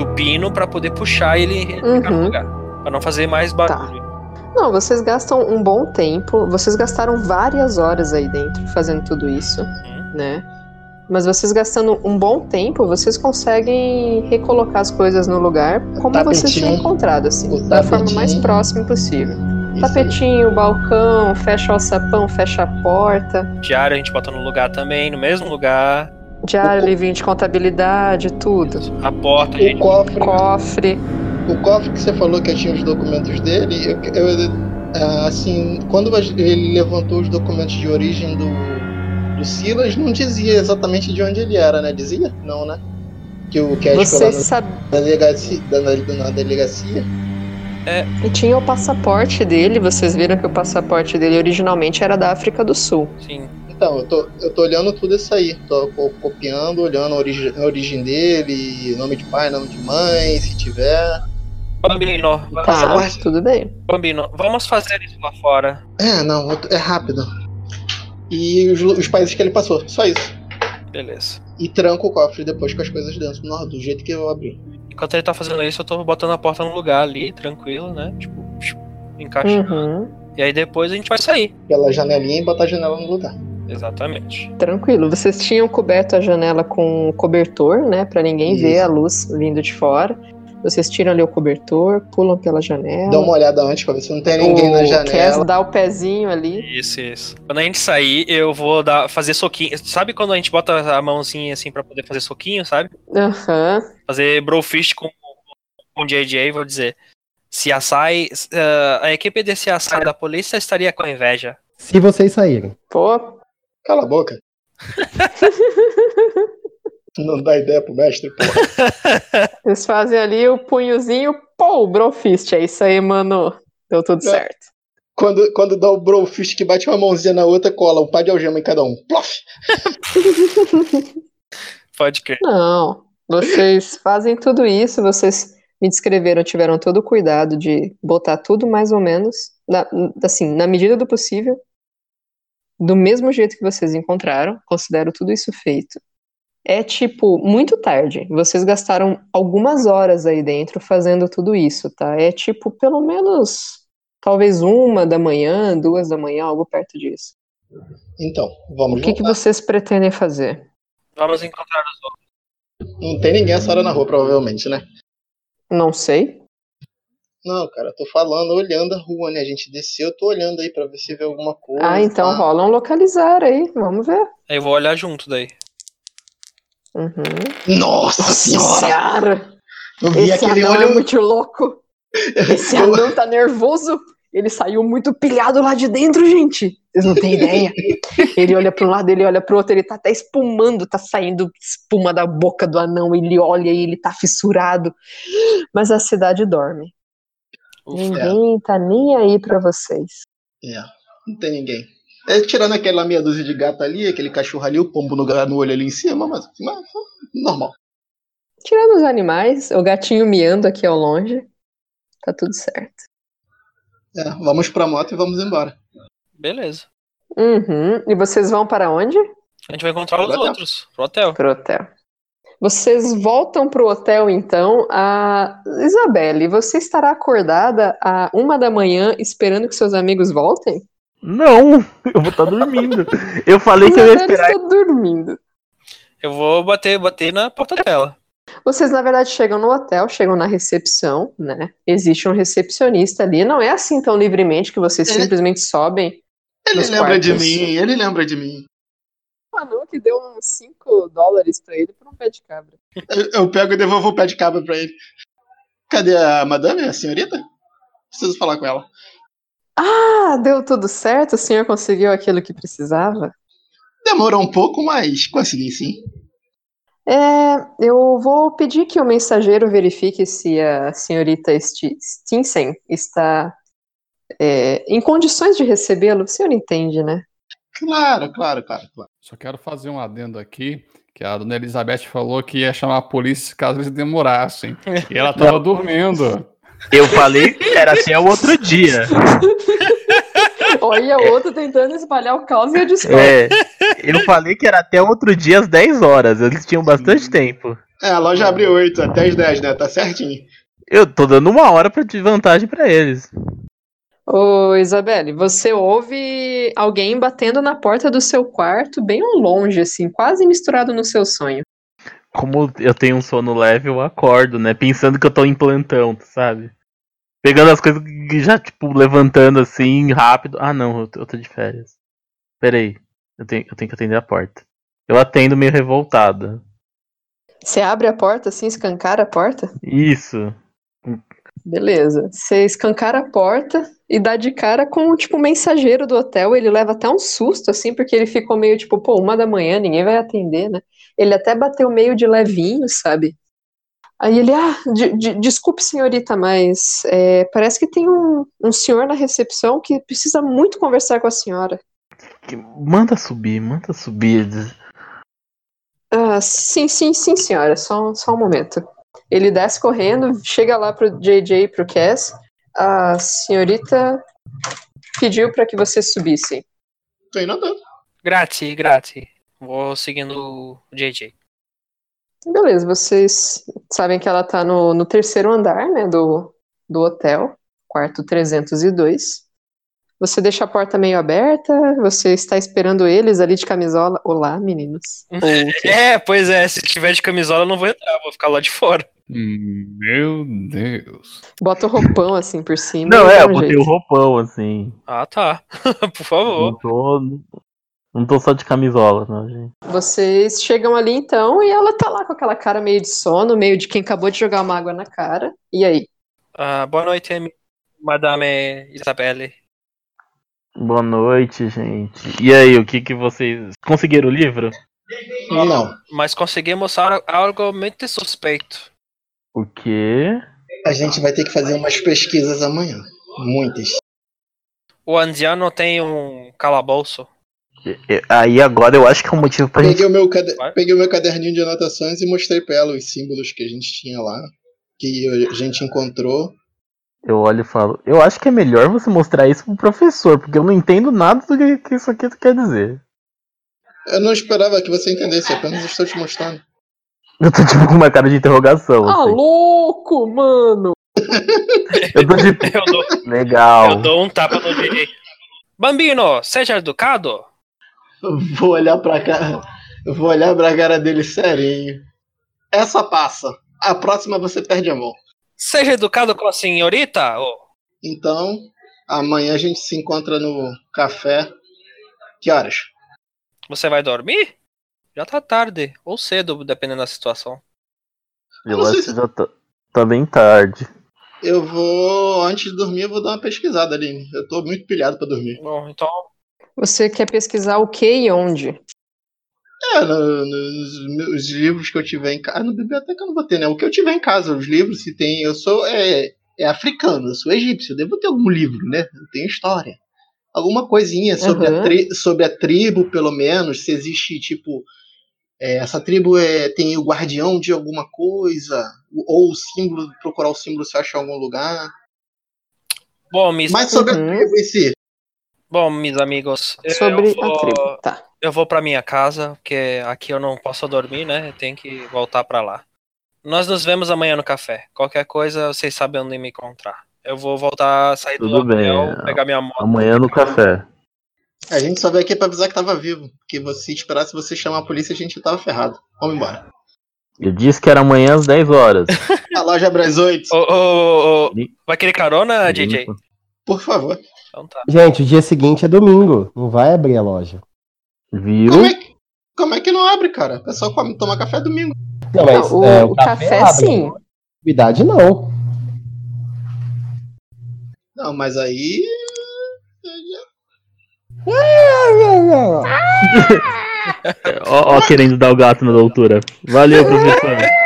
do pino pra poder puxar ele no Uhum. lugar. Pra não fazer mais barulho. Não, vocês gastam um bom tempo, vocês gastaram várias horas aí dentro fazendo tudo isso, Uhum. né? Mas vocês gastando um bom tempo, vocês conseguem recolocar as coisas no lugar como vocês tinham tapetinho. encontrado, assim, O da forma mais tapetinho. próxima possível. Isso Tapetinho, balcão, fecha o alçapão, fecha a porta, Diário a gente bota no lugar também, no mesmo lugar. Diário, livrinho de contabilidade, tudo. A porta, aí. gente. O cofre, Cofre. o cofre que você falou que tinha os documentos dele, eu, eu, ah, assim, quando ele levantou os documentos de origem do, do Silas, não dizia exatamente de onde ele era, né? Dizia? Não, né? Que o Cash Você sabe. na delegacia, na, na delegacia. E tinha o passaporte dele, vocês viram que o passaporte dele originalmente era da África do Sul. Sim. Então, eu tô, eu tô olhando tudo isso aí. Tô co- copiando, olhando a origem, a origem dele, nome de pai, nome de mãe, se tiver. Bambino, Tá, Passaporte. tudo bem. Bambino, vamos fazer isso lá fora. É, não, é rápido. E os, os países que ele passou, só isso. Beleza. E tranca o cofre depois com as coisas dentro, não, do jeito que eu abri. Enquanto ele tá fazendo isso, eu tô botando a porta no lugar ali, tranquilo, né? Tipo, encaixando. Uhum. E aí depois a gente vai sair. Pela janelinha e botar a janela no lugar. Exatamente. Tranquilo. Vocês tinham coberto a janela com cobertor, né? Pra ninguém Isso. ver a luz vindo de fora. Vocês tiram ali o cobertor, pulam pela janela. Dá uma olhada antes pra ver se não tem ninguém na o Cass janela. dá o pezinho ali. Isso, isso. Quando a gente sair, eu vou dar, fazer soquinho. Sabe quando a gente bota a mãozinha assim pra poder fazer soquinho, sabe? Aham. Fazer brofist com, com o JJ, vou dizer. Se a SAI, eh, a equipe desse SAI da polícia estaria com inveja. Se vocês saírem. Pô, Cala a boca. [laughs] não dá ideia pro mestre, pô. [laughs] Eles fazem ali o punhozinho, pô, o brofist. É isso aí, mano. Deu tudo É. certo. Quando, quando dá o brofist que bate uma mãozinha na outra, cola um par de algema em cada um. Plof! [laughs] Pode crer. Não. Vocês fazem tudo isso, vocês me descreveram, tiveram todo o cuidado de botar tudo mais ou menos, na- assim, na medida do possível, do mesmo jeito que vocês encontraram. Considero tudo isso feito. É tipo, muito tarde. Vocês gastaram algumas horas aí dentro fazendo tudo isso, tá? É tipo, pelo menos, talvez uma da manhã, duas da manhã, algo perto disso. Então, vamos O que, que vocês pretendem fazer? Vamos encontrar os outros. Não tem ninguém essa hora na rua, provavelmente, né? Não sei. Não, cara, eu tô falando, olhando a rua, né? A gente desceu, eu tô olhando aí pra ver se vê alguma coisa. Ah, então tá? rola um localizar aí, vamos ver. Aí eu vou olhar junto daí. Uhum. Nossa senhora! Senhora! Eu vi Esse aquele anão é olho. muito louco! [laughs] Esse anão tá nervoso! Ele saiu muito pilhado lá de dentro, gente! Vocês não têm ideia. Ele olha para um lado, ele olha pro outro, ele tá até espumando, tá saindo espuma da boca do anão. Ele olha e ele tá fissurado. Mas a cidade dorme. Ninguém tá nem aí pra vocês. É, não tem ninguém. É, tirando aquela meia dúzia de gato ali, aquele cachorro ali, o pombo no, no olho ali em cima, mas, mas normal. Tirando os animais, o gatinho miando aqui ao longe, tá tudo certo. É, vamos pra moto e vamos embora. Beleza. Uhum. E vocês vão para onde? A gente vai encontrar os Pro hotel. outros. Pro hotel. Pro hotel. Vocês voltam pro hotel, então. A Isabelle, você estará acordada a uma da manhã esperando que seus amigos voltem? Não, [laughs] eu vou estar dormindo. Eu falei que eu ia esperar. está dormindo. Eu vou bater, bater na porta dela. Vocês, na verdade, chegam no hotel, chegam na recepção, né? Existe um recepcionista ali. Não é assim tão livremente que vocês Ele- simplesmente sobem. Ele lembra de quartos. mim, ele lembra de mim. Ah, não, que deu uns 5 dólares pra ele por um pé de cabra. Eu, eu pego e devolvo o pé de cabra pra ele. Cadê a madame, a senhorita? Preciso falar com ela. Ah, deu tudo certo? O senhor conseguiu aquilo que precisava? Demorou um pouco, mas consegui sim. É, eu vou pedir que o mensageiro verifique se a senhorita Sti- Stinsen está é, em condições de recebê-lo. O senhor entende, né? Claro, claro, claro, claro. Só quero fazer um adendo aqui, que a dona Elizabeth falou que ia chamar a polícia caso eles demorassem. E ela tava dormindo. Eu falei que era assim ao outro dia. [laughs] Olha, o outro tentando espalhar o caos e a discórdia. É, eu falei que era até outro dia às 10 horas. Eles tinham bastante tempo. É, a loja abre 8 até as 10, né? Tá certinho. Eu tô dando uma hora pra- de vantagem pra eles. Ô, Isabelle, você ouve alguém batendo na porta do seu quarto, bem longe, assim, quase misturado no seu sonho. Como eu tenho um sono leve, eu acordo, né? Pensando que eu tô em plantão, sabe? Pegando as coisas e já, tipo, levantando assim, rápido. Ah, não, eu tô, eu tô de férias. Peraí, eu tenho, eu tenho que atender a porta. Eu atendo meio revoltada. Você abre a porta, assim, escancara a porta? Isso. Beleza. Você escancara a porta e dá de cara com, tipo, o mensageiro do hotel. Ele leva até um susto, assim, porque ele ficou meio tipo, pô, uma da manhã, ninguém vai atender, né? Ele até bateu meio de levinho, sabe? Aí ele, ah, de- de- desculpe, senhorita, mas é, parece que tem um, um senhor na recepção que precisa muito conversar com a senhora. Manda subir, manda subir. Ah, sim, sim, sim, senhora, só, só um momento. Ele desce correndo, chega lá pro JJ e pro Cass. A senhorita pediu para que vocês subissem. Tem nada. Grazie, grazie. Vou seguindo o JJ. Beleza, vocês sabem que ela tá no, no terceiro andar, né, do, do hotel, quarto 302. Você deixa a porta meio aberta, você está esperando eles ali de camisola. Olá, meninos. Quê? É, pois é, se tiver de camisola eu não vou entrar, vou ficar lá de fora. Meu Deus. Bota o roupão assim por cima. Não, é, eu um botei jeito. o roupão, assim. Ah, tá. [laughs] Por favor. Não tô. Não tô só de camisola, não, gente. Vocês chegam ali então e ela tá lá com aquela cara meio de sono, meio de quem acabou de jogar uma água na cara. E aí? Ah, boa noite, Madame Isabelle. Boa noite, gente. E aí, o que que vocês. Conseguiram o livro? Não. Mas conseguimos al- algo muito suspeito. O quê? A gente vai ter que fazer umas pesquisas amanhã. Muitas. O anciano tem um calabouço. Aí agora eu acho que é um motivo pra gente. Peguei o, meu cade-. Peguei o meu caderninho de anotações e mostrei pra ela os símbolos que a gente tinha lá. Que a gente encontrou. Eu olho e falo. Eu acho que é melhor você mostrar isso pro professor, porque eu não entendo nada do que, que isso aqui quer dizer. Eu não esperava que você entendesse, apenas estou te mostrando. Eu tô tipo com uma cara de interrogação. Ah, assim. louco, mano! [laughs] Eu tô tipo. Eu dou, Legal. eu dou um tapa no JJ. Bambino, seja educado. Eu vou olhar pra cara. Vou olhar pra cara dele serinho. Essa passa. A próxima você perde a mão. Seja educado com a senhorita. Então, amanhã a gente se encontra no café. Que horas? Você vai dormir? Já tá tarde. Ou cedo, dependendo da situação. Eu acho se- que já tá, tá bem tarde. Eu vou. Antes de dormir, eu vou dar uma pesquisada ali. Eu tô muito pilhado pra dormir. Bom, então. Você quer pesquisar o que e onde? É, no- nos meus livros que eu tiver em casa. Na biblioteca eu não vou ter, né? O que eu tiver em casa, os livros, se tem. Eu sou. É, é africano, eu sou egípcio. Eu devo ter algum livro, né? Eu tenho história. Alguma coisinha sobre, a, Uhum. tri- sobre a tribo, pelo menos. Se existe, tipo. é, essa tribo é, tem o guardião de alguma coisa. Ou o símbolo, procurar o símbolo se acha em algum lugar. Bom, mis, Mas sobre Uhum. a tribo em si. bom, meus amigos. eu Sobre vou- a tribo. Tá. Eu vou pra minha casa, porque aqui eu não posso dormir, né? Eu tenho que voltar pra lá. Nós nos vemos amanhã no café. Qualquer coisa, vocês sabem onde me encontrar. Eu vou voltar, sair do Tudo bem, hotel, pegar minha moto. Amanhã no café. A gente só veio aqui pra avisar que tava vivo. Porque você esperasse você chamar a polícia, a gente tava ferrado. Vamos embora. Eu disse que era amanhã às 10 horas. [laughs] A loja abre às 8. Ô, ô, ô, vai querer carona, JJ? Por favor. Então tá. Gente, o dia seguinte é domingo. Não vai abrir a loja. Viu? Como é, que, como é que não abre, cara? O pessoal come, toma café domingo. Não, mas Não, o, é, o café, abre. sim. Atividade não. Não, mas aí. [laughs] Ó, ó, querendo dar o gato na doutora. Valeu, professor. [laughs]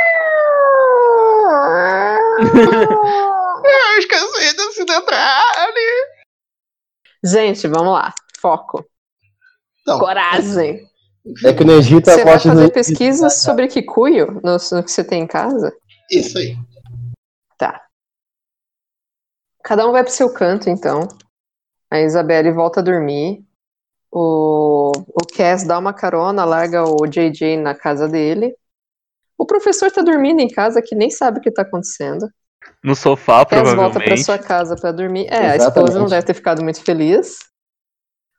Eu esqueci desse detalhe. Gente, vamos lá. Foco. Então, Coragem. É que no Egito a Você vai morte fazer não- pesquisas sobre Kikuyo no, no que você tem em casa? isso aí. Tá. Cada um vai pro seu canto, então. A Isabelle volta a dormir. O, o Cass dá uma carona, larga o JJ na casa dele. O professor tá dormindo em casa que nem sabe o que tá acontecendo. No sofá, Cass volta pra provavelmente. sua casa pra dormir. É, a esposa Exatamente. não deve ter ficado muito feliz.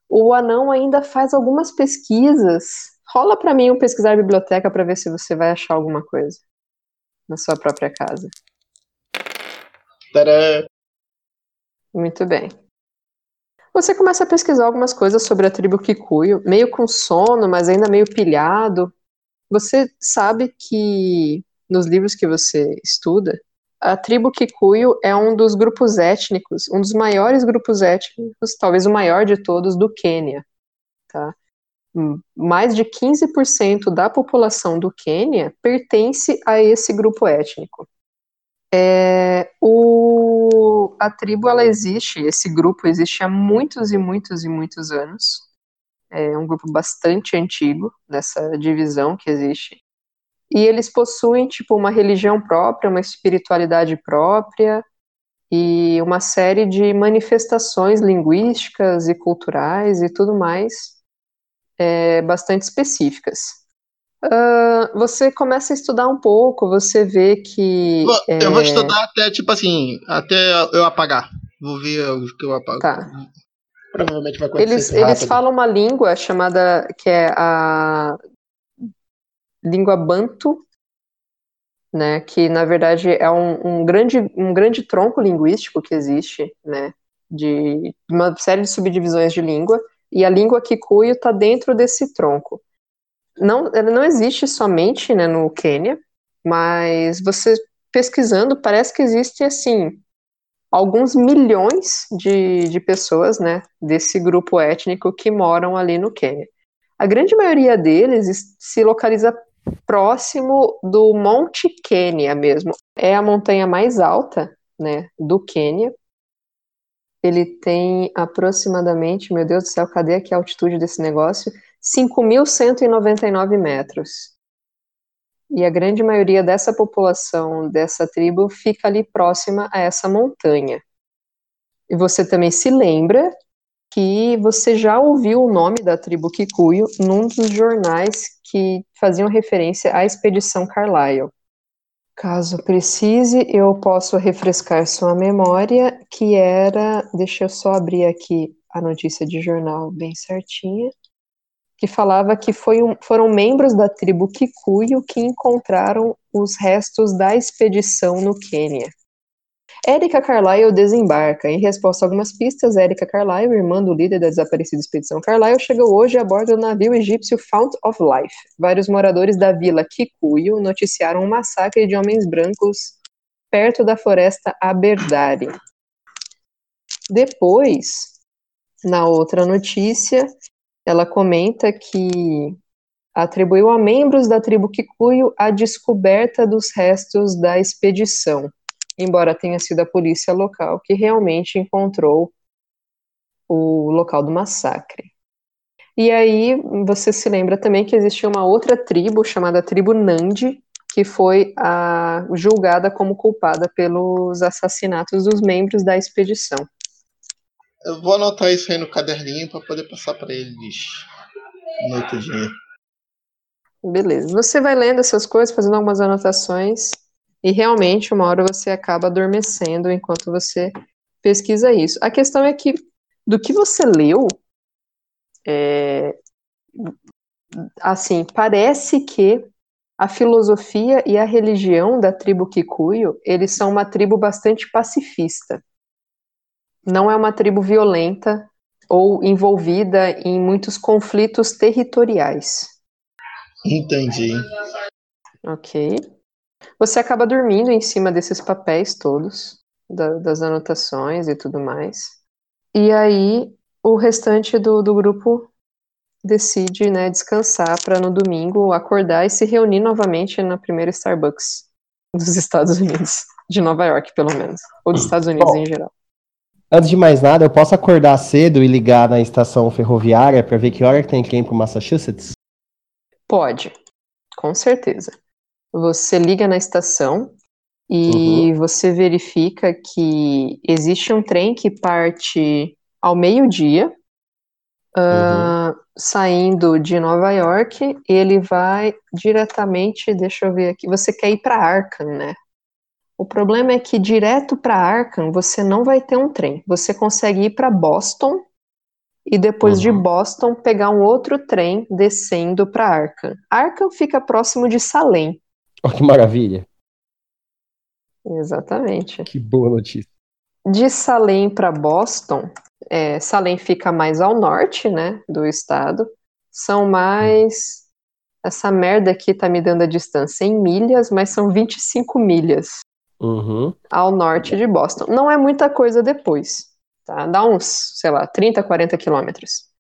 O anão ainda faz algumas pesquisas. Rola pra mim um pesquisar a biblioteca pra ver se você vai achar alguma coisa na sua própria casa. Tadã. Muito bem. Você começa a pesquisar algumas coisas sobre a tribo Kikuyu, meio com sono, mas ainda meio pilhado. Você sabe que nos livros que você estuda, a tribo Kikuyu é um dos grupos étnicos, um dos maiores grupos étnicos, talvez o maior de todos, do Quênia. Tá? hum, mais de 15% da população do Quênia pertence a esse grupo étnico. É, o, a tribo ela existe, esse grupo existe há muitos e muitos e muitos anos. É um grupo bastante antigo nessa divisão que existe. E eles possuem tipo uma religião própria, uma espiritualidade própria e uma série de manifestações linguísticas e culturais e tudo mais é, bastante específicas. Uh, você começa a estudar um pouco, você vê que. Eu é... vou estudar até, tipo assim, até eu apagar. Vou ver o que eu apago. Tá. Provavelmente vai acontecer. Eles, eles falam uma língua chamada. que é a língua banto, né, que na verdade é um, um, grande, um grande tronco linguístico que existe, né, de uma série de subdivisões de língua, e a língua Kikuyu está dentro desse tronco não, ela não existe somente né, no Quênia, mas você pesquisando, parece que existe, assim, alguns milhões de, de pessoas, né, desse grupo étnico que moram ali no Quênia. A grande maioria deles se localiza próximo do Monte Quênia mesmo. É a montanha mais alta, né, do Quênia. Ele tem aproximadamente, meu Deus do céu, cadê aqui a altitude desse negócio? 5.199 metros. E a grande maioria dessa população, dessa tribo, fica ali próxima a essa montanha. E você também se lembra que você já ouviu o nome da tribo Kikuyu num dos jornais que faziam referência à expedição Carlyle. Caso precise, eu posso refrescar sua memória, que era, deixa eu só abrir aqui a notícia de jornal bem certinha que falava que um, foram membros da tribo Kikuyu que encontraram os restos da expedição no Quênia. Erika Carlyle desembarca. Em resposta a algumas pistas, Erika Carlyle, irmã do líder da desaparecida expedição Carlyle, chegou hoje a bordo do navio egípcio Fount of Life. Vários moradores da vila Kikuyu noticiaram um massacre de homens brancos perto da floresta Aberdare. Depois, na outra notícia, ela comenta que atribuiu a membros da tribo Kikuyu a descoberta dos restos da expedição, embora tenha sido a polícia local que realmente encontrou o local do massacre. E aí você se lembra também que existia uma outra tribo chamada tribo Nandi, que foi a, julgada como culpada pelos assassinatos dos membros da expedição. Eu vou anotar isso aí no caderninho para poder passar para eles no outro dia. Beleza. Você vai lendo essas coisas, fazendo algumas anotações, e realmente, uma hora você acaba adormecendo enquanto você pesquisa isso. A questão é que, do que você leu, é, assim, parece que a filosofia e a religião da tribo Kikuyu, eles são uma tribo bastante pacifista não é uma tribo violenta ou envolvida em muitos conflitos territoriais. Entendi. Ok. Você acaba dormindo em cima desses papéis todos, da, das anotações e tudo mais. E aí o restante do, do grupo decide né, descansar para no domingo acordar e se reunir novamente na primeira Starbucks dos [laughs] Estados Unidos, de Nova York, pelo menos, ou dos Estados Unidos Bom, em geral. Antes de mais nada, eu posso acordar cedo e ligar na estação ferroviária para ver que hora que tem trem para Massachusetts? Pode, com certeza. Você liga na estação e uhum. você verifica que existe um trem que parte ao meio-dia, uh, uhum. saindo de Nova York, ele vai diretamente, deixa eu ver aqui, você quer ir para Arkham, né? O problema é que direto para Arkham você não vai ter um trem. Você consegue ir para Boston e depois uhum. de Boston pegar um outro trem descendo para Arkham. Arkham fica próximo de Salem. Oh, que maravilha! Exatamente. Que boa notícia. De Salem para Boston, é, Salem fica mais ao norte, né, do estado. São mais. Essa merda aqui tá me dando a distância em milhas, mas são 25 milhas uhum. ao norte de Boston. Não é muita coisa depois, tá? Dá uns, sei lá, 30, 40 quilômetros.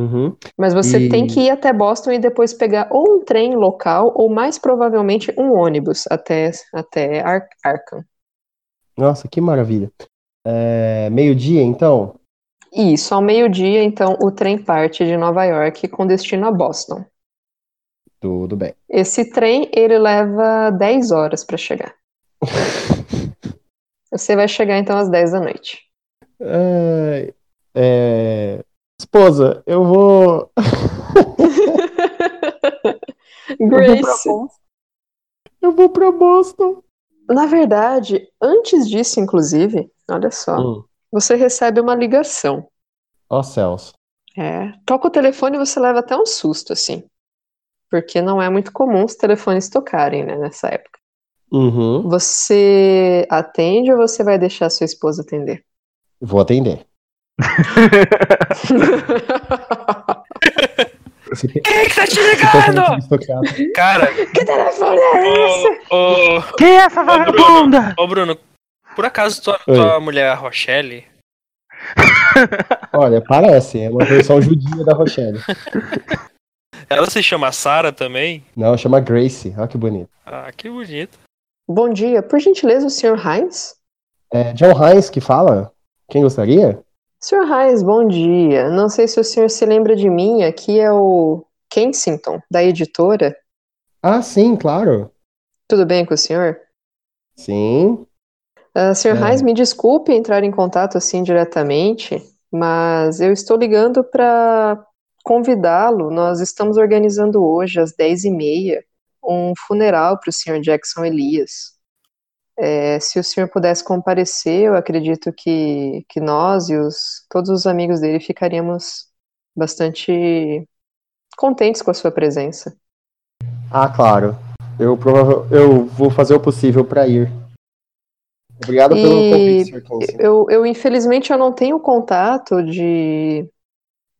Uhum. Mas você E- tem que ir até Boston e depois pegar ou um trem local ou mais provavelmente um ônibus até, até Ar Arkham. Nossa, que maravilha. É, Meio-dia, então? Isso, ao meio-dia, então, o trem parte de Nova York com destino a Boston. Tudo bem. Esse trem, ele leva 10 horas para chegar. [laughs] Você vai chegar, então, às 10 da noite. É, é, Esposa, eu vou. [laughs] Grace, Eu vou pra Boston. na verdade, antes disso, inclusive, olha só, Hum. você recebe uma ligação. Ó céus. É, toca o telefone e você leva até um susto, assim. Porque não é muito comum os telefones tocarem, né, nessa época. Uhum. Você atende ou você vai deixar sua esposa atender? Vou atender. Quem é que tá te ligando? Cara, que telefone é esse? ô, ô, Quem é essa vagabunda? ô, Bruno, por acaso tua, tua mulher é a Rochelle? Olha, parece, é uma versão judia da Rochelle. Ela se chama Sarah também? Não, chama Grace. Olha que bonito. Ah, que bonito. Bom dia, por gentileza, o Sr. Hines? É John Hines que fala? Quem gostaria? Sr. Hines, bom dia. Não sei se o senhor se lembra de mim, aqui é o Kensington, da editora. Ah, sim, claro. Tudo bem com o senhor? Sim. Uh, Sr. É. Hines, me desculpe entrar em contato assim diretamente, mas eu estou ligando para convidá-lo. Nós estamos organizando hoje, às 10h30, um funeral para o Sr. Jackson Elias. É, se o senhor pudesse comparecer, eu acredito que, que nós e os, todos os amigos dele ficaríamos bastante contentes com a sua presença. Ah, claro. Eu, eu vou fazer o possível para ir. Obrigado pelo E convite, Sr. Kinsey. Eu, eu, infelizmente, eu não tenho contato de,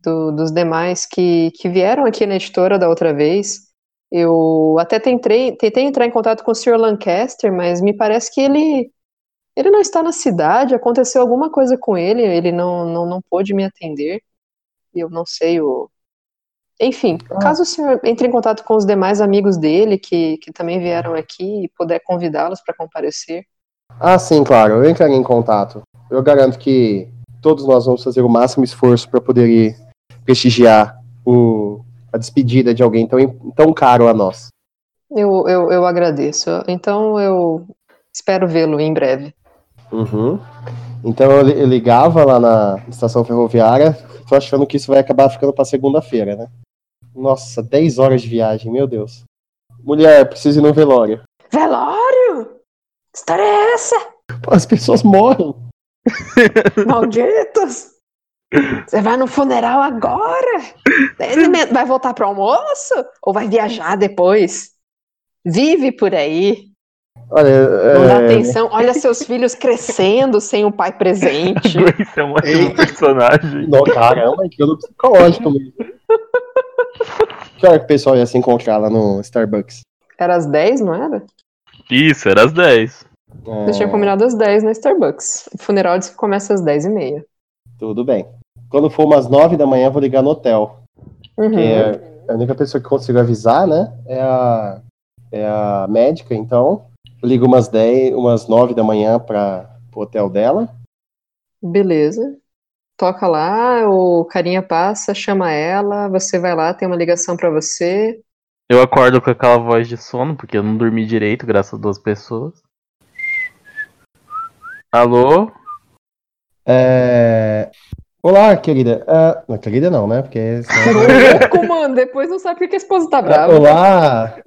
do- dos demais que, que vieram aqui na editora da outra vez. Eu até tentei, tentei entrar em contato com o Sr. Lancaster, mas me parece que ele, ele não está na cidade, aconteceu alguma coisa com ele, ele não, não, não pôde me atender. E eu não sei o. Enfim, Ah. caso o senhor entre em contato com os demais amigos dele que, que também vieram aqui e puder convidá-los para comparecer. Ah, sim, claro. Eu entrarei em contato. Eu garanto que todos nós vamos fazer o máximo esforço para poder ir prestigiar o, a despedida de alguém tão, tão caro a nós. Eu, eu, eu agradeço. Então eu espero vê-lo em breve. Uhum. Então eu, li- eu ligava lá na estação ferroviária, tô achando que isso vai acabar ficando para segunda-feira, né? Nossa, 10 horas de viagem, meu Deus. Mulher, preciso ir no velório. Velório? Que história é essa? Pô, as pessoas morrem. [laughs] Malditos! Você vai no funeral agora? Vai voltar pro almoço? Ou vai viajar depois? Vive por aí. Olha, Não dá é, atenção. Olha seus filhos crescendo sem o pai presente. [laughs] Grace é um ótimo personagem. não, caramba, que no psicológico mesmo. Que hora que o pessoal ia se encontrar lá no Starbucks? Era às 10, não era? Isso, era às 10. É, Vocês tinham combinado às 10 na Starbucks. O funeral diz que começa às 10 e meia. Tudo bem. Quando for umas 9 da manhã, eu vou ligar no hotel. Uhum. É a única pessoa que consigo avisar, né? É a, é a médica, então. Eu ligo umas 10, umas 9 da manhã para o hotel dela. Beleza. Toca lá, o carinha passa, chama ela, você vai lá, tem uma ligação pra você. Eu acordo com aquela voz de sono, porque eu não dormi direito, graças a duas pessoas. Alô? É... Olá, querida. Ah, não, querida não, né? Porque. [laughs] Louco, mano, depois não sabe porque a esposa tá brava. Olá!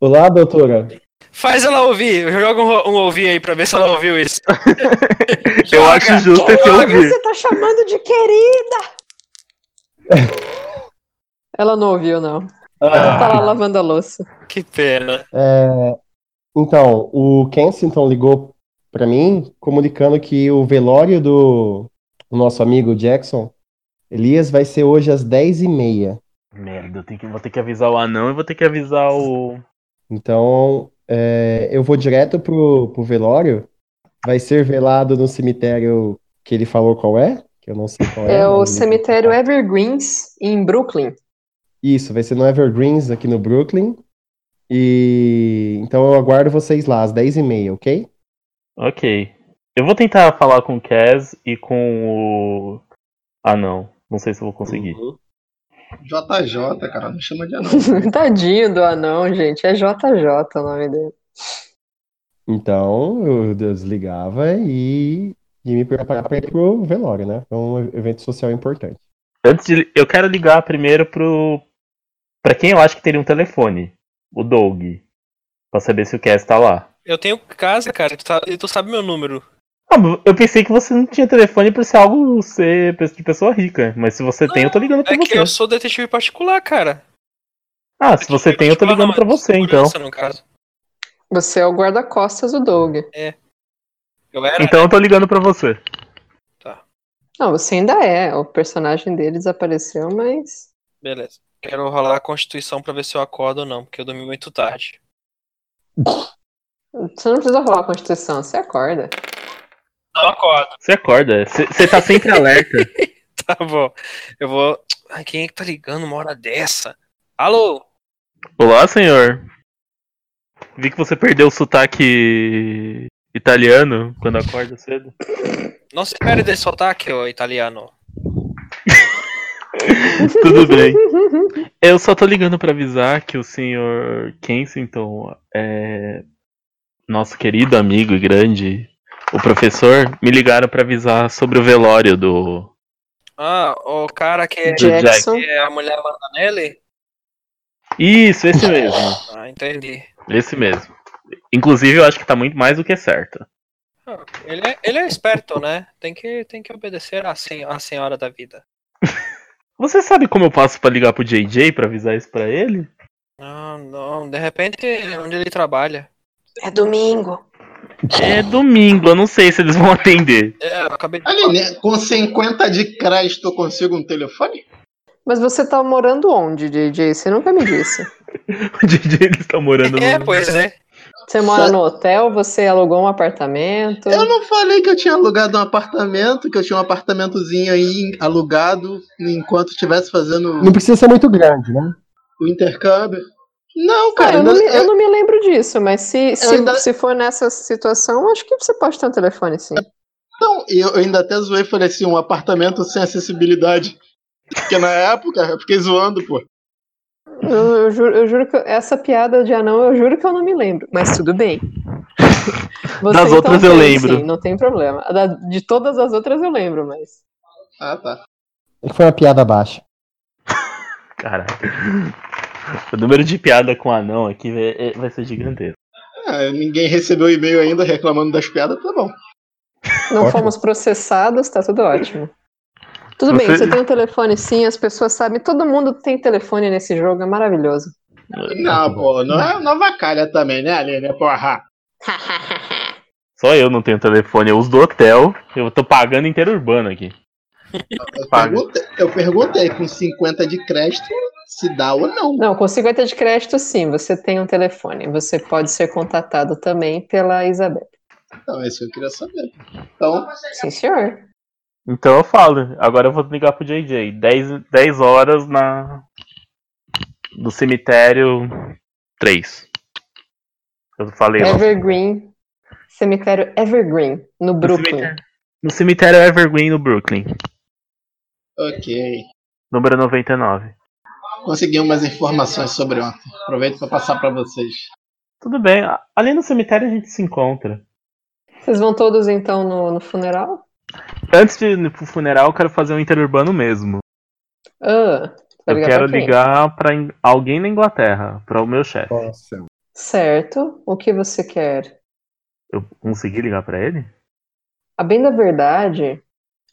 Olá, doutora. Faz ela ouvir, joga um, um ouvir aí pra ver se ela ouviu isso. [laughs] Eu acho justo esse ouvir. você tá chamando de querida? Ela não ouviu, não. Ela tá lá lavando a louça. Que pena. É, Então, o Kensington ligou pra mim comunicando que o velório do do nosso amigo Jackson Elias vai ser hoje às 10h30. Merda, eu tenho que, vou ter que avisar o anão e vou ter que avisar o. Então, é, eu vou direto pro, pro velório. Vai ser velado no cemitério que ele falou qual é, que eu não sei qual é. É o cemitério Evergreens, em Brooklyn. Isso, vai ser no Evergreens, aqui no Brooklyn. E então eu aguardo vocês lá às 10h30, ok? Ok. Eu vou tentar falar com o Kaz e com o. Ah, não. Não sei se eu vou conseguir. Uhum. JJ, cara, não chama de anão. [laughs] Tadinho do anão, gente. É JJ o nome dele. Então eu desligava e, e me preparava para ir pro velório, né? É um evento social importante. Antes de. Eu quero ligar primeiro pro. Pra quem eu acho que teria um telefone. O Doug. Pra saber se o Kaz tá lá. Eu tenho casa, cara, tu, tá- tu sabe meu número. Ah, eu pensei que você não tinha telefone por ser algo ser de pessoa rica. Mas se você tem, eu tô ligando pra É que você. eu sou detetive particular, cara. Ah, se você tem, eu tô ligando pra você, então. Segurança, no caso. Você é o guarda-costas do Doug. Eu era. Então eu tô ligando pra você. Não, você ainda é. O personagem dele desapareceu, mas. Beleza. Quero rolar a constituição pra ver se eu acordo ou não, porque eu dormi muito tarde. Você não precisa rolar a Constituição, você acorda. Não acordo. Você acorda. Você você tá sempre alerta. [laughs] Tá bom. Eu vou. Ai, quem é que tá ligando uma hora dessa? Alô? Olá, senhor. Vi que você perdeu o sotaque italiano quando acorda cedo. Não se perde desse sotaque, ô italiano. [laughs] Tudo bem. Eu só tô ligando pra avisar que o senhor Kensington é nosso querido amigo e grande, o professor, me ligaram pra avisar sobre o velório do Ah, o cara que é, Jackson. que é a mulher manda nele? Isso, esse mesmo. Ah, entendi. Esse mesmo. Inclusive, eu acho que tá muito mais do que certo. Ah, Ele é, ele é esperto, né? Tem que, tem que obedecer à, sen à senhora da vida. [laughs] Você sabe como eu passo pra ligar pro JJ pra avisar isso pra ele? Não, não, de repente, onde ele trabalha. É domingo. É domingo, eu não sei se eles vão atender. É, eu acabei de. Aline, com 50 de crédito eu consigo um telefone? Mas você tá morando onde, JJ? Você nunca me disse. [laughs] O ele está morando É, no. pois é. Você mora no hotel, você alugou um apartamento. Eu não falei que eu tinha alugado um apartamento, que eu tinha um apartamentozinho aí alugado enquanto estivesse fazendo Não precisa ser muito grande, né? o intercâmbio. Não, Cara, cara, eu não, me, ainda- eu não me lembro disso, mas se, se, ainda- se for nessa situação, acho que você pode ter um telefone, sim. Não, eu ainda até zoei e falei assim, um apartamento sem acessibilidade. Porque na época eu fiquei zoando, pô. Eu, eu juro, eu juro que essa piada de anão, eu juro que eu não me lembro, mas tudo bem. [laughs] Você, Das outras eu tem, lembro. Sim, não tem problema. Da- De todas as outras eu lembro, mas. Ah, tá. Foi uma piada baixa. [laughs] Caralho. [laughs] O número de piada com anão aqui vai, é- vai ser gigantesco. Ah, ninguém recebeu e-mail ainda reclamando das piadas, tá bom. Não Ótimo. fomos processados, tá tudo ótimo. Tudo bem, Você- você tem um telefone sim, as pessoas sabem, todo mundo tem telefone nesse jogo, é maravilhoso. Não, pô, não é não avacalha também, né, Aline? Porra. Só eu não tenho telefone, eu uso do hotel. Eu tô pagando inteiro urbano aqui. Eu perguntei, eu perguntei com 50 de crédito se dá ou não. Não, com 50 de crédito sim, você tem um telefone. Você pode ser contatado também pela Isabel. Então, é isso que eu queria saber. Então, Sim, senhor. Então eu falo, agora eu vou ligar pro JJ. 10, 10 horas na. No cemitério 3. Eu falei. Evergreen. Cemitério Evergreen, no No Brooklyn. cemitério, no cemitério Evergreen, no Brooklyn. Ok. Número 99. Consegui umas informações sobre ontem. Aproveito para passar para vocês. Tudo bem, ali no cemitério a gente se encontra. Vocês vão todos então no, no funeral? Antes de ir pro funeral, eu quero fazer um interurbano mesmo. Ah, vai Eu quero pra ligar pra in- alguém na Inglaterra, para o meu chefe. Certo. O que você quer? Eu consegui ligar pra ele? A bem da verdade,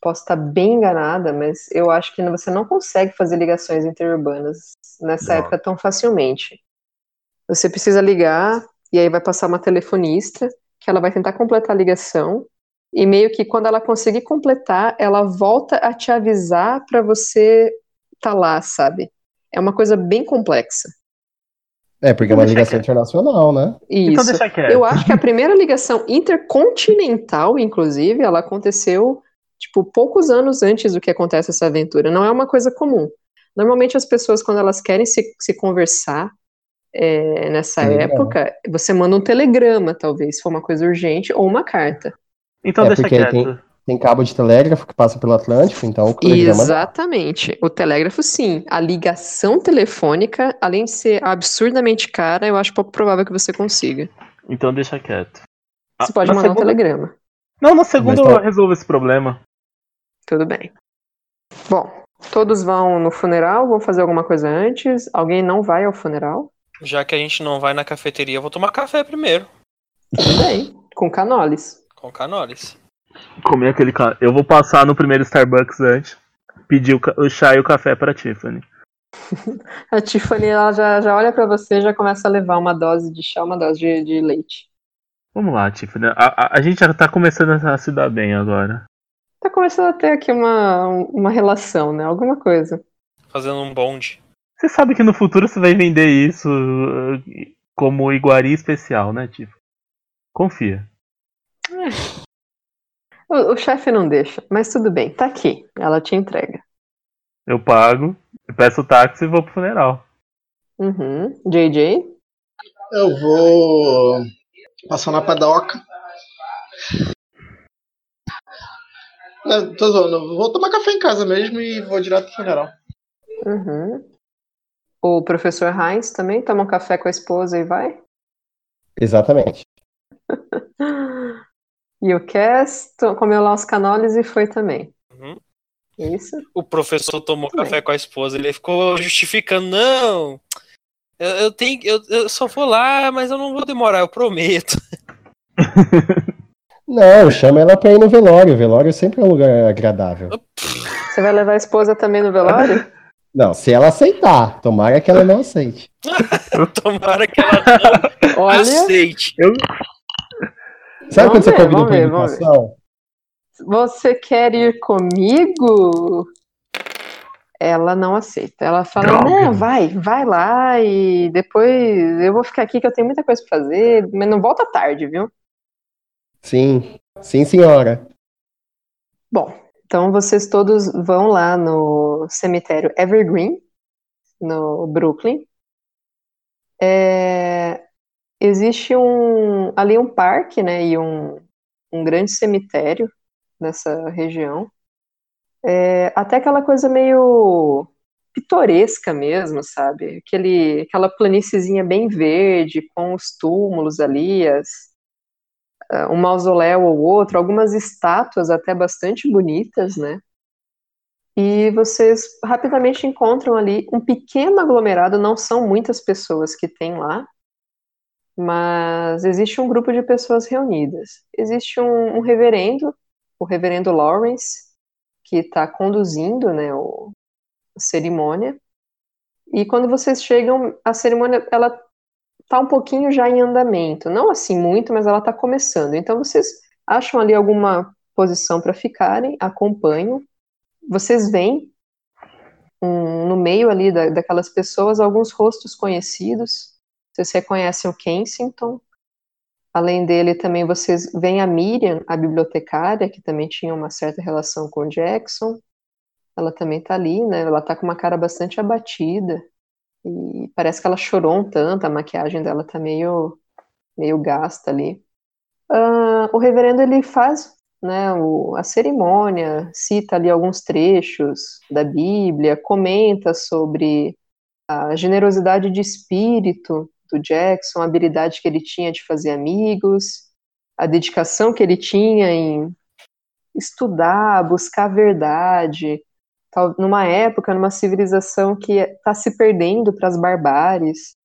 posso estar bem enganada, mas eu acho que você não consegue fazer ligações interurbanas nessa Não. época tão facilmente. Você precisa ligar e aí vai passar uma telefonista que ela vai tentar completar a ligação e meio que quando ela conseguir completar, ela volta a te avisar para você tá lá, sabe? É uma coisa bem complexa. É, porque é uma ligação internacional, né? Isso. Então deixa quieto. Eu acho que a primeira ligação intercontinental, inclusive, ela aconteceu tipo, poucos anos antes do que acontece essa aventura. Não é uma coisa comum. Normalmente as pessoas, quando elas querem se, se conversar é, nessa Telegrama. época, você manda um telegrama, talvez, se for uma coisa urgente, ou uma carta. Então É, deixa quieto. Tem cabo de telégrafo que passa pelo Atlântico, então o telegrama. Exatamente. O telégrafo, sim. A ligação telefônica, além de ser absurdamente cara, eu acho pouco provável que você consiga. Então deixa quieto. Você pode na mandar um segunda- telegrama. Não, na segunda Mas tá- eu resolvo esse problema. Tudo bem. Bom, todos vão no funeral, vão fazer alguma coisa antes. Alguém não vai ao funeral? Já que a gente não vai na cafeteria, eu vou tomar café primeiro. Tudo bem. Com canoles. Com canoles. Comer aquele. ca- Eu vou passar no primeiro Starbucks antes. Pedir o, ca- o chá e o café pra Tiffany. [laughs] A Tiffany, ela já, já olha pra você e já começa a levar uma dose de chá, uma dose de, de leite. Vamos lá, Tiffany. A, a, a gente já tá começando a se dar bem agora. Tá começando a ter aqui uma, uma relação, né? Alguma coisa. Fazendo um bonde. Você sabe que no futuro você vai vender isso uh, como iguaria especial, né, Tiffany? Confia. O, o chefe não deixa, mas tudo bem. Tá aqui. Ela te entrega. Eu pago, eu peço o táxi e vou pro funeral. Uhum. JJ? Eu vou passar na padoca. Não, tô zoando. Vou tomar café em casa mesmo e vou direto pro funeral. Uhum. O professor Heinz também toma um café com a esposa e vai? Exatamente. [laughs] E o Cass comeu lá os canoles e foi também. Uhum. Isso? O professor tomou Tudo café com a esposa, ele ficou justificando, não. Eu, eu tenho, eu, eu só vou lá, mas eu não vou demorar, eu prometo. [laughs] Não, chama ela pra ir no velório. O velório sempre é um lugar agradável. Você vai levar a esposa também no velório? [laughs] Não, se ela aceitar. Tomara que ela não aceite. [laughs] Tomara que ela não Olha, aceite. Sabe Vamos quando você convida vamos pra ver, vamos educação? você quer ir comigo? Ela não aceita. Ela fala: Droga. Não, vai, vai lá e depois eu vou ficar aqui que eu tenho muita coisa pra fazer, mas não volta tarde, viu? Sim. Sim, senhora. Bom, então vocês todos vão lá no cemitério Evergreen, no Brooklyn. É, existe um ali um parque, né, e um, um grande cemitério nessa região. É, até aquela coisa meio pitoresca mesmo, sabe? Aquele, aquela planíciezinha bem verde, com os túmulos ali, as, um mausoléu ou outro, algumas estátuas até bastante bonitas, né? E vocês rapidamente encontram ali um pequeno aglomerado, não são muitas pessoas que tem lá, mas existe um grupo de pessoas reunidas. Existe um, um reverendo, o reverendo Lawrence, que está conduzindo né, o, a cerimônia. E quando vocês chegam, a cerimônia ela está um pouquinho já em andamento, não assim muito, mas ela está começando. Então vocês acham ali alguma posição para ficarem, acompanham. Vocês veem um, no meio ali da, daquelas pessoas alguns rostos conhecidos. Vocês reconhecem o Kensington. Além dele, também vocês veem a Miriam, a bibliotecária, que também tinha uma certa relação com o Jackson. Ela também tá ali, né? Ela tá com uma cara bastante abatida. E parece que ela chorou um tanto, a maquiagem dela tá meio, meio gasta ali. Ah, o reverendo, ele faz né, o, a cerimônia, cita ali alguns trechos da Bíblia, comenta sobre a generosidade de espírito do Jackson, a habilidade que ele tinha de fazer amigos, a dedicação que ele tinha em estudar, buscar a verdade, numa época, numa civilização que está se perdendo para as barbáries,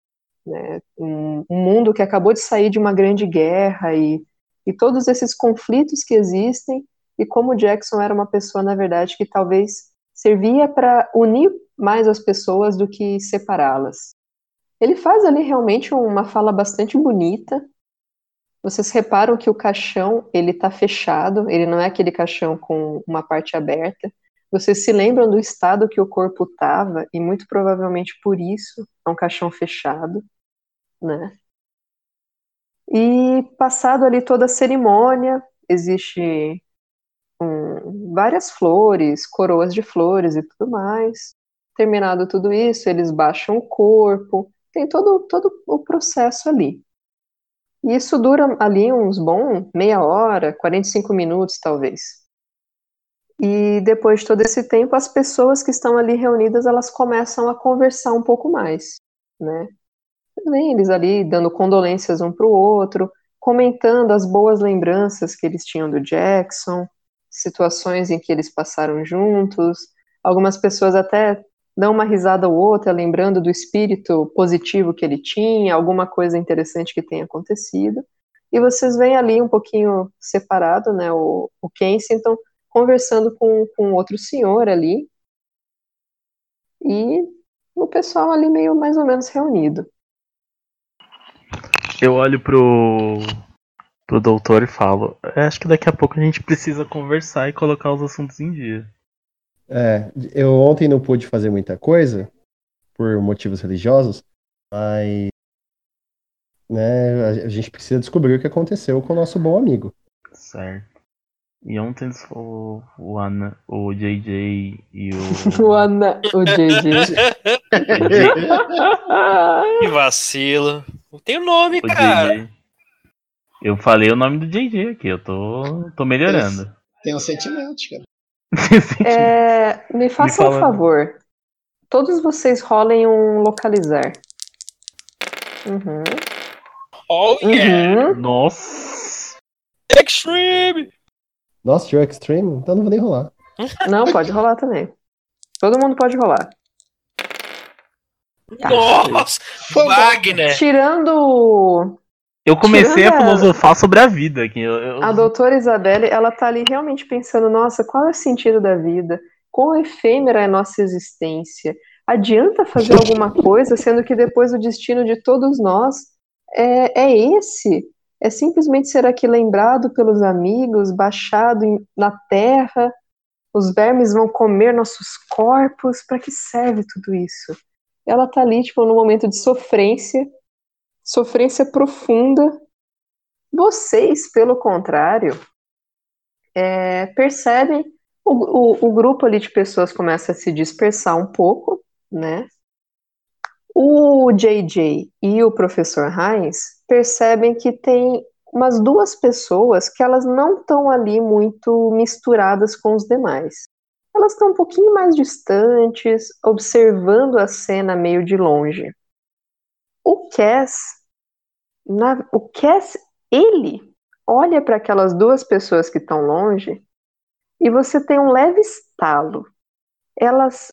né, um, um mundo que acabou de sair de uma grande guerra e, e todos esses conflitos que existem, e como Jackson era uma pessoa, na verdade, que talvez servia para unir mais as pessoas do que separá-las. Ele faz ali realmente uma fala bastante bonita. Vocês reparam que o caixão ele está fechado, ele não é aquele caixão com uma parte aberta. Vocês se lembram do estado que o corpo estava e muito provavelmente por isso é um caixão fechado, né? E passado ali toda a cerimônia, existe um várias flores, coroas de flores e tudo mais. Terminado tudo isso, eles baixam o corpo, tem todo, todo o processo ali. E isso dura ali uns bom meia hora, 45 minutos talvez. E depois de todo esse tempo, as pessoas que estão ali reunidas, elas começam a conversar um pouco mais, né? Vem eles ali dando condolências um para o outro, comentando as boas lembranças que eles tinham do Jackson, situações em que eles passaram juntos. Algumas pessoas até dão uma risada ou outra, lembrando do espírito positivo que ele tinha, alguma coisa interessante que tenha acontecido. E vocês veem ali um pouquinho separado, né, o, o Kensington conversando com, com outro senhor ali, e o pessoal ali meio mais ou menos reunido. Eu olho pro, pro doutor e falo: Acho que daqui a pouco a gente precisa conversar e colocar os assuntos em dia. É, eu ontem não pude fazer muita coisa por motivos religiosos, mas né, a gente precisa descobrir o que aconteceu com o nosso bom amigo. Certo. E ontem o, o, Ana, o JJ e o. [laughs] o Ana, o JJ. [laughs] [laughs] que vacilo. Não tem o nome, o cara. JJ. Eu falei o nome do JJ aqui, eu tô, tô melhorando. Tem, tem uns sentimentos, cara. É, me façam Me um favor. Todos vocês rolem um localizar. Uhum. Oh, yeah. Uhum. Nossa! Extreme! Nossa, Joe Extreme? Então não vou nem rolar. Não, pode rolar também. Todo mundo pode rolar. Tá. Nossa! Wagner! Tirando Eu comecei a Tirando a- filosofar sobre a vida aqui. Eu, eu- a doutora Isabelle, ela tá ali realmente pensando, nossa, qual é o sentido da vida? Quão efêmera é a nossa existência? Adianta fazer [laughs] alguma coisa, sendo que depois o destino de todos nós é, é esse? É simplesmente ser aqui lembrado pelos amigos, baixado na terra, os vermes vão comer nossos corpos, para que serve tudo isso? Ela tá ali, tipo, num momento de sofrência, sofrência profunda. Vocês, pelo contrário, é, percebem o, o, o grupo ali de pessoas começa a se dispersar um pouco, né? O JJ e o professor Heinz percebem que tem umas duas pessoas que elas não estão ali muito misturadas com os demais. Elas estão um pouquinho mais distantes, observando a cena meio de longe. O Cass, na- o Cass, ele olha para aquelas duas pessoas que estão longe e você tem um leve estalo. Elas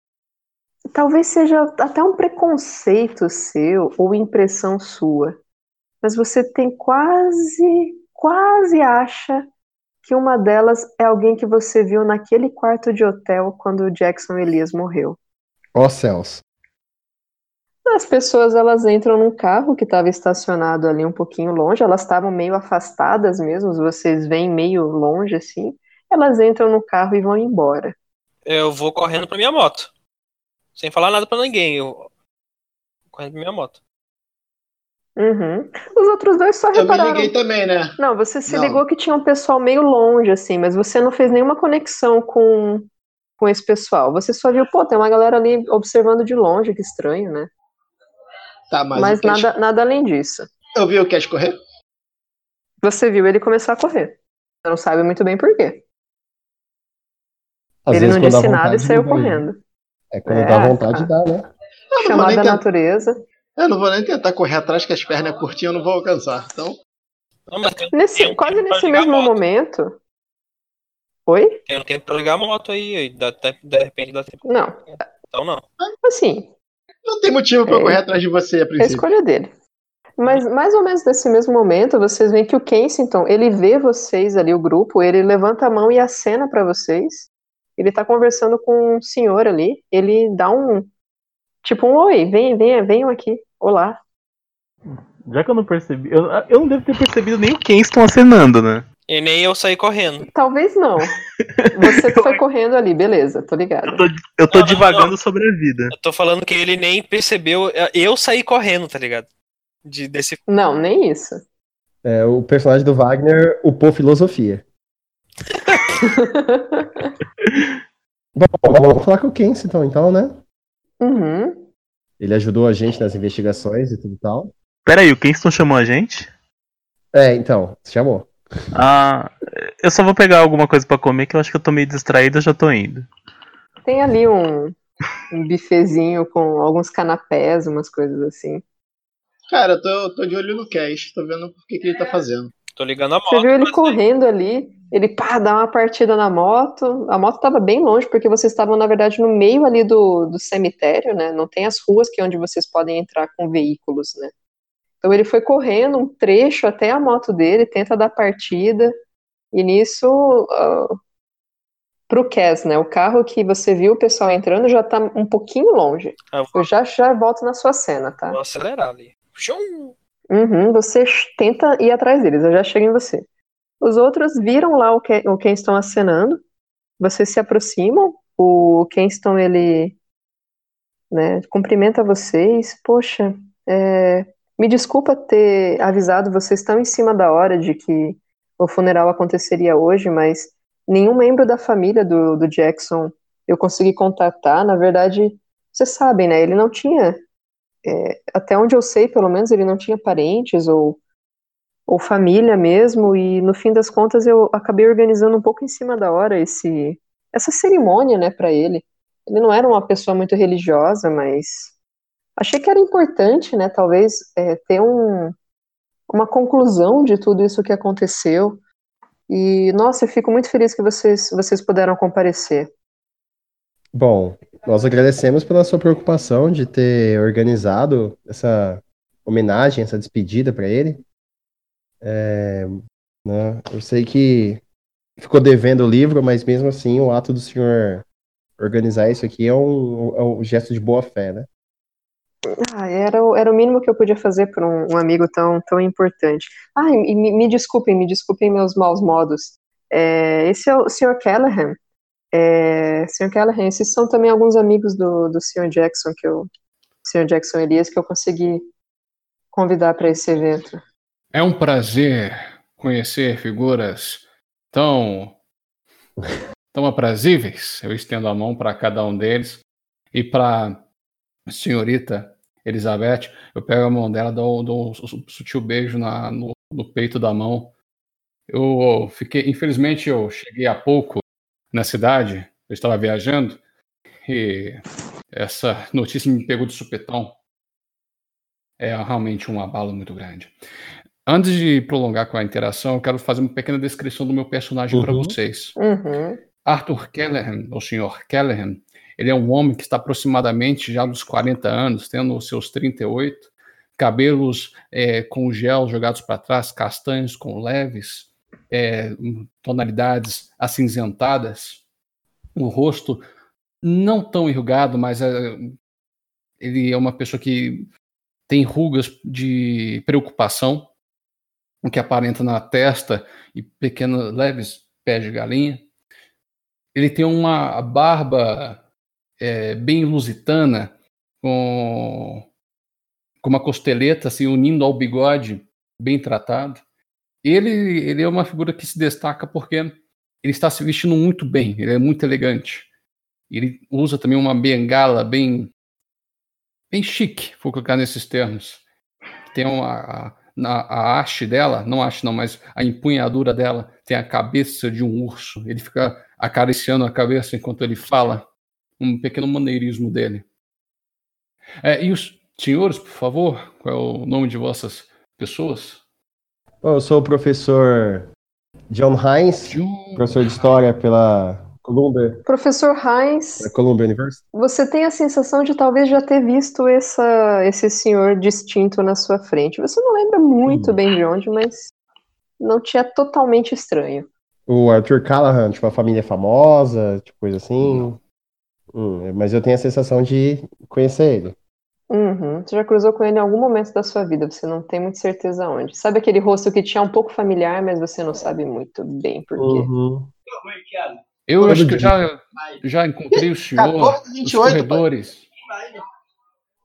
talvez seja até um preconceito seu ou impressão sua, mas você tem quase, quase acha que uma delas é alguém que você viu naquele quarto de hotel quando o Jackson Elias morreu. Ó céus. As pessoas elas entram num carro que estava estacionado ali um pouquinho longe, elas estavam meio afastadas mesmo, vocês veem meio longe assim. Elas entram no carro e vão embora. Eu vou correndo pra minha moto. Sem falar nada pra ninguém. Eu vou correndo pra minha moto. Uhum. Os outros dois só Eu me repararam. liguei também, né? Não, você se Não. ligou que tinha um pessoal meio longe, assim, mas você não fez nenhuma conexão com, com esse pessoal. Você só viu, pô, tem uma galera ali observando de longe, que estranho, né? Tá, mas, Mas, o Cash- nada, nada além disso. Eu vi o Cash correr? Você viu ele começar a correr. Você não sabe muito bem por quê. Às ele vezes, não disse nada e saiu vai. correndo. É quando É, dá vontade, tá. dá, né? Vou Chamada da natureza. Eu não vou nem tentar correr atrás, que as pernas é curtinhas eu não vou alcançar. Então, Nesse, quase tempo nesse a mesmo momento. Oi? Tem um tempo pra ligar a moto aí. dá, dá- de repente dá tempo. Não. Então não. Assim, não tem motivo pra eu É. correr atrás de você a É a princípio. escolha dele. Mas mais ou menos nesse mesmo momento, vocês veem que o Kensington, ele vê vocês ali, o grupo, ele levanta a mão e acena pra vocês. Ele tá conversando com um senhor ali, ele dá um tipo um oi, vem, vem, venham aqui. Olá. Já que eu não percebi. Eu, eu não devo ter percebido nem o Kenston acenando, né? E nem eu saí correndo. Talvez não. Você que foi correndo ali, beleza, tô ligado. Eu tô, eu tô Não, não, divagando sobre a vida. Eu tô falando que ele nem percebeu. Eu saí correndo, tá ligado? De, desse. Não, nem isso. É, o personagem do Wagner upou filosofia. [laughs] Bom, vamos falar com o Kensington então, né? Uhum. Ele ajudou a gente nas investigações e tudo e tal. Peraí, o Kingston chamou a gente? É, então, chamou. Ah, eu só vou pegar alguma coisa pra comer que eu acho que eu tô meio distraído, eu já tô indo. Tem ali um, um bifezinho com alguns canapés, umas coisas assim. Cara, eu tô, tô de olho no Cash, tô vendo o que, que ele tá fazendo. Tô ligando a moto. Você viu ele correndo ali, ele pá, dá uma partida na moto. A moto estava bem longe, porque vocês estavam, na verdade, no meio ali do, do cemitério, né? Não tem as ruas que é onde vocês podem entrar com veículos, né? Então ele foi correndo um trecho até a moto dele, tenta dar partida, e nisso, uh, pro Cass, né? O carro que você viu o pessoal entrando já tá um pouquinho longe. Ah, eu vou, Eu já, já volto na sua cena, tá? vou acelerar ali. Uhum, você tenta ir atrás deles, eu já chego em você. Os outros viram lá o, Ken, o Kenston acenando, vocês se aproximam, o Kenston, ele né, cumprimenta vocês, poxa, é, me desculpa ter avisado vocês tão em cima da hora de que o funeral aconteceria hoje, mas nenhum membro da família do, do Jackson eu consegui contatar, na verdade, vocês sabem, né, ele não tinha é, até onde eu sei, pelo menos, ele não tinha parentes ou, ou família mesmo, e no fim das contas eu acabei organizando um pouco em cima da hora esse, essa cerimônia, né, para ele. Ele não era uma pessoa muito religiosa, mas achei que era importante, né, talvez é, ter um, uma conclusão de tudo isso que aconteceu. E, nossa, eu fico muito feliz que vocês, vocês puderam comparecer. Bom, nós agradecemos pela sua preocupação de ter organizado essa homenagem, essa despedida para ele. É, né, eu sei que ficou devendo o livro, mas mesmo assim o ato do senhor organizar isso aqui é um, é um gesto de boa fé, né? Ah, era, o- era o mínimo que eu podia fazer por um, um amigo tão, tão importante. Ah, e me, me desculpem, me desculpem meus maus modos. É, esse é o Sr. Callahan. É, Sr. Callahan, esses são também alguns amigos do, do Sr. Jackson, que eu, Sr. Jackson Elias, que eu consegui convidar para esse evento. É um prazer conhecer figuras tão [laughs] tão aprazíveis. Eu estendo a mão para cada um deles e para a senhorita Elizabeth, eu pego a mão dela, dou, dou um su- sutil beijo na- no, no peito da mão. Eu fiquei, infelizmente, eu cheguei há pouco na cidade, eu estava viajando e essa notícia me pegou de supetão. É realmente um abalo muito grande. Antes de prolongar com a interação, eu quero fazer uma pequena descrição do meu personagem para Uhum. vocês. Uhum. Arthur Callahan, o senhor Callahan, ele é um homem que está aproximadamente já dos 40 anos, tendo os seus 38, cabelos é, com gel jogados para trás, castanhos com leves é, tonalidades acinzentadas, o rosto não tão enrugado, mas é, ele é uma pessoa que tem rugas de preocupação, o que aparenta na testa e pequenos leves pés de galinha. Ele tem uma barba é, bem lusitana, com, com uma costeleta assim, unindo ao bigode, bem tratado. Ele, ele é uma figura que se destaca porque ele está se vestindo muito bem, ele é muito elegante. Ele usa também uma bengala bem, bem chique, vou colocar nesses termos. Tem uma, na, a haste dela, não haste não, mas a empunhadura dela tem a cabeça de um urso. Ele fica acariciando a cabeça enquanto ele fala, um pequeno maneirismo dele. É, e os senhores, por favor, qual é o nome de vossas pessoas? Bom, eu sou o professor John Hines, John. professor de História pela Columbia, Professor Heinz, pela Columbia University. você tem a sensação de talvez já ter visto essa, esse senhor distinto na sua frente. Você não lembra muito Hum. bem de onde, mas não te é totalmente estranho. O Arthur Callahan, tipo, a família famosa, tipo, coisa assim. Hum, mas eu tenho a sensação de conhecer ele. Uhum. Você já cruzou com ele em algum momento da sua vida, você não tem muita certeza onde. Sabe aquele rosto que tinha um pouco familiar, mas você não sabe muito bem por quê. Uhum. Eu Todo acho que eu dia. já, já encontrei o senhor 14, nos 28, pai. corredores.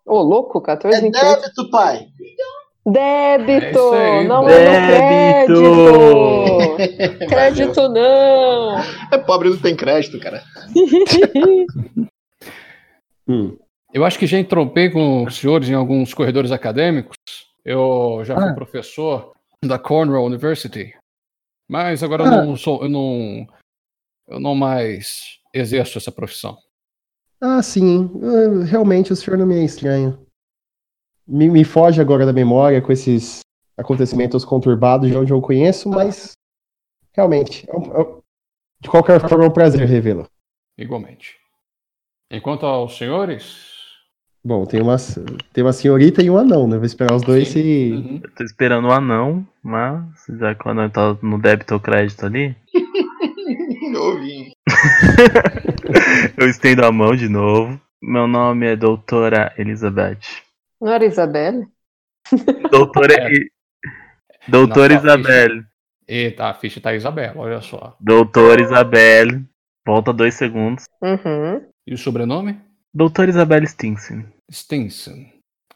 Ô, louco, 14, É 28. débito, pai. Débito! É não é crédito! crédito não! É pobre não tem crédito, cara. [laughs] Hum. Eu acho que já entrompei com os senhores em alguns corredores acadêmicos. Eu já fui Ah. professor da Cornell University. Mas agora eu Ah. não sou, eu não, eu não mais exerço essa profissão. Ah, sim. Ah, Realmente o senhor não me é estranho. Me, me foge agora da memória com esses acontecimentos conturbados de onde eu conheço, mas realmente, é um- é um- de qualquer forma, é um prazer revê-lo. Igualmente. Enquanto aos senhores. Bom, tem uma, tem uma senhorita e um anão, né? Vou esperar os dois Sim. se. Uhum. Eu tô esperando o anão, mas já que o anão tá no débito ou crédito ali, [laughs] [laughs] Eu estendo a mão de novo. Meu nome é Doutora Elizabeth. Não era Isabelle? [laughs] Doutora. É. Doutora Na sua Isabelle. Eita, a ficha tá Isabela, olha só. Doutora Isabelle. Volta dois segundos. Uhum. E o sobrenome? Doutora Isabelle Stinson. Stinson.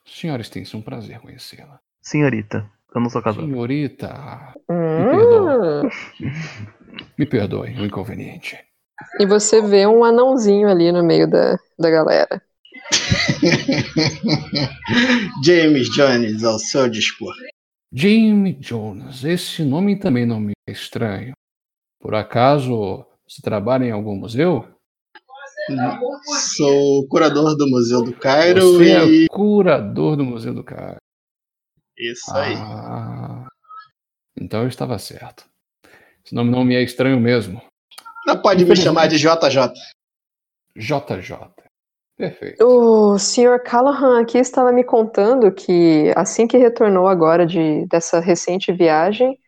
Senhora Stinson, um prazer conhecê-la. Senhorita. Eu não sou casado. Senhorita, Hum. me perdoe o inconveniente. E você vê um anãozinho ali no meio da, da galera. [laughs] James Jones, ao seu dispor. Jamie Jones, esse nome também não me é estranho. Por acaso você trabalha em algum museu? Sou curador do Museu do Cairo Você e. é curador do Museu do Cairo. Isso aí. Ah, então eu estava certo. Esse nome não me é estranho mesmo. Não pode me chamar de JJ. JJ. Perfeito. O Sr. Callahan aqui estava me contando que assim que retornou agora de, dessa recente viagem,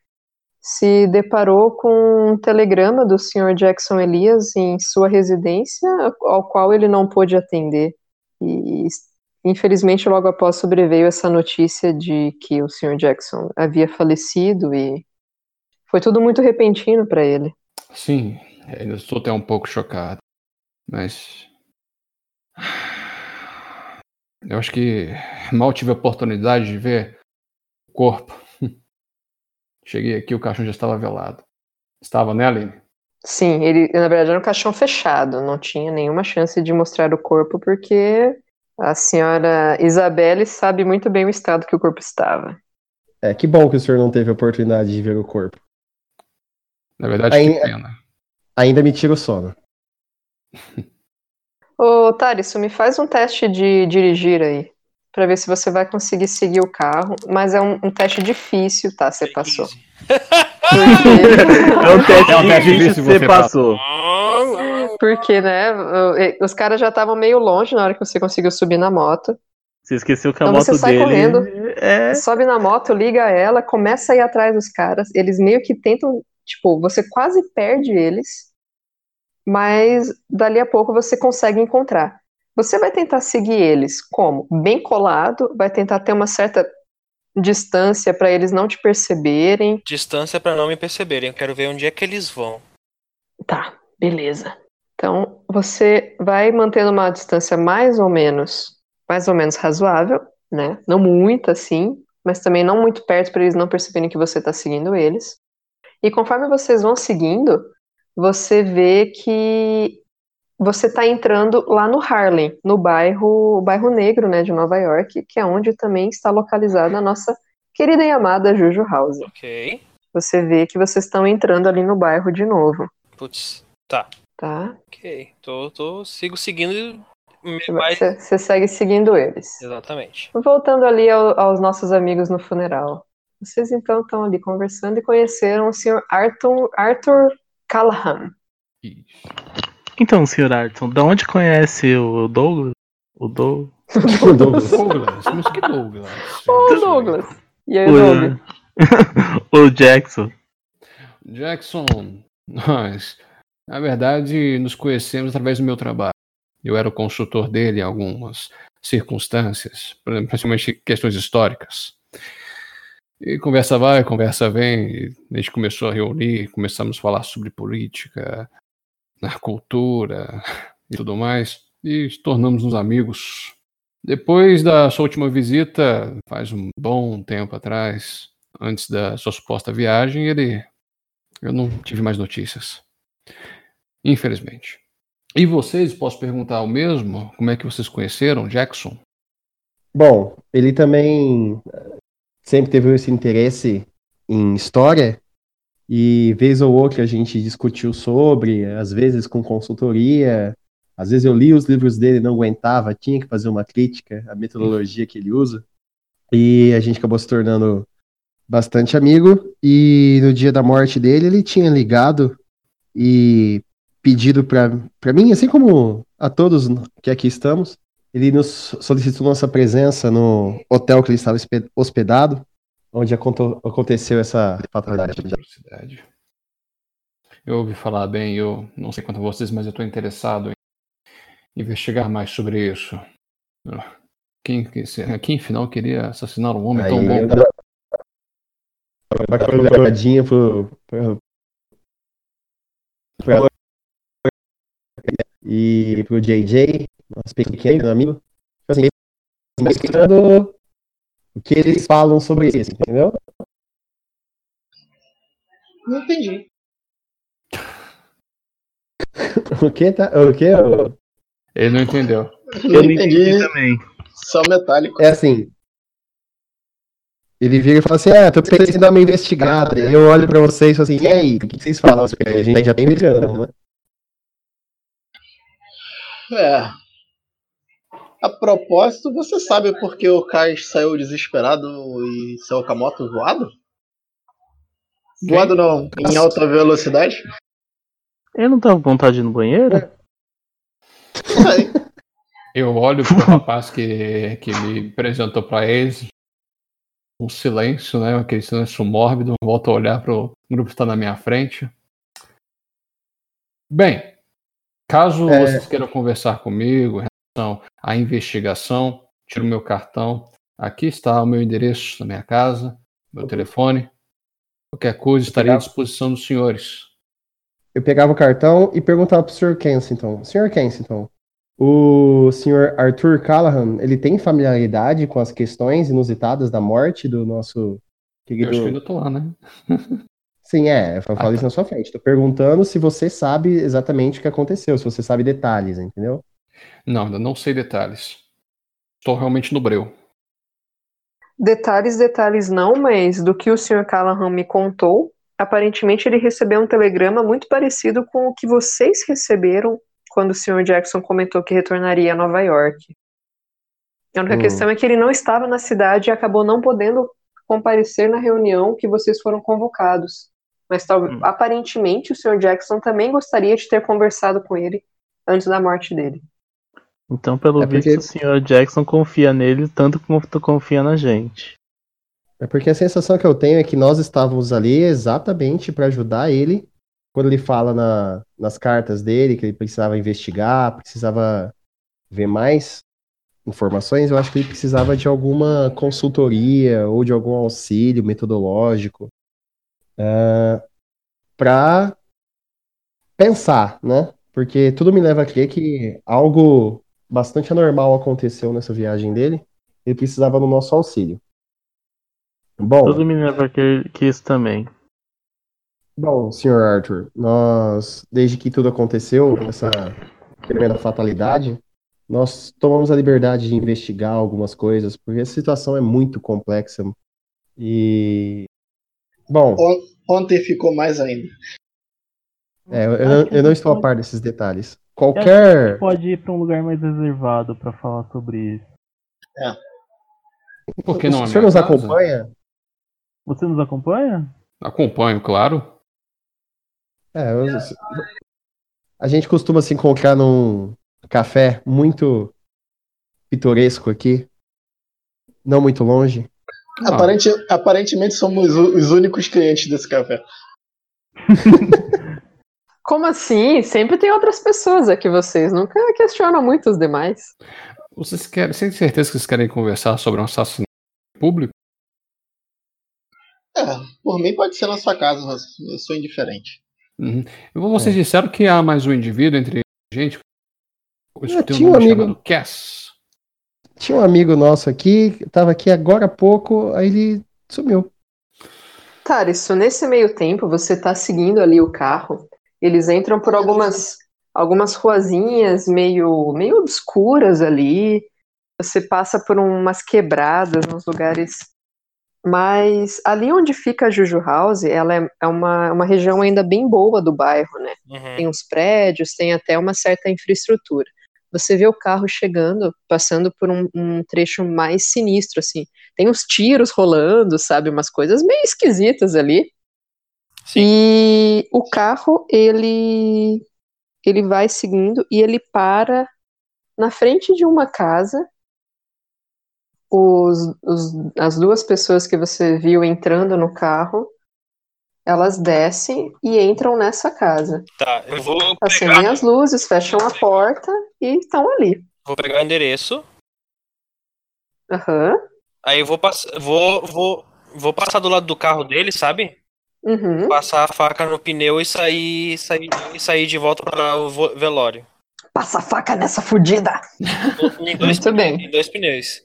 se deparou com um telegrama do Sr. Jackson Elias em sua residência, ao qual ele não pôde atender. E infelizmente logo após sobreveio essa notícia de que o Sr. Jackson havia falecido e foi tudo muito repentino para ele. Sim, ainda estou até um pouco chocado. Mas. Eu acho que mal tive a oportunidade de ver o corpo. [laughs] Cheguei aqui, o caixão já estava velado. Estava, né, Aline? Sim, ele na verdade era um caixão fechado, não tinha nenhuma chance de mostrar o corpo porque a senhora Isabelle sabe muito bem o estado que o corpo estava. É, que bom que o senhor não teve a oportunidade de ver o corpo. Na verdade, que pena. Ainda me tira o sono. Ô, Thales, me faz um teste de dirigir aí, pra ver se você vai conseguir seguir o carro, mas é um, um teste difícil, tá? Você passou. Porque, [laughs] É um teste É um teste difícil, difícil, você você passou. Porque né, os caras já estavam meio longe na hora que você conseguiu subir na moto. Você esqueceu que a Então moto você sai dele correndo. é. Sobe na moto, liga ela, começa a ir atrás dos caras. Eles meio que tentam, tipo, você quase perde eles, mas dali a pouco você consegue encontrar. Você vai tentar seguir eles como? Bem colado, vai tentar ter uma certa distância para eles não te perceberem. Distância pra não me perceberem. Eu quero ver onde é que eles vão. Tá, beleza. Então, você vai mantendo uma distância mais ou menos, mais ou menos razoável, né? Não muito assim, mas também não muito perto para eles não perceberem que você está seguindo eles. E conforme vocês vão seguindo, você vê que você está entrando lá no Harlem, no bairro, bairro negro, né, de Nova York, que é onde também está localizada a nossa querida e amada Juju House. Ok. Você vê que vocês estão entrando ali no bairro de novo, Putz. Tá. Tá? Ok. Tô, tô, sigo seguindo. Você, você segue seguindo eles. Exatamente. Voltando ali ao- aos nossos amigos no funeral. Vocês então estão ali conversando e conheceram o Sr. Arthur, Arthur Callahan. Isso. Então, senhor Arton, da onde conhece o Douglas? O Douglas? [laughs] Douglas. Douglas, mas que Douglas? Ô, Gente, Douglas! E aí? O, [laughs] o Jackson. Jackson, nós, na verdade, nos conhecemos através do meu trabalho. Eu era o consultor dele em algumas circunstâncias, principalmente questões históricas. E conversa vai, conversa vem, a gente começou a reunir, começamos a falar sobre política, na cultura e tudo mais, e tornamos-nos amigos. Depois da sua última visita, faz um bom tempo atrás, antes da sua suposta viagem, ele. Eu não tive mais notícias. Infelizmente. E vocês, posso perguntar o mesmo? Como é que vocês conheceram Jackson? Bom, ele também eh, sempre teve esse interesse em história e vez ou outra a gente discutiu sobre, às vezes com consultoria, às vezes eu li os livros dele e não aguentava, tinha que fazer uma crítica à metodologia que ele usa e a gente acabou se tornando bastante amigo e no dia da morte dele ele tinha ligado e pedido para mim, assim como a todos que aqui estamos, ele nos solicitou nossa presença no hotel que ele estava hospedado, onde aconteceu essa fatalidade. Eu ouvi falar bem, eu não sei quanto a vocês, mas eu estou interessado em investigar mais sobre isso. Quem, quem afinal queria assassinar um homem Aí, tão bom? Uma olhadinha pro, pro, pro, e pro JJ, nosso pequeno amigo. Tipo assim, mostrando o que eles falam sobre isso, entendeu? Não entendi. [laughs] o que tá? O que? Ele não entendeu. Eu não entendi também. Só metálico. É assim. Ele vira e fala assim: Ah, tô precisando dar uma investigada. Eu olho pra vocês e falo assim: E aí, o que vocês falam? A gente já tem investigando, né? É. A propósito, você sabe por que o Kai saiu desesperado e seu Okamoto voado? Voado não, em alta velocidade? Ele não tava com vontade de ir no banheiro? É. Eu olho pro rapaz que, que me apresentou pra eles. Um silêncio, né? Aquele silêncio mórbido. Volto a olhar pro grupo que está na minha frente. Bem, Caso é... vocês queiram conversar comigo em relação à investigação, tiro meu cartão. Aqui está o meu endereço na minha casa, meu telefone. Qualquer coisa estarei à disposição dos senhores. Eu pegava o cartão e perguntava para o Sr. Kensington. Sr. Kensington, o Sr. Arthur Callahan, ele tem familiaridade com as questões inusitadas da morte do nosso querido... Eu acho que ainda tô lá, né? [laughs] Sim, é, eu falo ah, isso tá. na sua frente. Tô perguntando se você sabe exatamente o que aconteceu, se você sabe detalhes, entendeu? Não, ainda não sei detalhes. Estou realmente no breu. Detalhes, detalhes não, mas do que o Sr. Callahan me contou, aparentemente ele recebeu um telegrama muito parecido com o que vocês receberam quando o Sr. Jackson comentou que retornaria a Nova York. A única hum. questão é que ele não estava na cidade e acabou não podendo comparecer na reunião que vocês foram convocados. Mas hum. aparentemente o Sr. Jackson também gostaria de ter conversado com ele antes da morte dele. Então, pelo é porque... visto, o Sr. Jackson confia nele tanto quanto confia na gente. É porque a sensação que eu tenho é que nós estávamos ali exatamente para ajudar ele quando ele fala na, nas cartas dele que ele precisava investigar, precisava ver mais informações. Eu acho que ele precisava de alguma consultoria ou de algum auxílio metodológico uh, é, para pensar, né? Porque tudo me leva a crer que algo bastante anormal aconteceu nessa viagem dele. Ele precisava do nosso auxílio. Bom. Tudo me leva a crer que isso também. Bom, senhor Arthur, nós, desde que tudo aconteceu, essa primeira fatalidade, nós tomamos a liberdade de investigar algumas coisas, porque a situação é muito complexa. E Bom. Ontem ficou mais ainda. É, eu, eu, eu não estou a par desses detalhes. Qualquer. pode ir para um lugar mais reservado para falar sobre isso. É. Por que não? O senhor nos casa? acompanha? Você nos acompanha? Acompanho, claro. É, eu, a gente costuma se encontrar num café muito pitoresco aqui, não muito longe. Aparente, aparentemente somos os únicos clientes desse café. [laughs] Como assim? Sempre tem outras pessoas aqui, vocês nunca questionam muito os demais. Vocês querem, sem certeza que vocês querem conversar sobre um assassinato público? É, por mim pode ser na sua casa, mas eu sou indiferente. Uhum. Vocês é. disseram que há mais um indivíduo entre a gente. Eu tinha um amigo. Cass. Tinha um amigo nosso aqui, tava aqui agora há pouco, aí ele sumiu. Isso nesse meio tempo, você tá seguindo ali o carro, eles entram por algumas algumas ruazinhas meio meio obscuras ali. Você passa por umas quebradas nos lugares mas ali onde fica a Juju House, ela é, é uma, uma região ainda bem boa do bairro, né? Uhum. Tem uns prédios, tem até uma certa infraestrutura. Você vê o carro chegando, passando por um, um trecho mais sinistro, assim. Tem uns tiros rolando, sabe? Umas coisas meio esquisitas ali. Sim. E o carro, ele, ele vai seguindo e ele para na frente de uma casa. Os, os, as duas pessoas que você viu entrando no carro, elas descem e entram nessa casa. Tá, eu vou Acendem pegar, as luzes, fecham a porta e estão ali. vou pegar o endereço. Aham. Aí eu vou passar. Vou, vou, vou passar do lado do carro dele, sabe? Uhum. Passar a faca no pneu e sair, sair, e sair de volta para o velório. Passa a faca nessa fudida. Em dois, Muito bem. em dois pneus.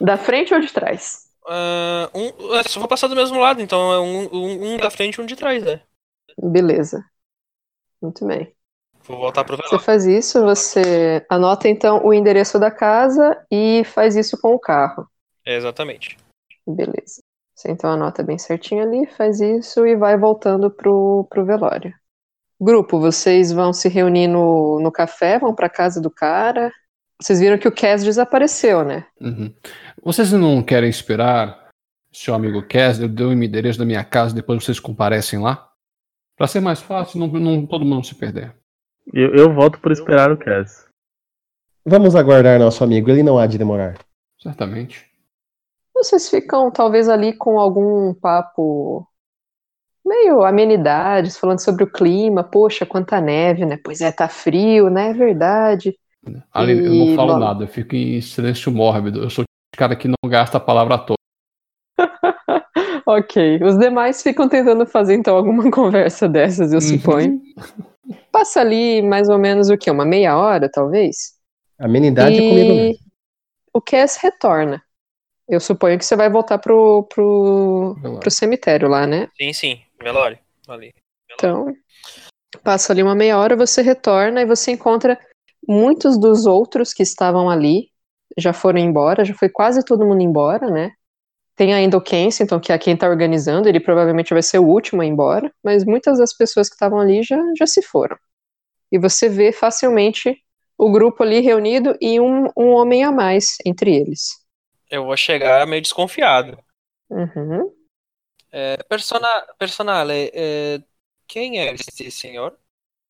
Da frente ou de trás? Ah, um, eu só vou passar do mesmo lado, então é um, um, um da frente e um de trás, né? Beleza. Muito bem. Vou voltar pro Você faz isso, você anota então o endereço da casa e faz isso com o carro. É, exatamente. Beleza. Você então anota bem certinho ali, faz isso e vai voltando pro, pro velório. Grupo, vocês vão se reunir no, no café, vão pra casa do cara. Vocês viram que o Cass desapareceu, né? Uhum. Vocês não querem esperar seu amigo Cass? Eu dei o endereço da minha casa, depois vocês comparecem lá? Pra ser mais fácil, não, não todo mundo se perder. Eu, eu volto por esperar o Cass. Vamos aguardar nosso amigo, ele não há de demorar. Certamente. Vocês ficam talvez ali com algum papo meio amenidades, falando sobre o clima. Poxa, quanta neve, né? Pois é, tá frio, né? É verdade. Ali, eu não E, falo bom. nada, eu fico em silêncio mórbido. Eu sou o cara que não gasta a palavra toda. [laughs] Ok, os demais ficam tentando fazer então alguma [laughs] conversa dessas, eu suponho. Passa ali mais ou menos o quê? Uma meia hora, talvez? Amenidade é comigo mesmo. o Cass retorna. Eu suponho que você vai voltar pro, pro, pro cemitério lá, né? Sim, sim. Velório. Ali. Então, passa ali uma meia hora, você retorna e você encontra muitos dos outros que estavam ali, já foram embora, já foi quase todo mundo embora, né? Tem ainda o Kensington, que é quem tá organizando, ele provavelmente vai ser o último a ir embora, mas muitas das pessoas que estavam ali já, já se foram. E você vê facilmente o grupo ali reunido e um, um homem a mais entre eles. Eu vou chegar meio desconfiado. Uhum. É, persona, personale, é, quem é esse senhor?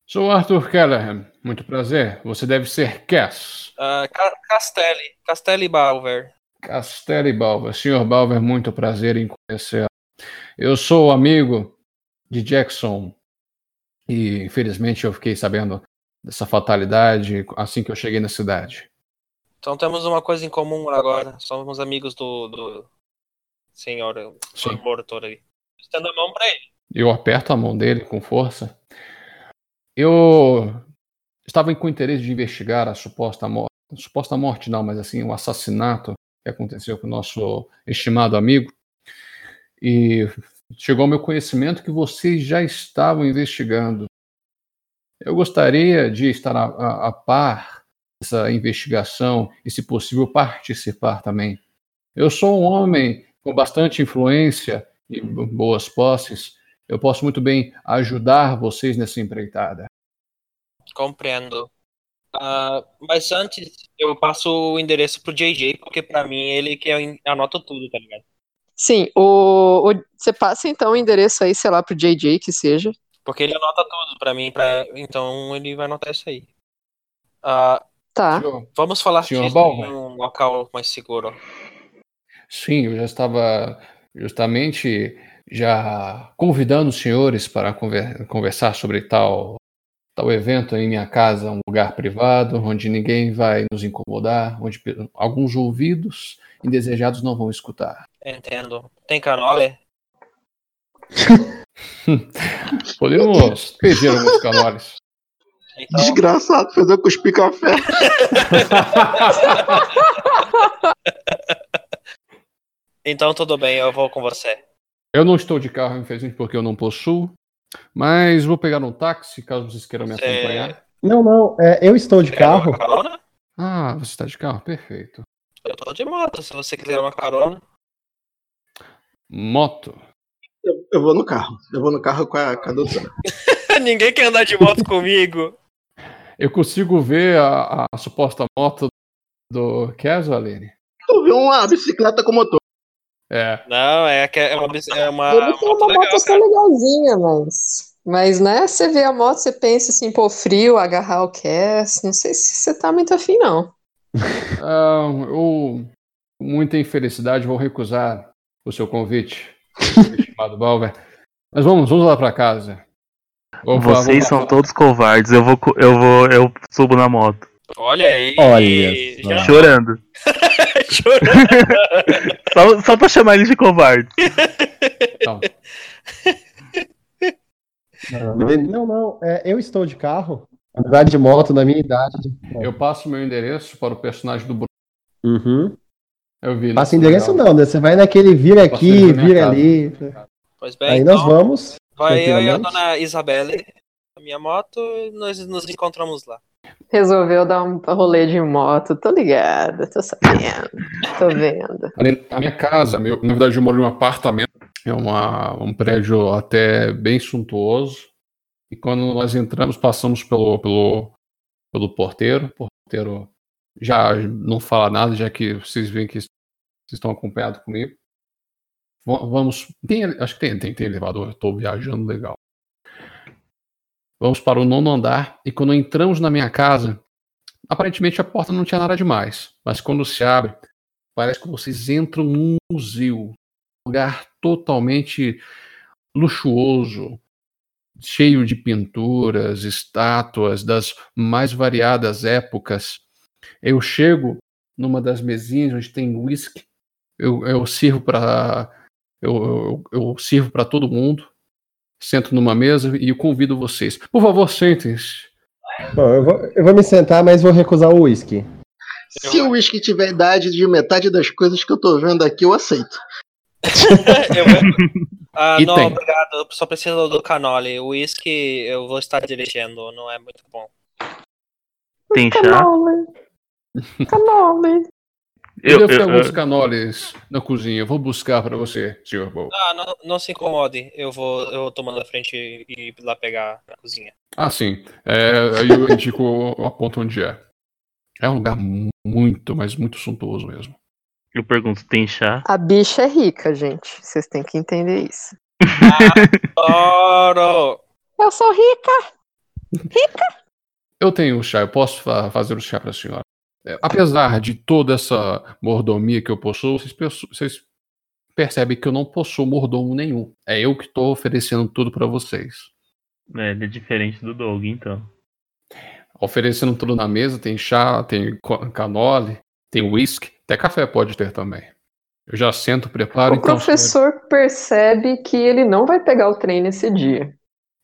Sou Arthur Callahan. Muito prazer. Você deve ser Cass. Ah, Ca- Castelli. Castelli Balver. Castelli Balver. Senhor Balver, muito prazer em conhecê-lo. Eu sou amigo de Jackson e, infelizmente, eu fiquei sabendo dessa fatalidade assim que eu cheguei na cidade. Então temos uma coisa em comum agora. Somos amigos do, do senhor Sim. morto ali. Estendo a mão pra ele. Eu aperto a mão dele com força. Eu estava com interesse de investigar a suposta morte. Suposta morte não, mas assim, o assassinato que aconteceu com o nosso estimado amigo. E chegou ao meu conhecimento que vocês já estavam investigando. Eu gostaria de estar a, a, a par dessa investigação e, se possível, participar também. Eu sou um homem com bastante influência e boas posses. Eu posso muito bem ajudar vocês nessa empreitada. Compreendo. Ah, mas antes eu passo o endereço pro JJ, porque pra mim ele que anota tudo, tá ligado? Sim, o, o- você passa então o endereço aí, sei lá, pro JJ que seja. Porque ele anota tudo pra mim, pra... então ele vai anotar isso aí. Ah, Tá. Senhor- vamos falar Senhor disso em um local mais seguro. Sim, eu já estava justamente já convidando os senhores para conver- conversar sobre tal, tal evento em minha casa, um lugar privado, onde ninguém vai nos incomodar, onde alguns ouvidos indesejados não vão escutar. Entendo. Tem canole? [laughs] Podemos pedir alguns canoles. Então, Desgraçado, fez eu cuspir café. [laughs] Então tudo bem, eu vou com você. Eu não estou de carro, infelizmente, porque eu não possuo. Mas vou pegar um táxi, caso vocês queiram me Você- acompanhar. Não, não, é, eu estou de Quer carro. uma carona? Ah, você está de carro? Perfeito. Eu tô de moto, se você quiser uma carona. Moto. Eu, eu vou no carro. Eu vou no carro com a, com a doutora. [laughs] Ninguém quer andar de moto comigo. Eu consigo ver a, a suposta moto do Keso, Aline? Eu vi uma bicicleta com motor. É. Não, é, que- é uma, é uma Ele tem moto uma legal, moto até cara. legalzinha, mas. Mas, né, você vê a moto, você pensa assim, pô, frio, agarrar o Cass. Não sei se você tá muito afim, não. [laughs] Ah, eu, com muita infelicidade, vou recusar o seu convite, estimado Balver. Mas vamos, vamos lá para casa. Vamos lá, Vocês vamos lá. são todos covardes. Eu vou, eu vou, eu subo na moto. Olha aí. Olha já Chorando. [laughs] chorando. Só, só pra chamar eles de covarde. Então, Não, não, é, eu estou de carro. Andar de moto na minha idade. eu passo meu endereço para o personagem do Bruno. Uhum. Eu vi. Passa né? endereço Legal. não, né? Você vai naquele vira aqui, vira casa. ali. Pois bem, Aí então, nós vamos. vai eu e a dona Isabelle, a minha moto, e nós nos encontramos lá. Resolveu dar um rolê de moto, tô ligada, tô sabendo, tô vendo. [laughs] A minha casa, meu, na verdade, eu moro em um apartamento. É uma, um prédio até bem suntuoso. E quando nós entramos, passamos pelo, pelo, pelo porteiro. O porteiro já não fala nada, já que vocês veem que vocês estão acompanhados comigo. Va- Vamos. Tem, acho que tem, tem, tem elevador, estou viajando legal. Vamos para o nono andar. E quando entramos na minha casa, aparentemente a porta não tinha nada demais. Mas quando se abre, Parece que vocês entram num museu, um lugar totalmente luxuoso, cheio de pinturas, estátuas das mais variadas épocas. Eu chego numa das mesinhas onde tem whisky, eu, eu sirvo para eu, eu, eu sirvo para todo mundo, sento numa mesa e convido vocês. Por favor, sentem-se. Bom, eu vou, eu vou me sentar, mas vou recusar o uísque. Se o uísque tiver idade de metade das coisas que eu tô vendo aqui, eu aceito. [laughs] Eu Ah, E não, tem. obrigado. Eu só preciso do canole. O uísque eu vou estar dirigindo, não é muito bom. Tem chá? Canole. Canole. Eu, Eu, tenho eu- alguns eu- canóles na cozinha. Eu vou buscar para você, senhor Bow. Ah, não, não se incomode. Eu vou, eu vou tomando a frente e ir lá pegar na cozinha. Ah, sim. É, aí eu indico o ponto onde é. É um lugar mu- muito, mas muito suntuoso mesmo. eu pergunto, tem chá? A bicha é rica, gente. Vocês têm que entender isso. Oro! Eu sou rica. [laughs] Eu tenho o chá, eu posso fa- fazer o chá para a senhora. É, apesar de toda essa mordomia que eu possuo, vocês, vocês percebem que eu não possuo mordomo nenhum. É eu que estou oferecendo tudo para vocês. É, ele é diferente do Doug, então. Oferecendo tudo na mesa, tem chá, tem canole, tem whisky, até café pode ter também. Eu já sento, preparo, O então. professor percebe que ele não vai pegar o trem nesse dia.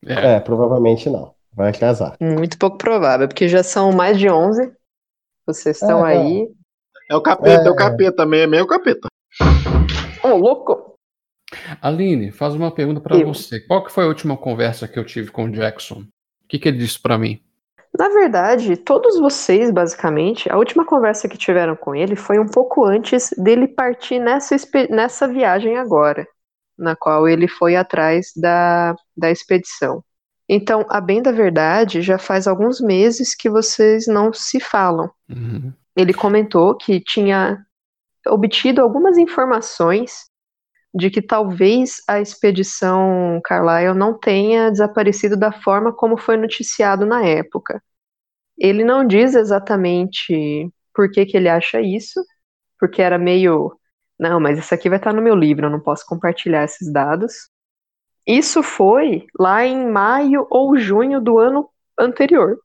É, É, provavelmente não. Vai atrasar. Muito pouco provável, porque já são mais de 11. Vocês estão É, é. aí. É o capeta, é, É. o capeta, meio, meio capeta. Ô, louco! Aline, faz uma pergunta para você. Qual que foi a última conversa que eu tive com o Jackson? O que, que ele disse para mim? Na verdade, todos vocês, basicamente, a última conversa que tiveram com ele foi um pouco antes dele partir nessa, nessa viagem agora, na qual ele foi atrás da, da expedição. Então, a bem da verdade, já faz alguns meses que vocês não se falam. Uhum. Ele comentou que tinha obtido algumas informações de que talvez a expedição Carlyle não tenha desaparecido da forma como foi noticiado na época. Ele não diz exatamente por que, que ele acha isso, porque era meio. Não, mas isso aqui vai estar no meu livro, eu não posso compartilhar esses dados. Isso foi lá em maio ou junho do ano anterior,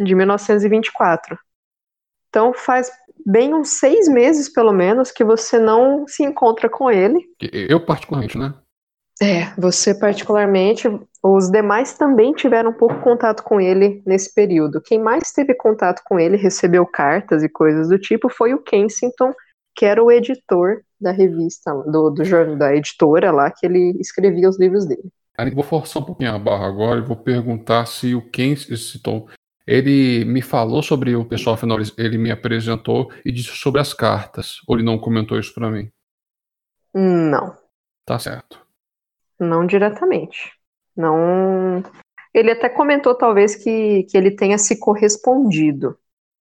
de 1924. Então faz bem uns seis meses, pelo menos, que você não se encontra com ele. Eu, particularmente, né? É, você particularmente, os demais também tiveram pouco contato com ele nesse período. Quem mais teve contato com ele, recebeu cartas e coisas do tipo, foi o Kensington, que era o editor da revista, do, do jornal, da editora lá, que ele escrevia os livros dele. Vou forçar um pouquinho a barra agora e vou perguntar se o Ken citou. Ele me falou sobre o pessoal final, ele me apresentou e disse sobre as cartas. Ou ele não comentou isso pra mim? Não, Tá certo. não diretamente. Não. Ele até comentou, talvez, que, que ele tenha se correspondido.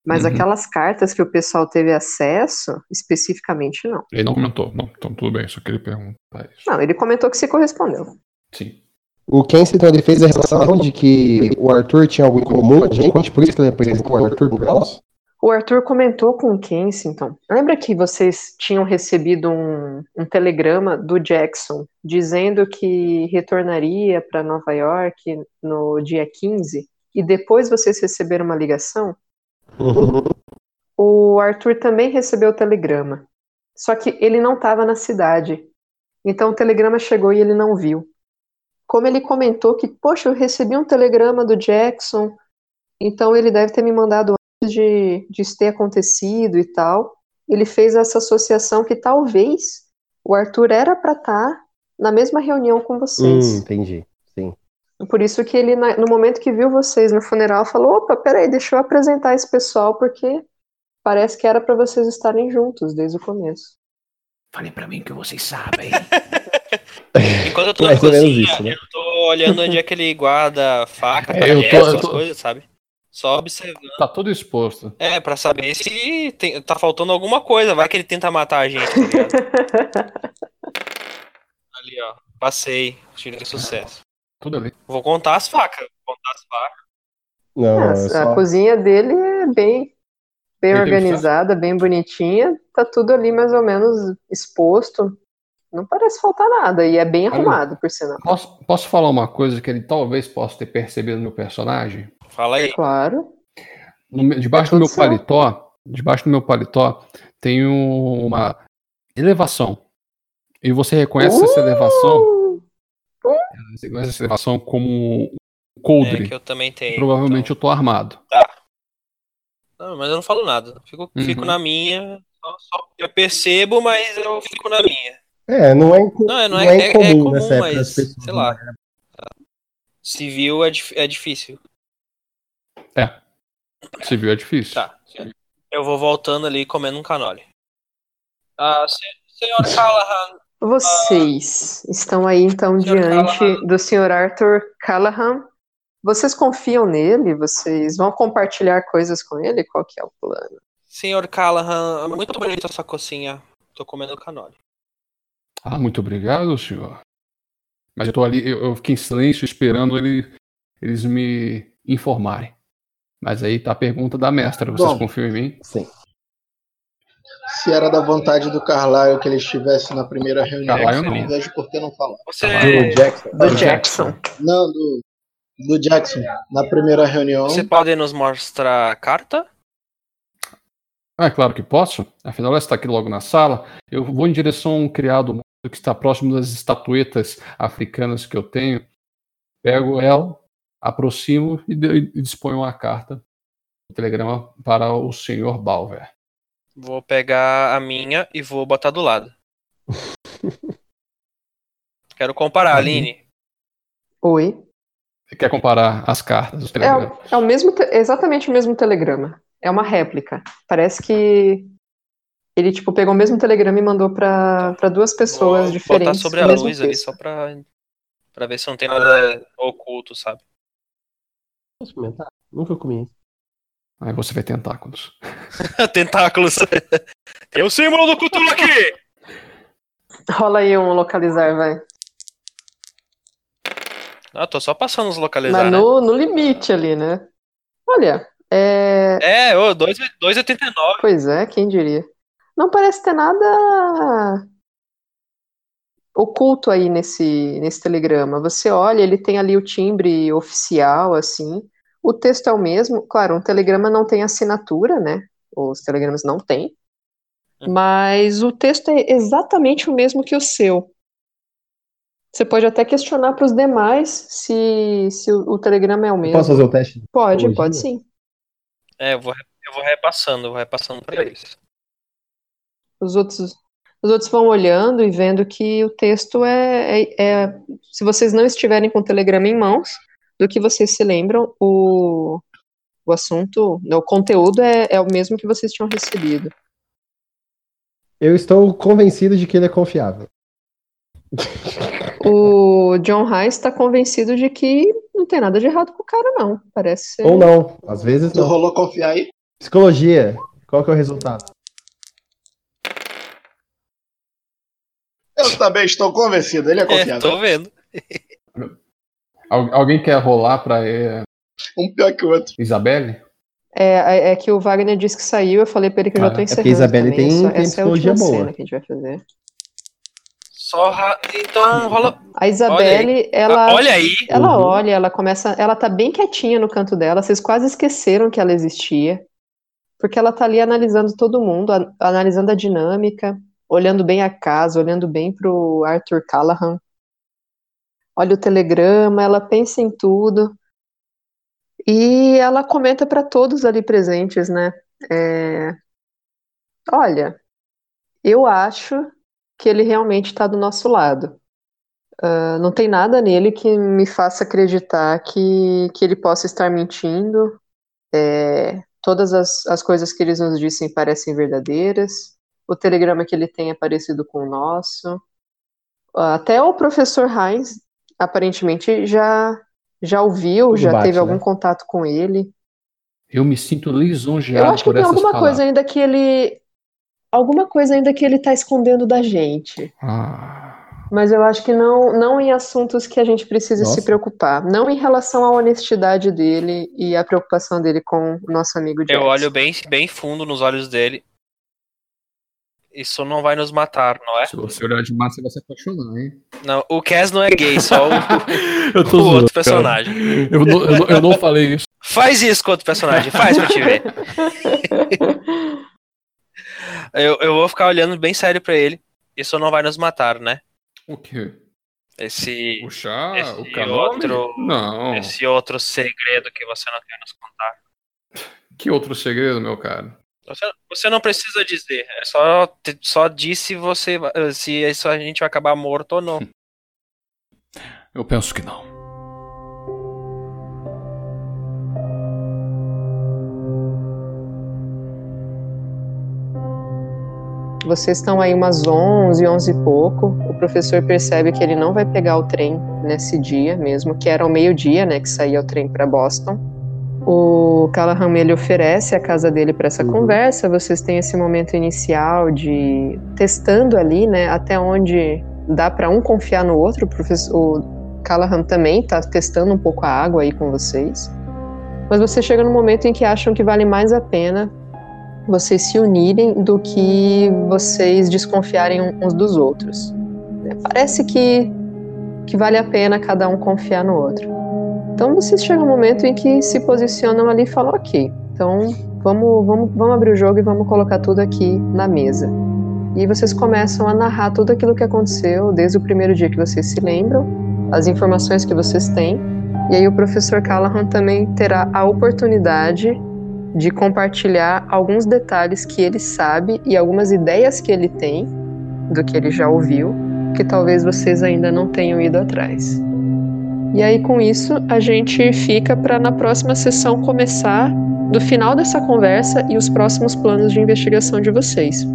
Mas Uhum. aquelas cartas que o pessoal teve acesso, especificamente, não. Ele não comentou. Não, então tudo bem, só queria perguntar isso. Não, ele comentou que se correspondeu. Sim. O Kensi, então, ele fez a relação de que o Arthur tinha algo em comum com a gente, por isso que ele apresentou o Arthur pro nós. O Arthur comentou com o Kensington. Lembra que vocês tinham recebido um, um telegrama do Jackson dizendo que retornaria para Nova York no dia 15? E depois vocês receberam uma ligação? O Arthur também recebeu o telegrama. Só que ele não estava na cidade. Então o telegrama chegou e ele não viu. Como ele comentou que, poxa, eu recebi um telegrama do Jackson, então ele deve ter me mandado antes de, de isso ter acontecido e tal. Ele fez essa associação que talvez o Arthur era para estar na mesma reunião com Hum, vocês. entendi. Sim. Por isso que ele, no momento que viu vocês no funeral, falou: opa, peraí, deixa eu apresentar esse pessoal, porque parece que era para vocês estarem juntos desde o começo. Falem pra mim que vocês sabem. [laughs] Enquanto eu tô na cozinha, isso, né? eu tô olhando onde é que ele guarda faca, É, eu tô- essas tô- coisas, sabe? Só observando. tá tudo exposto. É, pra saber se tem- tá faltando alguma coisa. Vai que ele tenta matar a gente, tá ligado? [laughs] Ali, ó. Passei. Tirei sucesso. Tudo ali. Vou contar as facas. Vou contar as facas. Não, Ah, é a só... cozinha dele é bem, bem Ele organizada, bem bonitinha, tá tudo ali mais ou menos exposto. Não parece faltar nada, e é bem Olha. arrumado, por sinal. Posso, posso falar uma coisa que ele talvez possa ter percebido no meu personagem? Fala aí. Claro. No debaixo do meu paletó, debaixo do meu paletó, tem um- uma elevação. E você reconhece essa elevação? Você reconhece essa elevação como um É, coldre. que eu também tenho. Provavelmente eu tô armado. Não, mas eu não falo nada. Fico, Uhum. fico na minha. Só- só- eu percebo, mas eu fico na minha. É, não é, inco- Não, é- não não é- é é- é incomum comum, nessa época mas, as pessoas. sei lá. Civil é, é difícil. Civil é difícil. Tá. Eu vou voltando ali comendo um canole. Ah, se- senhor Callahan, Vocês estão aí então Senhor diante Callahan. do Sr. Arthur Callahan. Vocês confiam nele? Vocês vão compartilhar coisas com ele? Qual que é o plano? senhor Callahan, muito bonita essa cocinha. Tô comendo canole. Ah, muito obrigado, senhor. Mas eu tô ali, eu, eu fiquei em silêncio esperando ele, eles me informarem. Mas aí tá a pergunta da mestra. Vocês Bom. confiam em mim? Sim. Se era da vontade do Carlyle que ele estivesse na primeira reunião, Carlyle não. vejo por que não falar. Você, Do Jackson. Do Jackson. Não, do, do Jackson. Na primeira reunião. você pode nos mostrar a carta? Ah, é claro que posso. Afinal, ela está aqui logo na sala. Eu vou em direção a um criado que está próximo das estatuetas africanas que eu tenho. Pego ela, aproximo e, e disponho uma carta, um telegrama para o senhor Balver. Vou pegar a minha e vou botar do lado. [laughs] Quero comparar, Aline. Oi. Você quer comparar as cartas, os É, telegramas? o- é o mesmo, te- exatamente o mesmo telegrama. É uma réplica. Parece que ele tipo pegou o mesmo telegrama e mandou pra pra duas pessoas Vou diferentes. botar sobre o a mesmo luz ali texto. só pra, pra ver se não tem nada oculto, sabe? Posso experimentar? Nunca comi. Aí você vê tentáculos. [laughs] Tentáculos. Tem o símbolo do Cthulhu aqui! Rola aí um localizar, vai. Ah, tô só passando os localizar, Mas né? no, no limite ali, né? Olha, é. É, 2 2,89. Pois é, quem diria? Não parece ter nada oculto aí nesse, nesse telegrama. Você olha, ele tem ali o timbre oficial, assim. O texto é o mesmo. Claro, um telegrama não tem assinatura, né? Os telegramas não têm. Mas o texto é exatamente o mesmo que o seu. Você pode até questionar para os demais se, se o, o telegrama é o mesmo. Posso fazer o teste? Pode, Hoje, pode né? sim. É, eu vou, eu vou repassando, eu vou repassando pra eles. Os outros, os outros vão olhando e vendo que o texto é, é, é se vocês não estiverem com o telegrama em mãos, do que vocês se lembram, o, o assunto, o conteúdo é, é o mesmo que vocês tinham recebido. Eu estou convencido de que ele é confiável. O John Rice está convencido de que não tem nada de errado com o cara, não. Parece ser... Ou não, às vezes Não não. rolou confiar aí? Psicologia, qual que é o resultado? Eu também estou convencido, ele é É, confiável. tô vendo. Al- alguém quer rolar pra é, [laughs] Um pior que o outro. Isabelle? É, é, é que o Wagner disse que saiu, eu falei pra ele que eu já tô é porque encerrando. Isabelle também. tem- Essa, tem essa é a última psicologia boa. cena que a gente vai fazer. Só ra- Então rola. A Isabelle, ela. Ah, olha aí. Ela Uhum. olha, ela começa, ela tá bem quietinha no canto dela, vocês quase esqueceram que ela existia, porque ela tá ali analisando todo mundo, a- analisando a dinâmica, olhando bem a casa, olhando bem pro Arthur Callahan. Olha o telegrama, ela pensa em tudo. E ela comenta para todos ali presentes, né? É, Olha, eu acho que ele realmente está do nosso lado. Ah, não tem nada nele que me faça acreditar que, que ele possa estar mentindo. É, todas as, as coisas que eles nos dissem parecem verdadeiras. O telegrama que ele tem é parecido com o nosso. Até o professor Heinz, aparentemente, já, já ouviu, Tudo já bate, teve algum né? contato com ele. Eu me sinto Eu lisonjeado acho que por tem alguma palavras. coisa ainda que ele. Alguma coisa ainda que ele tá escondendo da gente. Ah, Mas eu acho que não, não em assuntos que a gente precisa Nossa. se preocupar. Não em relação à honestidade dele e à preocupação dele com o nosso amigo Jackson. Eu olho bem, bem fundo nos olhos dele. Isso não vai nos matar, não é? se você olhar demais, você vai se apaixonar, hein? Não, o Cass não é gay, só o, [laughs] o outro personagem. Eu não, eu, não, eu não falei isso. Faz isso com outro personagem, faz pra te ver. [laughs] Eu, eu vou ficar olhando bem sério pra ele. Isso não vai nos matar, né? O quê? Esse, O chá? Esse o canole? outro- Não. esse outro segredo que você não quer nos contar. Que outro segredo, meu cara? Você, você não precisa dizer, é só, só diz se você se isso a gente vai acabar morto ou não. [laughs] Eu penso que não. Vocês estão aí umas 11, 11 e pouco. O professor percebe que ele não vai pegar o trem nesse dia mesmo, que era ao meio-dia, né, que saía o trem para Boston. O Callahan ele oferece a casa dele para essa Uhum. conversa. Vocês têm esse momento inicial de testando ali, né, até onde dá para um confiar no outro. O, professor, o Callahan também está testando um pouco a água aí com vocês. Mas você chega no momento em que acham que vale mais a pena vocês se unirem do que vocês desconfiarem uns dos outros. Parece que, que vale a pena cada um confiar no outro. Então vocês chegam um momento em que se posicionam ali e falam, ok, então vamos, vamos, vamos abrir o jogo e vamos colocar tudo aqui na mesa. E vocês começam a narrar tudo aquilo que aconteceu desde o primeiro dia que vocês se lembram, as informações que vocês têm, e aí o professor Callahan também terá a oportunidade de compartilhar alguns detalhes que ele sabe e algumas ideias que ele tem do que ele já ouviu, que talvez vocês ainda não tenham ido atrás. E aí com isso a gente fica para na próxima sessão começar do final dessa conversa e os próximos planos de investigação de vocês.